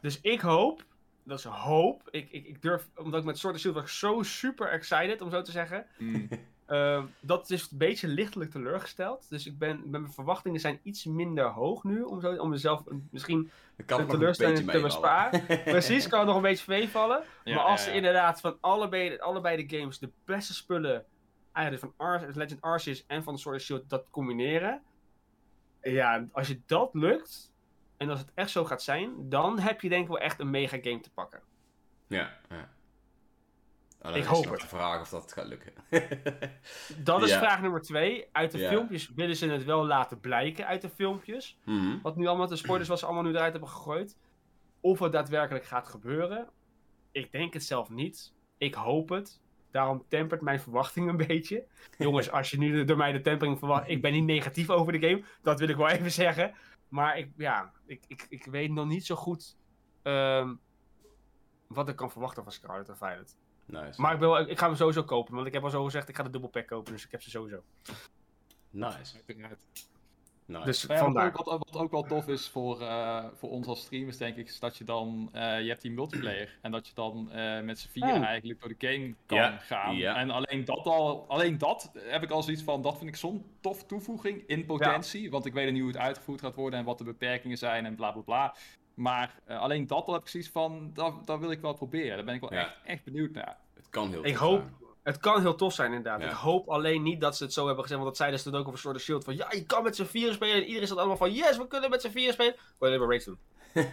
Dus ik hoop, dat is een hoop, ik, ik, ik durf, omdat ik met Sword and Shield was zo super excited, om zo te zeggen. Mm. Uh, dat is een beetje lichtelijk teleurgesteld. Dus ik ben, mijn verwachtingen zijn iets minder hoog nu, om, zo, om mezelf een- misschien kan een teleurstelling beetje te besparen. Precies, kan het nog een beetje meevallen. Ja, maar als ja, ze ja. inderdaad van allebei, allebei de games de beste spullen, eigenlijk van Ar Legend Arceus en van Sword and Shield, dat combineren. Ja, als je dat lukt, en als het echt zo gaat zijn, dan heb je denk ik wel echt een mega game te pakken. Ja, ja. Ik hoop het. de vraag of dat gaat lukken. Dat is Ja. vraag nummer twee. Uit de Ja. filmpjes willen ze het wel laten blijken uit de filmpjes. Mhm. Wat nu allemaal de spoilers wat ze allemaal nu eruit hebben gegooid. Of het daadwerkelijk gaat gebeuren. Ik denk het zelf niet. Ik hoop het. Daarom tempert mijn verwachting een beetje. Jongens, als je nu door mij de tempering verwacht. Ik ben niet negatief over de game. Dat wil ik wel even zeggen. Maar ik, ja, ik, ik, ik weet nog niet zo goed. ehm, wat ik kan verwachten van Scarlet en Violet. Nice. Maar ik, wil, ik ga hem sowieso kopen. Want ik heb al zo gezegd, ik ga de dubbelpack kopen. Dus ik heb ze sowieso. Nice. Nice. Dus ja, wat, vandaar. ook, wat, wat ook wel tof is voor, eh, voor ons als streamers, denk ik, is dat je dan, eh, je hebt die multiplayer. En dat je dan eh, met z'n vieren Hmm. eigenlijk door de game kan gaan. En alleen dat al, alleen dat heb ik al zoiets van, dat vind ik zo'n tof toevoeging in potentie. Want ik weet niet hoe het uitgevoerd gaat worden en wat de beperkingen zijn en bla bla bla. Maar eh, alleen dat al heb ik zoiets van, dat, dat wil ik wel proberen. Daar ben ik wel Ja. echt, echt benieuwd naar. Het kan heel Ik hoop-. Het kan heel tof zijn, inderdaad. Ja. Ik hoop alleen niet dat ze het zo hebben gezegd. Want dat zeiden ze toen ook over Sword of Shield. Van ja, je kan met z'n vieren spelen. En iedereen zat allemaal van yes, we kunnen met z'n vieren spelen. Wil je alleen maar raids doen.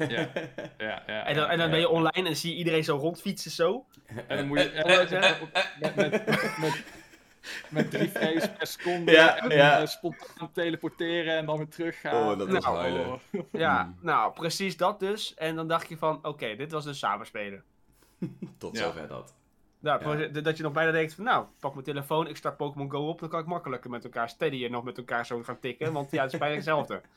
Ja, ja, ja. En dan, en dan ja. ben je online en zie je iedereen zo rondfietsen zo. En dan moet je Eh, eh, eh, met, met, met, met, drie frames per seconde Ja, en, ja. spontaan teleporteren en dan weer teruggaan. Oh, dat was Nou, huilen. Oh. Ja, nou, precies dat dus. En dan dacht je van, oké, dit was dus samenspelen. Tot Ja. zover dat. Nou, Ja. Dat je nog bijna denkt van, nou, pak mijn telefoon, ik start Pokémon Go op. Dan kan ik makkelijker met elkaar steady en nog met elkaar zo gaan tikken. Want ja, het is bijna hetzelfde.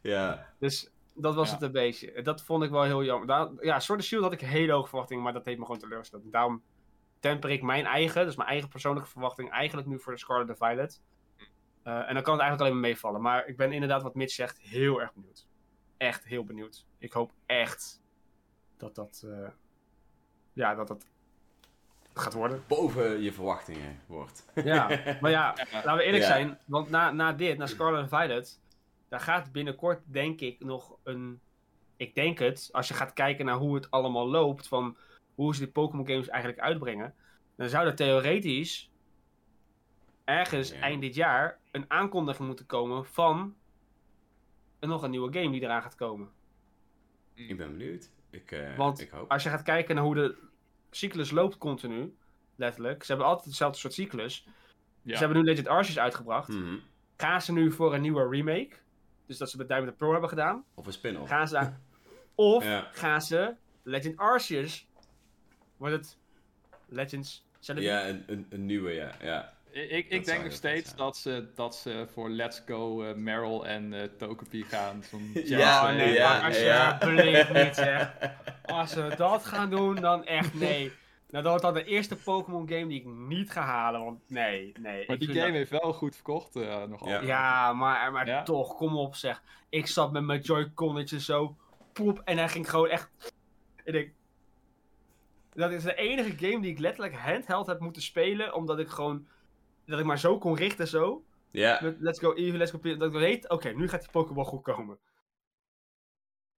Ja. Dus dat was Ja. het een beetje. Dat vond ik wel heel jammer. Daar, ja, Sword of Shield had ik hele hoge verwachtingen, maar dat heeft me gewoon teleurgesteld. Daarom temper ik mijn eigen, dus mijn eigen persoonlijke verwachting, eigenlijk nu voor de Scarlet and Violet. Eh, en dan kan het eigenlijk alleen maar meevallen. Maar ik ben inderdaad, wat Mitch zegt, heel erg benieuwd. Echt heel benieuwd. Ik hoop echt dat dat, eh, ja, dat dat gaat worden. Boven je verwachtingen wordt. Ja, maar ja, laten we eerlijk Ja. zijn. Want na, na dit, na Scarlet and Violet, daar gaat binnenkort denk ik nog een... Ik denk het, als je gaat kijken naar hoe het allemaal loopt, van hoe ze die Pokémon games eigenlijk uitbrengen, dan zou er theoretisch ergens Ja. eind dit jaar een aankondiging moeten komen van een- nog een nieuwe game die eraan gaat komen. Ik ben benieuwd. Ik, eh, Want ik hoop. Als je gaat kijken naar hoe de cyclus loopt continu, letterlijk, ze hebben altijd hetzelfde soort cyclus. Ja. Ze hebben nu Legend Arceus uitgebracht. Mhm. Gaan ze nu voor een nieuwe remake? Dus dat ze met Diamond and Pearl hebben gedaan. Of een spin-off. Gaan ze daar... Of Ja. gaan ze Legend Arceus... Wordt het Legends? Ja, een, een, een nieuwe, ja. ja. Ik, ik denk nog steeds zijn. dat ze, dat ze voor Let's Go eh, Meryl en eh Togepi gaan. Zo'n Ja, Oh, nee, ja, maar als je ja. beleeft niet, zeg. Als ze dat gaan doen, dan echt nee. Nou, dat wordt dan de eerste Pokémon game die ik niet ga halen, want nee, nee. Maar die game dat- heeft wel goed verkocht eh nog Ja. maar, maar Ja? toch, kom op zeg. Ik zat met mijn Joy-Connetjes zo, poep, en hij ging gewoon echt... Ik denk... Dat is de enige game die ik letterlijk handheld heb moeten spelen, omdat ik gewoon... Dat ik maar zo kon richten zo. Ja, Let's Go Eevee, Let's Go Pikachu, Dat ik weet, oké, nu gaat die Pokéball goed komen.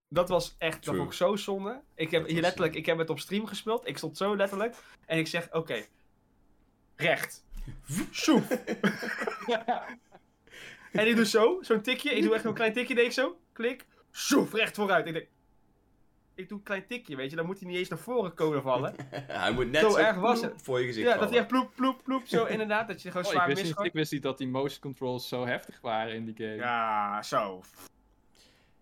Dat was echt, dat True. vond ik zo zonde. Ik heb Dat hier letterlijk, eh, ik heb het op stream gespeeld. Ik stond zo letterlijk. En ik zeg, oké. recht. En ik doe zo, zo'n tikje. Ik doe echt een klein tikje, deed ik zo. Klik. Soef, recht vooruit. Ik denk, ik doe een klein tikje, weet je. Dan moet hij niet eens naar voren komen vallen. hij moet net Zo zo, erg was ploep het. voor je gezicht ja, dat hij echt ploep, ploep, ploep. Zo inderdaad, dat je gewoon Oh, ik, zwaar wist niet, misgooit. ik wist niet dat die motion controls zo heftig waren in die game. Ja, zo.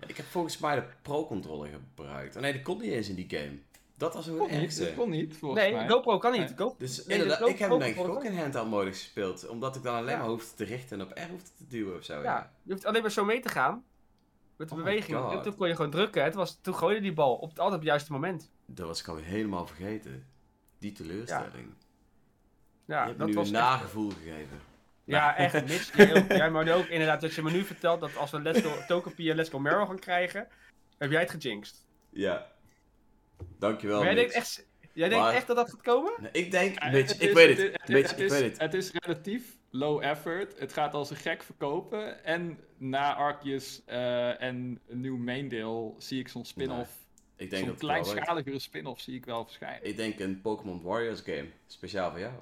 Ik heb volgens mij de Pro-controller gebruikt. Oh, nee, die kon niet eens in die game. Dat was ook kon het ergste. dat kon niet, volgens Nee, mij. GoPro kan niet. Nee. Go Dus Nee, inderdaad, de ik heb hem denk ik ook in handheld mode gespeeld. Omdat ik dan alleen Ja. maar hoefde te richten en op R hoefde te duwen of zo. Ja. Ja, je hoeft alleen maar zo mee te gaan. Met de Oh beweging. En Toen kon je gewoon drukken. Het was, toen gooide die bal op, altijd op het juiste moment. Dat was ik alweer helemaal vergeten. Die teleurstelling. Ja, hebt dat nu was een echt- nagevoel gegeven. Ja, echt. Mitch, jij, maar ook inderdaad dat je me nu vertelt dat als we Let's Go en Let's Go Meryl gaan krijgen, heb jij het gejinxed. Ja. Dankjewel, Maar jij denkt echt, jij denkt Maar- echt dat dat gaat komen? Nee, Ik denk, Ja, Mitch, het ik is- weet het ik is- weet het. Het is relatief low effort. Het gaat als een gek verkopen. En na Arceus eh, en een nieuw main deel zie ik zo'n spin-off. Ik denk Zo'n het weet. kleinschaligere spin-off zie ik wel verschijnen. Ik denk een Pokémon Warriors game. Speciaal voor jou.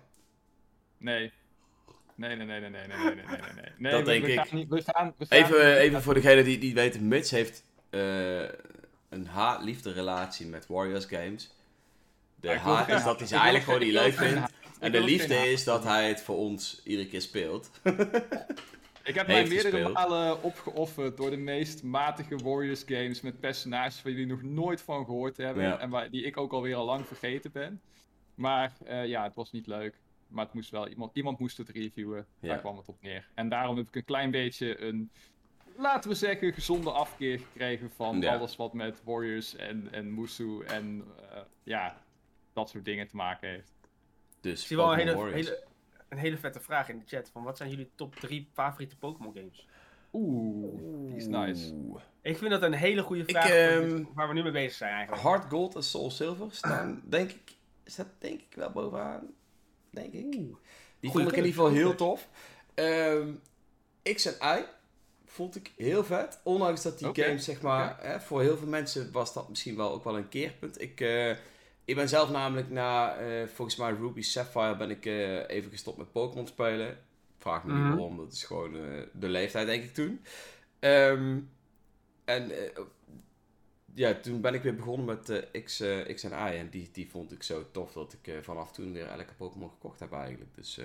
Nee. Nee, nee, nee, nee, nee, nee, nee, nee, nee, nee. nee. Dat we, denk we ik. Gaan niet, we gaan, we gaan Even, even voor degene die niet weten. Mitch heeft eh, een haat-liefde relatie met Warriors games. De wil haat is dat hij ze eigenlijk gewoon niet leuk vindt. En de liefde is dat hij het voor ons iedere keer speelt. Ik heb mij meerdere gespeeld. malen opgeofferd door de meest matige Warriors games met personages waar jullie nog nooit van gehoord hebben. Ja. En waar, die ik ook alweer al lang vergeten ben. Maar eh, ja, het was niet leuk. Maar het moest wel, iemand, iemand moest het reviewen. Ja. Daar kwam het op neer. En daarom heb ik een klein beetje een, laten we zeggen, gezonde afkeer gekregen van Ja. alles wat met Warriors en, en Musu en eh, ja, dat soort dingen te maken heeft. Dus Ik zie wel een hele, een hele vette vraag in de chat. Van wat zijn jullie top 3 favoriete Pokémon games? Oeh, die is nice. Ik vind dat een hele goede vraag ehm, waar we nu mee bezig zijn eigenlijk. Hard Gold en Soul Silver staan, denk ik, staat denk ik wel bovenaan. Denk ik. Die vond ik in ieder geval heel tof. Ehm, X en Y vond ik heel vet. Ondanks dat die Oké, games, zeg maar, hè, voor heel veel mensen was dat misschien wel ook wel een keerpunt. Ik, eh, ik ben zelf namelijk na, eh, volgens mij Ruby Sapphire, ben ik eh, even gestopt met Pokémon spelen. Vraag me niet Mhm. waarom, dat is gewoon eh, de leeftijd denk ik toen. Ehm, en ja, toen ben ik weer begonnen met X, X en Y. En die, die vond ik zo tof dat ik vanaf toen weer elke Pokémon gekocht heb eigenlijk. Dus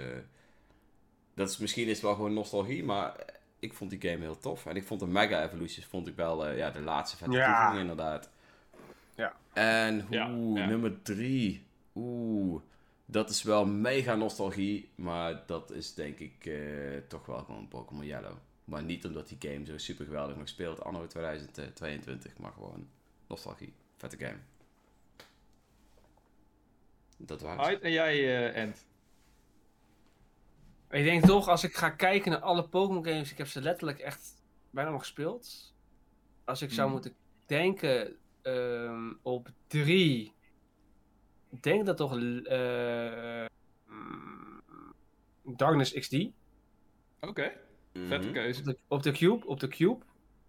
dat is, misschien is het wel gewoon nostalgie, maar ik vond die game heel tof. En ik vond de Mega Evolutions vond ik wel ja, de laatste vette Ja. inderdaad. Ja. En Ja, oeh, ja. nummer drie. Oeh, dat is wel mega nostalgie, maar dat is denk ik eh, toch wel gewoon Pokémon Yellow. Maar niet omdat die game zo super geweldig nog speelt anno 2022, maar gewoon nostalgie. Vette game. Dat was het. Uit en jij, eh Ent. Ik denk toch, als ik ga kijken naar alle Pokémon games, ik heb ze letterlijk echt bijna nog gespeeld. Als ik zou Mhm. moeten denken ehm, op drie, ik denk dat toch eh, mm, Darkness XD. Oké, vette Mhm. keuze. Op de, op de Cube, op de Cube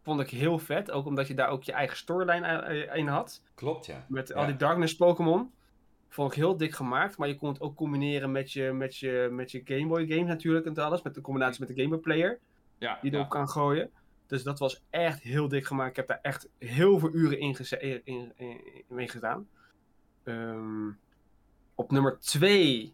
vond ik heel vet, ook omdat je daar ook je eigen storyline in had. Klopt, ja. Met Ja. al die Darkness Pokémon. Vond ik heel dik gemaakt. Maar je kon het ook combineren met je, met je, met je Game Boy game natuurlijk en alles. Met de combinatie met de Game Boy Player. Ja, Die ja. erop kan gooien. Dus dat was echt heel dik gemaakt. Ik heb daar echt heel veel uren in, in, in, in- mee gedaan. Ehm, op nummer 2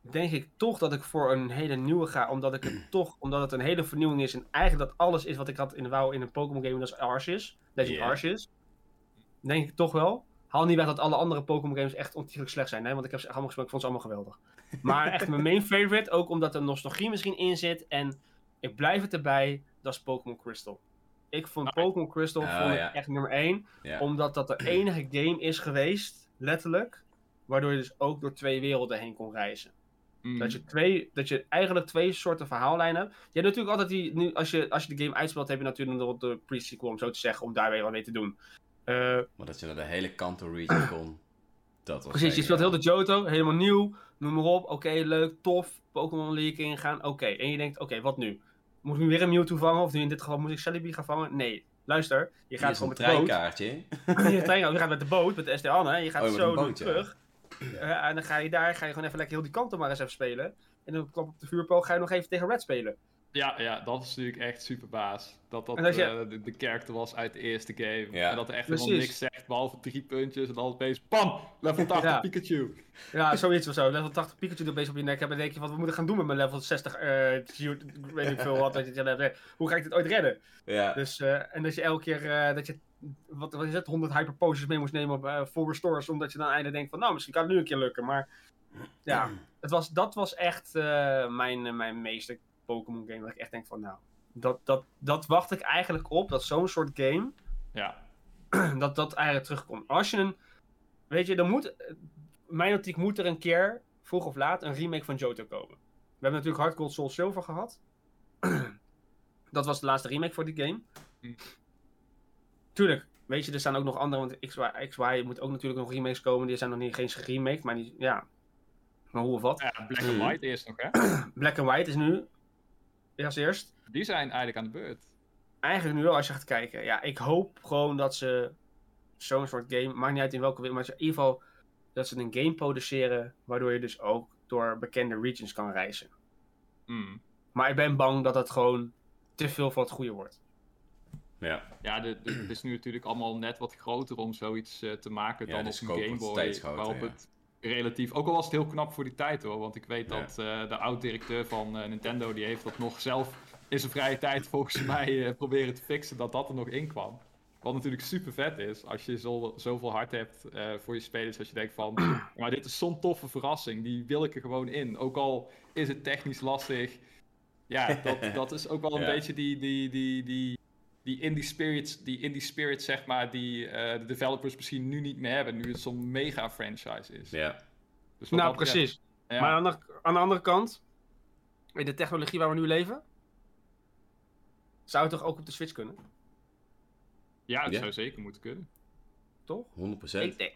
denk ik toch dat ik voor een hele nieuwe ga. Omdat ik het toch, omdat het een hele vernieuwing is. En eigenlijk dat alles is wat ik had in wou in een Pokémon game. Dat is Arceus. Legend Ja. Arceus. Denk ik toch wel. Haal niet weg dat alle andere Pokémon games echt ontiegelijk slecht zijn. Hè? Want ik heb ze allemaal gespeeld. Ik vond ze allemaal geweldig. Maar echt mijn main favorite, ook omdat er nostalgie misschien in zit. En ik blijf het erbij, dat is Pokémon Crystal. Ik vond Pokémon Crystal Oh, vond ik ja. echt nummer 1. Ja. Omdat dat de enige game is geweest, letterlijk. Waardoor je dus ook door twee werelden heen kon reizen. Mm. Dat, je twee, dat je eigenlijk twee soorten verhaallijnen hebt. Je hebt natuurlijk altijd die. Nu, als, je, als je de game uitspeelt, heb je natuurlijk nog de pre-sequel, om zo te zeggen, om daar weer wat mee te doen. Eh, Maar dat je naar de hele Kanto region kon. Dat was precies, je speelt heel de Johto, helemaal nieuw, noem maar op. Oké, leuk, tof. Pokémon League ingaan, oké. En je denkt, oké, wat nu? Moet ik nu weer een Mewtwo vangen? Of nu in dit geval moet ik Celebi gaan vangen? Nee, luister. Je gaat gewoon met de boot. treinkaartje. je, trein- je gaat met de boot, met de SD Anne. Je gaat Oh, zo boot, ja. terug. En dan ga je daar, ga je gewoon even lekker heel die kanten maar eens even spelen. En dan op de vuurpool ga je nog even tegen Red spelen. Ja, ja, dat is natuurlijk echt super baas. Dat dat En als je- eh, de, de character was uit de eerste game. Ja. En dat er echt Precies. helemaal niks zegt, behalve drie puntjes en dan opeens BAM! Level 80 Ja. Pikachu. Ja, zoiets of zo. Level 80 Pikachu bezig op je nek hebben. Dan denk je, wat we moeten gaan doen met mijn level 60, eh, Q- weet ik veel wat. dat je. Hoe ga ik dit ooit redden? Ja. Dus, eh, en dat je elke keer, eh, dat je, wat, wat is het, 100 hyper potions mee moest nemen op eh full restores. Omdat je dan eindelijk denkt van, nou, misschien kan het nu een keer lukken. Maar ja, het was, dat was echt eh, mijn, eh, mijn meeste Pokémon game. Dat ik echt denk van, nou, dat, dat, dat wacht ik eigenlijk op. Dat zo'n soort game, Ja, dat dat eigenlijk terugkomt. Als je een, weet je, dan moet, in mijn optiek moet er een keer, vroeg of laat, een remake van Johto komen. We hebben natuurlijk Hard Gold Soul Silver gehad. dat was de laatste remake voor die game. Hm. Tuurlijk, weet je, er staan ook nog andere, want XY, XY moet ook natuurlijk nog remakes komen. Die zijn nog niet geen geremaked, maar die, ja, maar hoe of wat. ja Black and White eerst nog, hè? Black and White is nu, als eerst. Die zijn eigenlijk aan de beurt. eigenlijk nu wel, als je gaat kijken. Ja, ik hoop gewoon dat ze zo'n soort game, maakt niet uit in welke wereld, maar in ieder geval dat ze een game produceren waardoor je dus ook door bekende regions kan reizen. Mm. Maar ik ben bang dat het gewoon te veel van het goede wordt. Ja. Ja, de, de- het is nu natuurlijk allemaal net wat groter om zoiets eh, te maken Ja, dan op een Game Boy. steeds groter, waarop ja. het relatief, ook al was het heel knap voor die tijd hoor, want ik weet Ja. dat eh, de oud-directeur van eh, Nintendo, die heeft dat nog zelf in zijn vrije tijd volgens mij eh, proberen te fixen dat dat er nog in kwam. Wat natuurlijk super vet is, als je zo, zoveel hart hebt voor je spelers, dat je denkt van, maar dit is zo'n toffe verrassing, die wil ik er gewoon in. Ook al is het technisch lastig, ja, dat, dat is ook wel een Ja. beetje die, die, die, die, die indie spirits, die indie spirit zeg maar, die eh, de developers misschien nu niet meer hebben, nu het zo'n mega franchise is. Ja. Dus nou, precies. ja. Maar aan de, aan de andere kant, in de technologie waar we nu leven, zou het toch ook op de Switch kunnen, ja, het Ja. zou zeker moeten kunnen. toch? 100%. Ik denk,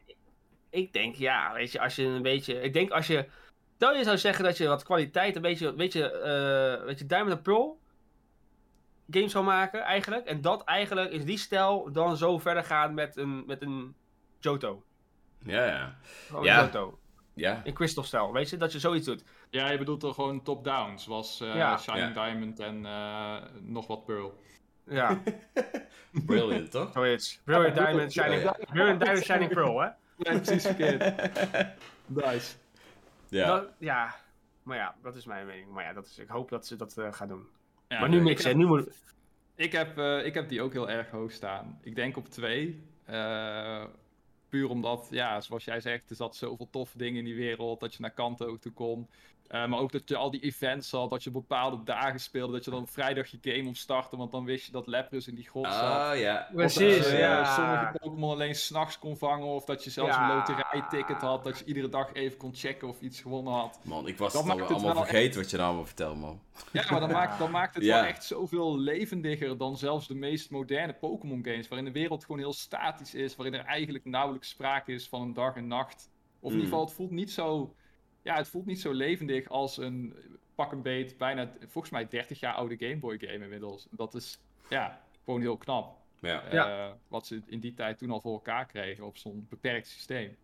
ik denk, ja, weet je, als je een beetje. Ik denk als je. Stel je zou zeggen dat je wat kwaliteit, een beetje, weet je, eh weet je, Diamond and Pearl game zou maken, eigenlijk. En dat eigenlijk in die stijl dan zo verder gaan met een, met een Johto. Ja, ja. Gewoon Ja. Johto. Ja. In Crystal stijl, weet je, dat je zoiets doet. Ja, je bedoelt er gewoon top-down, zoals eh, Ja. Shining Ja. Diamond en eh, nog wat Pearl. Ja, Brilliant, toch? zoiets. Brilliant Diamond, Shining, Ja. Brilliant Diamond, Shining Pearl, hè? Ja, precies verkeerd. nice. Ja. Dat- ja. Maar ja, dat is mijn mening. Maar ja, dat is, ik hoop dat ze dat eh, gaan doen. Ja, maar nu ik niks, hè? Nu moet. Ik heb, eh, ik heb die ook heel erg hoog staan. Ik denk op twee. Eh, puur omdat, ja, zoals jij zegt, er zat zoveel toffe dingen in die wereld. Dat je naar Kanto toe kon. Eh, maar ook dat je al die events had. Dat je op bepaalde dagen speelde. Dat je dan vrijdag je game opstartte. Want dan wist je dat Lapras in die grot zat. Ah, ja. Precies, Of dat ja. eh, sommige Pokémon alleen s'nachts kon vangen. Of dat je zelfs Ja. een loterijticket had. Dat je iedere dag even kon checken of iets gewonnen had. Man, ik was Dat het maakt al het allemaal wel vergeten wat je nou allemaal vertelt, man. Ja, maar dan maakt, dan maakt het Ja. wel echt zoveel levendiger dan zelfs de meest moderne Pokémon games. Waarin de wereld gewoon heel statisch is. Waarin er eigenlijk nauwelijks sprake is van een dag en nacht. Of in Mm. ieder geval, het voelt niet zo. Ja, het voelt niet zo levendig als een pak een beet, bijna volgens mij 30 jaar oude Game Boy game inmiddels. Dat is ja, gewoon heel knap. Ja. Eh, wat ze in die tijd toen al voor elkaar kregen op zo'n beperkt systeem.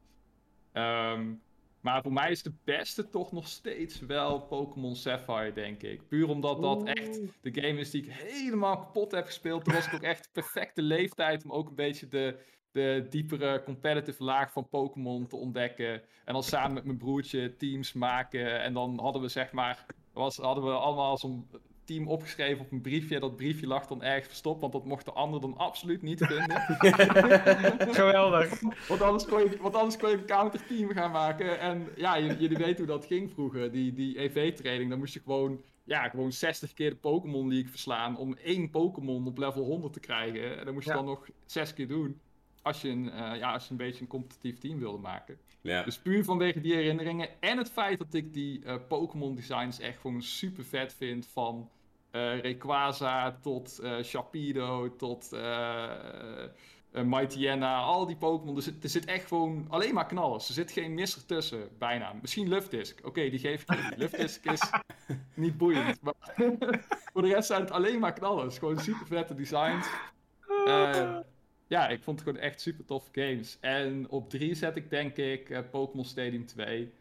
Ehm, maar voor mij is de beste toch nog steeds wel Pokémon Sapphire, denk ik. Puur omdat dat Oeh. echt de game is die ik helemaal kapot heb gespeeld. Toen was ik ook echt de perfecte leeftijd om ook een beetje de, de diepere competitive laag van Pokémon te ontdekken. En dan samen met mijn broertje teams maken. En dan hadden we zeg maar, was, hadden we allemaal zo'n team opgeschreven op een briefje. Dat briefje lag dan ergens verstopt, want dat mocht de ander dan absoluut niet vinden. Geweldig. want, anders kon je, want anders kon je een counterteam gaan maken. En ja, jullie weten hoe dat ging vroeger. Die, die EV-training, dan moest je gewoon, ja, gewoon 60 keer de Pokémon League verslaan om één Pokémon op level 100 te krijgen. En dat moest je Ja. dan nog zes keer doen. Als je, een, eh, ja, als je een beetje een competitief team wilde maken. Ja. Dus puur vanwege die herinneringen. En het feit dat ik die eh, Pokémon designs echt gewoon super vet vind. Van eh Rayquaza tot eh Shapido tot Mightyena. Al die Pokémon. Er zit, er zit echt gewoon alleen maar knallers. Er zit geen misser tussen, bijna. Misschien Luftdisk. Oké, die geef ik je. Luftdisk is niet boeiend. Maar voor de rest zijn het alleen maar knallers. Gewoon super vette designs. Ja, ik vond het gewoon echt super toffe games. En op 3 zet ik denk ik eh, Pokémon Stadium 2.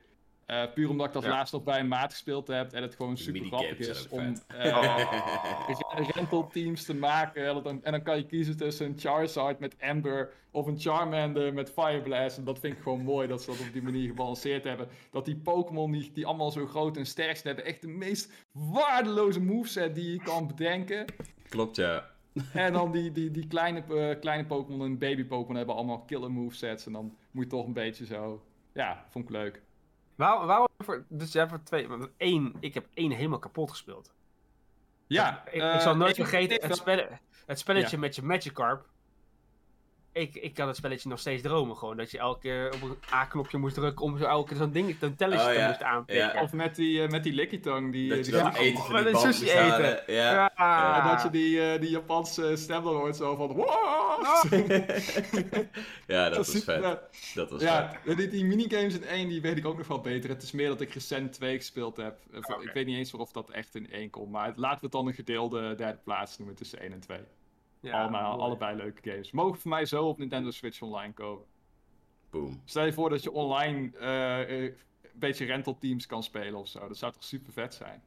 Eh, puur omdat ik dat Ja. laatst nog bij een maat gespeeld heb en het gewoon super grappig is om vet. eh, re- rentalteams te maken. En dan, en dan kan je kiezen tussen een Charizard met Ember of een Charmander met Fire Blast. En dat vind ik gewoon mooi dat ze dat op die manier gebalanceerd hebben. Dat die Pokémon die, die allemaal zo groot en sterk zijn, hebben echt de meest waardeloze moveset die je kan bedenken. Klopt, ja. En dan die, die, die kleine, eh, kleine Pokémon en baby Pokémon hebben allemaal killer movesets. En dan moet je toch een beetje zo... Ja, vond ik leuk. Waarom, waarom voor, dus jij hebt twee, één, ik heb één helemaal kapot gespeeld. Ja, ik, eh, ik zal nooit vergeten het, spelle, het spelletje Ja. met je Magikarp. Ik, ik kan het spelletje nog steeds dromen gewoon. Dat je elke keer op een A-knopje moest drukken om zo elke keer zo'n ding, een telletje Oh, te ja. moest aanpikken. Ja. Of met die, eh, met die Lickitung. Die, Dat je die dat die- eten van die een sushi eten. Ja. Ja. En dat je die, eh, die Japanse stem dan hoort zo van... "Wow!" ja, dat is was vet. Dat was Ja, vet. die, die minigames in één, die weet ik ook nog wel beter. Het is meer dat ik recent twee gespeeld heb. Ik weet niet eens of dat echt in één komt. Maar laten we het dan een gedeelde derde plaats noemen tussen één en twee. Ja, Allemaal, allebei leuke games. Mogen voor mij zo op Nintendo Switch Online komen. Boom. Stel je voor dat je online eh, eh, een beetje rental teams kan spelen of zo. Dat zou toch super vet zijn?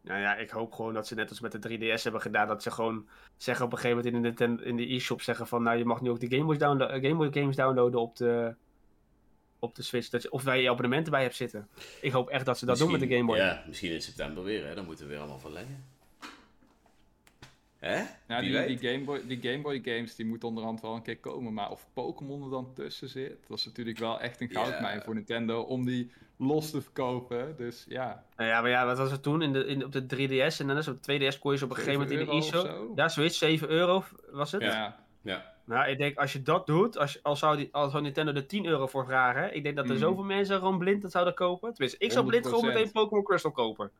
Nou ja, ik hoop gewoon dat ze net als met de 3DS hebben gedaan. Dat ze gewoon zeggen op een gegeven moment in de, Nintendo- in de e-shop zeggen van... Nou, je mag nu ook de Game Boy, downloa- eh, Game Boy games downloaden op de, op de Switch. Dat je, of waar je je abonnementen bij hebt zitten. Ik hoop echt dat ze dat doen met de Game Boy. Ja, misschien in september weer, hè. Dan moeten we weer allemaal verlengen. Hè? Ja, Wie die, Game Boy, die Game Boy games die moeten onderhand wel een keer komen. Maar of Pokémon er dan tussen zit, dat is natuurlijk wel echt een goudmijn voor Nintendo om die los te verkopen. Dus ja, Nou ja, maar ja, wat was het toen in de, in, op de 3DS en dan is op de 2DS kon je ze op een gegeven moment in de 7 euro e-shop. of zo? Ja, zoiets, 7 euro was het. ja. Ja. Nou, ik denk als je dat doet, als, als, zou, die, als zou Nintendo er 10 euro voor vragen, ik denk dat er Mhm. zoveel mensen gewoon blind dat zouden kopen. Tenminste, ik zou blind gewoon 100%. meteen Pokémon Crystal kopen.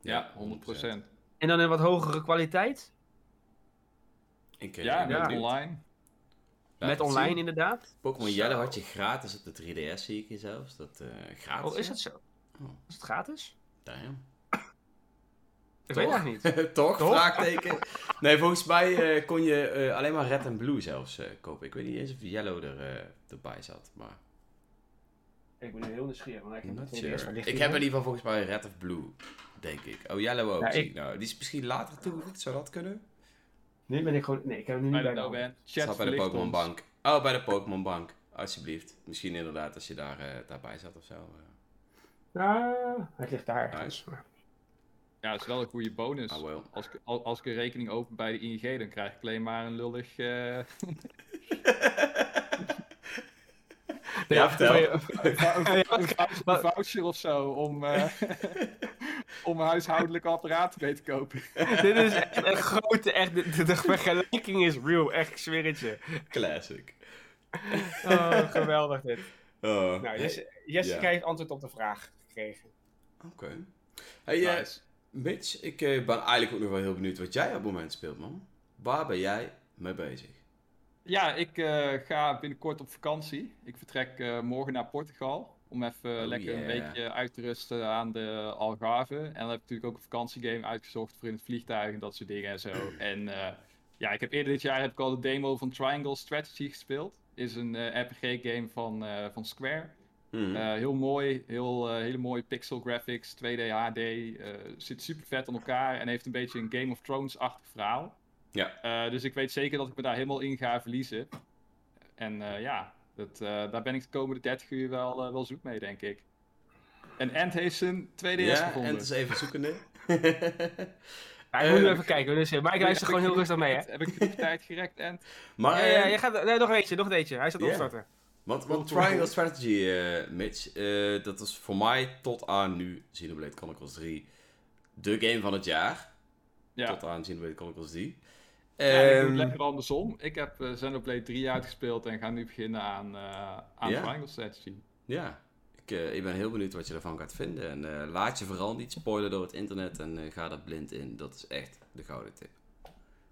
Ja, 100%. En dan in wat hogere kwaliteit. Ik, eh, Ja, ben met online. Laat met online zien. inderdaad. Pokémon. Yellow had je gratis op de 3DS, zie ik hier zelfs. Dat eh gratis. Oh, is het zo? Oh. Is het gratis? Damn. Ik Toch? weet het niet. Toch? Toch? Vraagteken. Nee, volgens mij eh, kon je eh, alleen maar Red en Blue zelfs eh, kopen. Ik weet niet eens of Yellow er, eh, erbij zat, maar... Ik ben nu heel nieuwsgierig, want ik heb het sure. 2DS. waar ligt Ik heb in ieder geval volgens mij Red of Blue, denk ik. Oh, Yellow ook. Ja, zie ik- ik. Nou, die is misschien later toegevoegd, zou dat kunnen? Nu ben ik gewoon... Nee, ik heb hem nu niet bij de hand. bij de Pokémon. Bank. Oh, bij de Pokémon Bank. Alsjeblieft. Misschien inderdaad als je daar, eh, daarbij zat of zo. eh. Ah, het ligt daar ergens. Ja, dat is wel een goede bonus. Ah, wel. Als, ik- als ik een rekening open bij de ING, dan krijg ik alleen maar een lullig... eh, Ja, vertel. een voucher of zo om, eh, om een huishoudelijk apparaat mee te kopen. Dit is echt een grote... Echt, de, de, de vergelijking is real. Echt, ik zweer het je. Classic. Oh, geweldig dit. Oh, Nou, Jesse, heeft antwoord op de vraag gekregen. Oké. Hey, eh. Mitch, ik eh, ben eigenlijk ook nog wel heel benieuwd wat jij op het moment speelt, man. Waar ben jij mee bezig? Ja, ik eh, ga binnenkort op vakantie. Ik vertrek eh, morgen naar Portugal. Om even Oh, lekker een weekje uit te rusten aan de Algarve. En dan heb ik natuurlijk ook een vakantiegame uitgezocht voor in het vliegtuig en dat soort dingen en zo. En eh, ja, ik heb eerder dit jaar heb ik al de demo van Triangle Strategy gespeeld. Is een eh, RPG-game van, eh, van Square. Eh, heel mooi, heel, hele mooie pixel graphics, 2D HD. zit super vet aan elkaar en heeft een beetje een Game of Thrones-achtig verhaal. Ja. Dus ik weet zeker dat ik me daar helemaal in ga verliezen. En ja, dat, eh, daar ben ik de komende 30 uur wel, eh, wel zoek mee, denk ik. En Ant heeft zijn 2DS ja, gevonden. en het is even zoekende. Ja, ik moet nu Eh, even kijken. Dus, maar ik luister gewoon heel rustig mee, hè? Heb ik genoeg tijd gerekt en... Maar, Ja, ja, je gaat, nee, nog een eentje, nog een eentje. Hij staat Ja. opstarten. Want, want Triangle Strategy, eh, Mitch, eh, dat was voor mij tot aan nu Xenoblade Chronicles 3 de game van het jaar. Ja, Tot aan Xenoblade Chronicles 3. Ja, ik doe Ehm, het lekker andersom. Ik heb eh, Xenoblade 3 uitgespeeld en ga nu beginnen aan, eh aan Ja. Triangle Strategy. ja, ik, eh, ik ben heel benieuwd wat je ervan gaat vinden. En laat je vooral niet spoilen door het internet en ga er blind in. Dat is echt de gouden tip.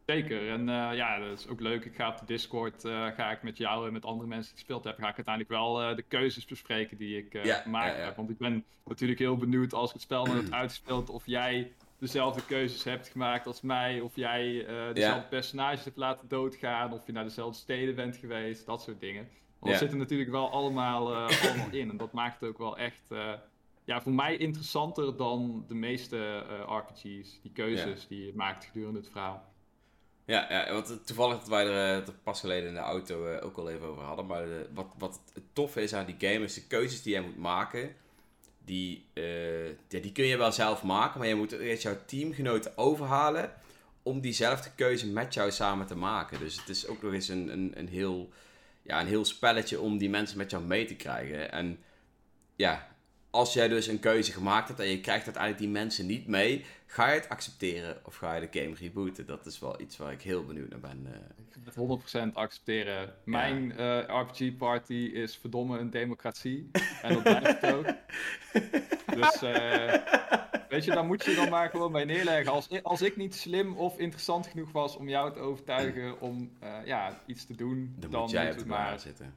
Zeker, en ja, dat is ook leuk. Ik ga op de Discord, ga ik met jou en met andere mensen die gespeeld hebben, ga ik uiteindelijk wel de keuzes bespreken die ik Ja, gemaakt heb. Want ik ben natuurlijk heel benieuwd als ik het spel heb uitgespeeld of jij dezelfde keuzes hebt gemaakt als mij, of jij eh, dezelfde personages hebt laten doodgaan, of je naar dezelfde steden bent geweest, dat soort dingen. Want Ja. zit er natuurlijk wel allemaal, eh, allemaal in en dat maakt het ook wel echt... eh, ja, voor mij interessanter dan de meeste RPG's, die keuzes die je maakt gedurende het verhaal. Ja, ja want toevallig dat wij er pas geleden in de auto ook al even over hadden. Maar wat, wat het toffe is aan die game is de keuzes die jij moet maken. Die, eh, die kun je wel zelf maken, maar je moet eerst jouw teamgenoten overhalen om diezelfde keuze met jou samen te maken. Dus het is ook nog eens een, een, een, heel, ja, een heel spelletje om die mensen met jou mee te krijgen. En ja, als jij dus een keuze gemaakt hebt en je krijgt uiteindelijk die mensen niet mee, ga je het accepteren of ga je de game rebooten? Dat is wel iets waar ik heel benieuwd naar ben. eh. met 100% accepteren. Mijn eh, RPG-party is verdomme een democratie. En dat blijft het ook. Dus eh, weet je, daar moet je dan maar gewoon bij neerleggen. Als, als ik niet slim of interessant genoeg was om jou te overtuigen om eh, ja, iets te doen, Dan, dan, moet jij op de maar. zitten.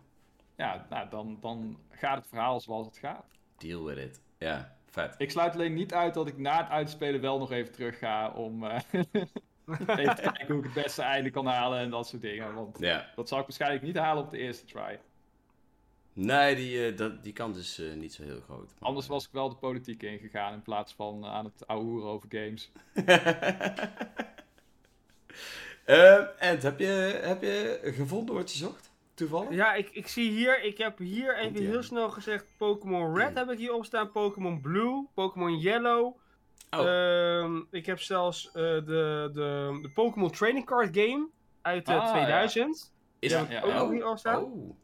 Ja, nou, dan, dan gaat het verhaal zoals het gaat. Deal with it. Ja, vet. Ik sluit alleen niet uit dat ik na het uitspelen wel nog even terug ga om eh, even te kijken hoe ik het beste einde kan halen en dat soort dingen. Want Ja. dat zal ik waarschijnlijk niet halen op de eerste try. Nee, die, eh, dat, die kant is eh, niet zo heel groot. maar- Anders was ik wel de politiek ingegaan in plaats van aan het ouwe hoeren over games. Ehm, en heb je, heb je gevonden wat je zocht? Toevallig? Ja, ik, ik zie hier, ik heb hier even heel aan. snel gezegd Pokémon Red heb ik hier op staan, Pokémon Blue, Pokémon Yellow. Oh. Ehm, ik heb zelfs eh, de, de, de Pokémon Trading Card Game uit eh, Ah, 2000. Is ja, dat ja, ook ja. nog hier al staan? Oh.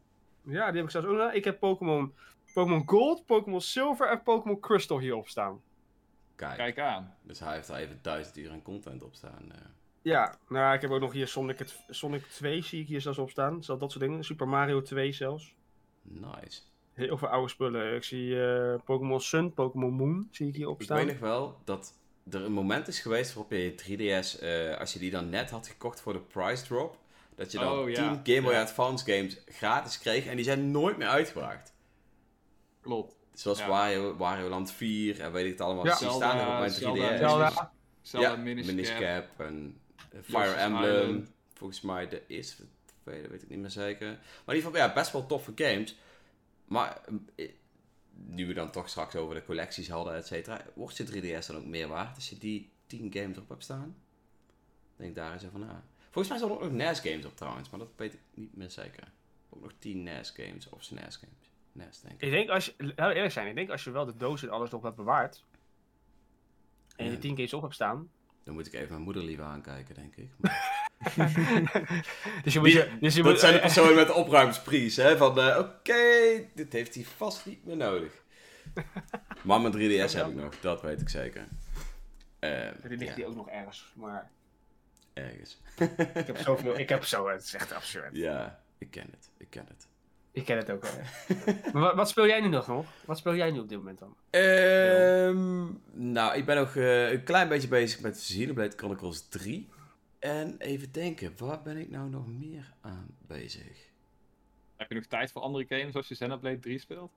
Ja, die heb ik zelfs ook nog. Ik heb Pokémon Pokémon Gold, Pokémon Silver en Pokémon Crystal hierop staan. Kijk. Kijk aan. Dus hij heeft er even duizend uur aan content op staan. Ja, nou ik heb ook nog hier Sonic, het, Sonic 2 zie ik hier zelfs op staan. Zelfs dat soort dingen. Super Mario 2 zelfs. nice. Heel veel oude spullen. Ik zie eh, Pokémon Sun, Pokémon Moon zie ik hier op Ik staan. weet nog wel dat er een moment is geweest waarop je je 3DS, eh, als je die dan net had gekocht voor de price drop, dat je dan Oh, ja. 10 Game Boy Ja. Advance games gratis kreeg en die zijn nooit meer uitgebracht. Klopt. Zoals Ja. Wario, Wario Land 4 en weet ik het allemaal. Ja. Die staan nog op mijn 3DS. Zelda, Zelda. Zelda, Zelda ja, Minish Minish Cap. Cap en Fire Emblem. Island. Volgens mij de eerste, de tweede, weet ik niet meer zeker. Maar in ieder geval, ja, best wel toffe games. Maar eh, nu we dan toch straks over de collecties hadden, et cetera, wordt je 3DS dan ook meer waard als je die 10 games erop hebt staan? Denk daar eens over na. Volgens mij zijn er ook nog NES games op trouwens, maar dat weet ik niet meer zeker. Ook nog 10 NES games of SNES games. NES denk ik. Ik denk als je, laten we eerlijk zijn, ik denk als je wel de doos en alles nog hebt bewaard. En je Ja. die 10 games op hebt staan. Dan moet ik even mijn moeder liever aankijken, denk ik. Maar- dus je moet, Die- je, dus je Dat moet, zijn de personen met de opruimspries, hè? Van, eh, oké, dit heeft hij vast niet meer nodig. Maar mijn 3DS heb ik nog, dat weet ik zeker. Eh, Die ligt ja, hier ook nog ergens. Maar ergens. ik heb zoveel, ik heb zo, het is echt absurd. Ja, ik ken het, ik ken het. Ik ken het ook wel. maar wat, wat speel jij nu nog nog? Wat speel jij nu op dit moment dan? Ehm, nou, ik ben nog eh, een klein beetje bezig met Xenoblade Chronicles 3. En even denken, waar ben ik nou nog meer aan bezig? Heb je nog tijd voor andere games als je Xenoblade 3 speelt?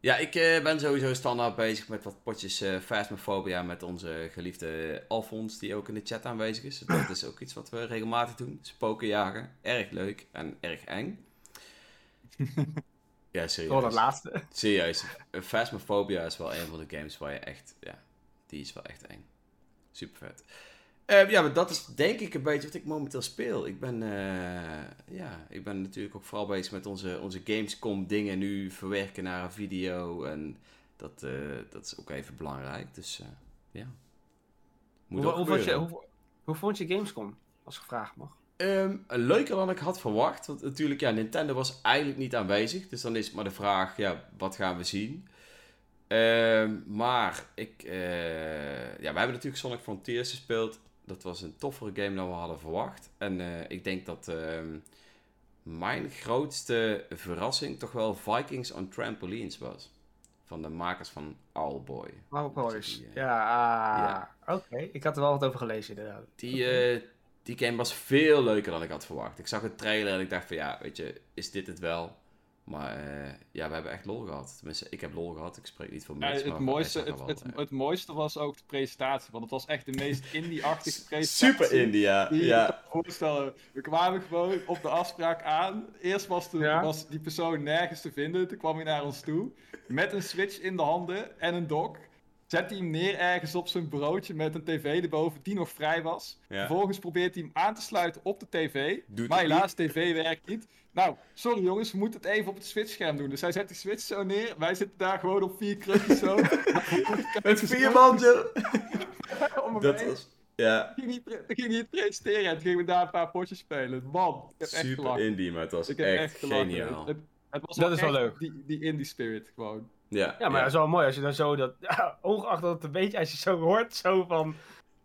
Ja, ik eh, ben sowieso standaard bezig met wat potjes eh Phasmophobia met onze geliefde Alfons, die ook in de chat aanwezig is. Dat is ook iets wat we regelmatig doen. Spoken jagen. Erg leuk en erg eng. Ja, serieus. Vooral dat laatste. Serieus. Eh, Phasmophobia is wel een van de games waar je echt, ja, die is wel echt eng. Super vet. Eh, ja, maar dat is denk ik een beetje wat ik momenteel speel. Ik ben, eh, ja, ik ben natuurlijk ook vooral bezig met onze, onze Gamescom dingen nu verwerken naar een video. En dat, eh, dat is ook even belangrijk. Dus ja. Moet Hoe, hoe, was je, gebeuren. hoe, Hoe vond je Gamescom, als gevraagd mag? Ehm, leuker dan ik had verwacht. Want natuurlijk, ja, Nintendo was eigenlijk niet aanwezig. Dus dan is het maar de vraag, ja, wat gaan we zien? Ehm, maar ik, eh, ja, we hebben natuurlijk Sonic Frontiers gespeeld. Dat was een toffere game dan we hadden verwacht. En eh, ik denk dat ehm, mijn grootste verrassing toch wel Vikings on Trampolines was. Van de makers van Owlboy. Boys. Die, eh, Ja, ah, oké. Ik had er wel wat over gelezen, inderdaad. Die, die game was veel leuker dan ik had verwacht. Ik zag een trailer en ik dacht van ja, weet je, is dit het wel? Maar eh, ja, we hebben echt lol gehad. Tenminste, ik heb lol gehad. Ik spreek niet voor Ja, mensen. het, mooiste, het, het, het mooiste was ook de presentatie, want het was echt de meest indie-achtige presentatie. Super India, Die je ja. kan voorstellen. We kwamen gewoon op de afspraak aan. Eerst was, de, Ja. was die persoon nergens te vinden. Toen kwam hij naar ons toe. Met een switch in de handen en een dock. Zet hij hem neer ergens op zijn broodje met een tv erboven die nog vrij was. Ja. Vervolgens probeert hij hem aan te sluiten op de tv. Doet maar het helaas, tv werkt niet. Nou, sorry jongens, we moeten het even op het switchscherm doen. Dus hij zet die switch zo neer. Wij zitten daar gewoon op vier krukjes zo. Met vier man Dat was, ja, ging niet, pre- ging niet presenteren en toen gingen we daar een paar potjes spelen. Man, ik heb echt super gelachen. Indie, maar het was Ik echt, echt geniaal. Het, het was Dat is wel echt leuk. Die, die indie spirit gewoon. Ja, Ja, maar dat is wel mooi als je dan zo dat, ongeacht dat het een beetje, als je zo hoort, zo van,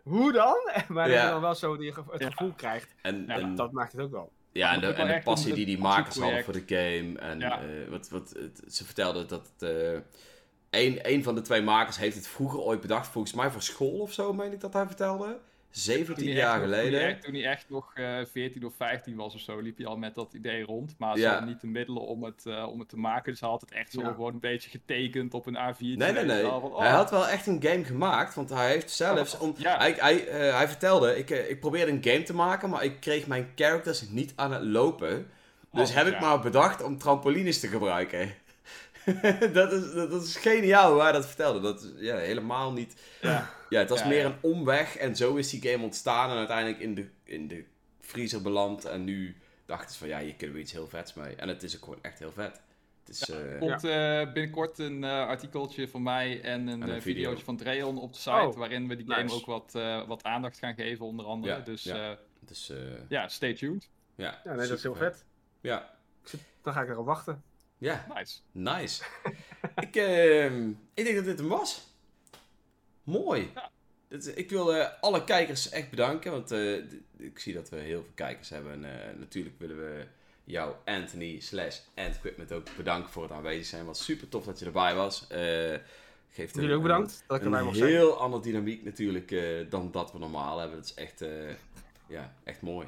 hoe dan? Maar dat je dan wel zo die, het Ja. gevoel krijgt. En, Ja, en, Dat maakt het ook wel. ja, en de, en passie die die makers hadden voor de game. En Ja. eh, wat, wat, het- ze vertelden dat het, eh, een, een van de twee makers heeft het vroeger ooit bedacht. Volgens mij voor school of zo, meen ik dat hij vertelde. 17 Toen hij jaar nog- Toen hij, geleden. echt, toen hij echt nog eh 14 of 15 was of zo, liep hij al met dat idee rond. Maar ze Ja. hadden niet de middelen om het, eh, om het te maken. Dus hij had het echt zo Ja. gewoon een beetje getekend op een A4. Nee, nee, nee. Hij had wel echt een game gemaakt, want hij heeft zelfs... Om, Ja. hij, hij, eh, hij vertelde, ik, eh, ik probeerde een game te maken, maar ik kreeg mijn characters niet aan het lopen. Dus Oh, heb ik maar bedacht om trampolines te gebruiken. dat, is, dat, dat is geniaal hoe hij dat vertelde. Dat is ja, helemaal niet... Ja. Ja, het was Ja, meer ja. een omweg en zo is die game ontstaan en uiteindelijk in de, in de vriezer beland. En nu dachten ze van, ja, hier kunnen we iets heel vets mee. En het is ook gewoon echt heel vet. Het is... eh, Er komt eh, binnenkort een eh, artikeltje van mij en een, een eh, video. videootje van Dreon op de site. Oh, waarin we die game nice. ook wat, eh, wat aandacht gaan geven, onder andere. Ja, dus ja. dus, eh, ja stay tuned. ja, Ja, nee, dat is heel vet. Ja, Dan ga ik erop wachten. Ja, Nice. nice. ik, ehm, ik denk dat dit hem was. Mooi. Ja. Dit- ik wil eh, alle kijkers echt bedanken, want eh, ik zie dat we heel veel kijkers hebben. En eh, natuurlijk willen we jou, Anthony, slash Antquipment ook bedanken voor het aanwezig zijn. Wat super tof dat je erbij was. Geeft Jullie ook bedankt dat ik erbij mocht zijn. heel andere dynamiek natuurlijk dan dat we normaal hebben. Dat is echt, ja, echt mooi.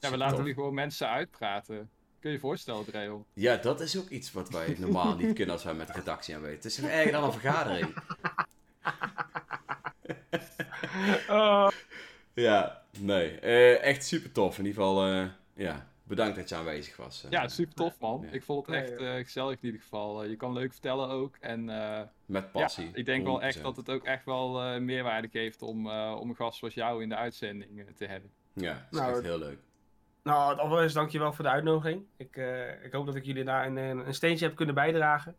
Ja, we laten nu gewoon mensen uitpraten. Kun je je voorstellen, Dreon? Ja, dat is ook iets wat wij normaal niet kunnen als wij met de redactie aan weten. Het is erger dan een vergadering. Oh, Ja, nee. Eh, echt super tof. In ieder geval, eh, ja, bedankt dat je aanwezig was. Eh, Ja, super tof man. Ja. Ik vond het echt eh, gezellig in ieder geval. Je kan leuk vertellen ook. En eh, Met passie. ja, ik denk wel echt 100%. dat het ook echt wel eh, meerwaarde geeft om, eh, om een gast zoals jou in de uitzending te hebben. Ja, dat is Nou, echt heel leuk. Nou, allereerst dankjewel voor de uitnodiging. Ik, eh, ik hoop dat ik jullie daar een, een, een steentje heb kunnen bijdragen.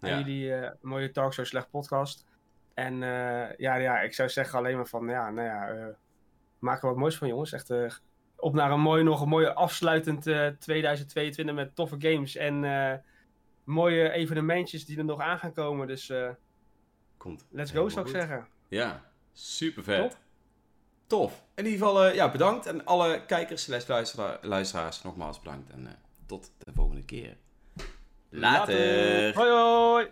Aan Ja. jullie eh, mooie Talk Show Slecht podcast. En eh, ja, ja, ik zou zeggen alleen maar van, ja, nou ja, maak er wat moois van jongens. Echt op naar een mooi, nog een mooie afsluitend eh, 2022 met toffe games. En mooie evenementjes die er nog aan gaan komen. Dus Komt. let's go zou ik goed. zeggen. Ja, super vet. Top. Tof. In ieder geval, eh, ja, bedankt. En alle kijkers, slash luistera- luisteraars, nogmaals bedankt. En eh, tot de volgende keer. Later. Hoi hoi!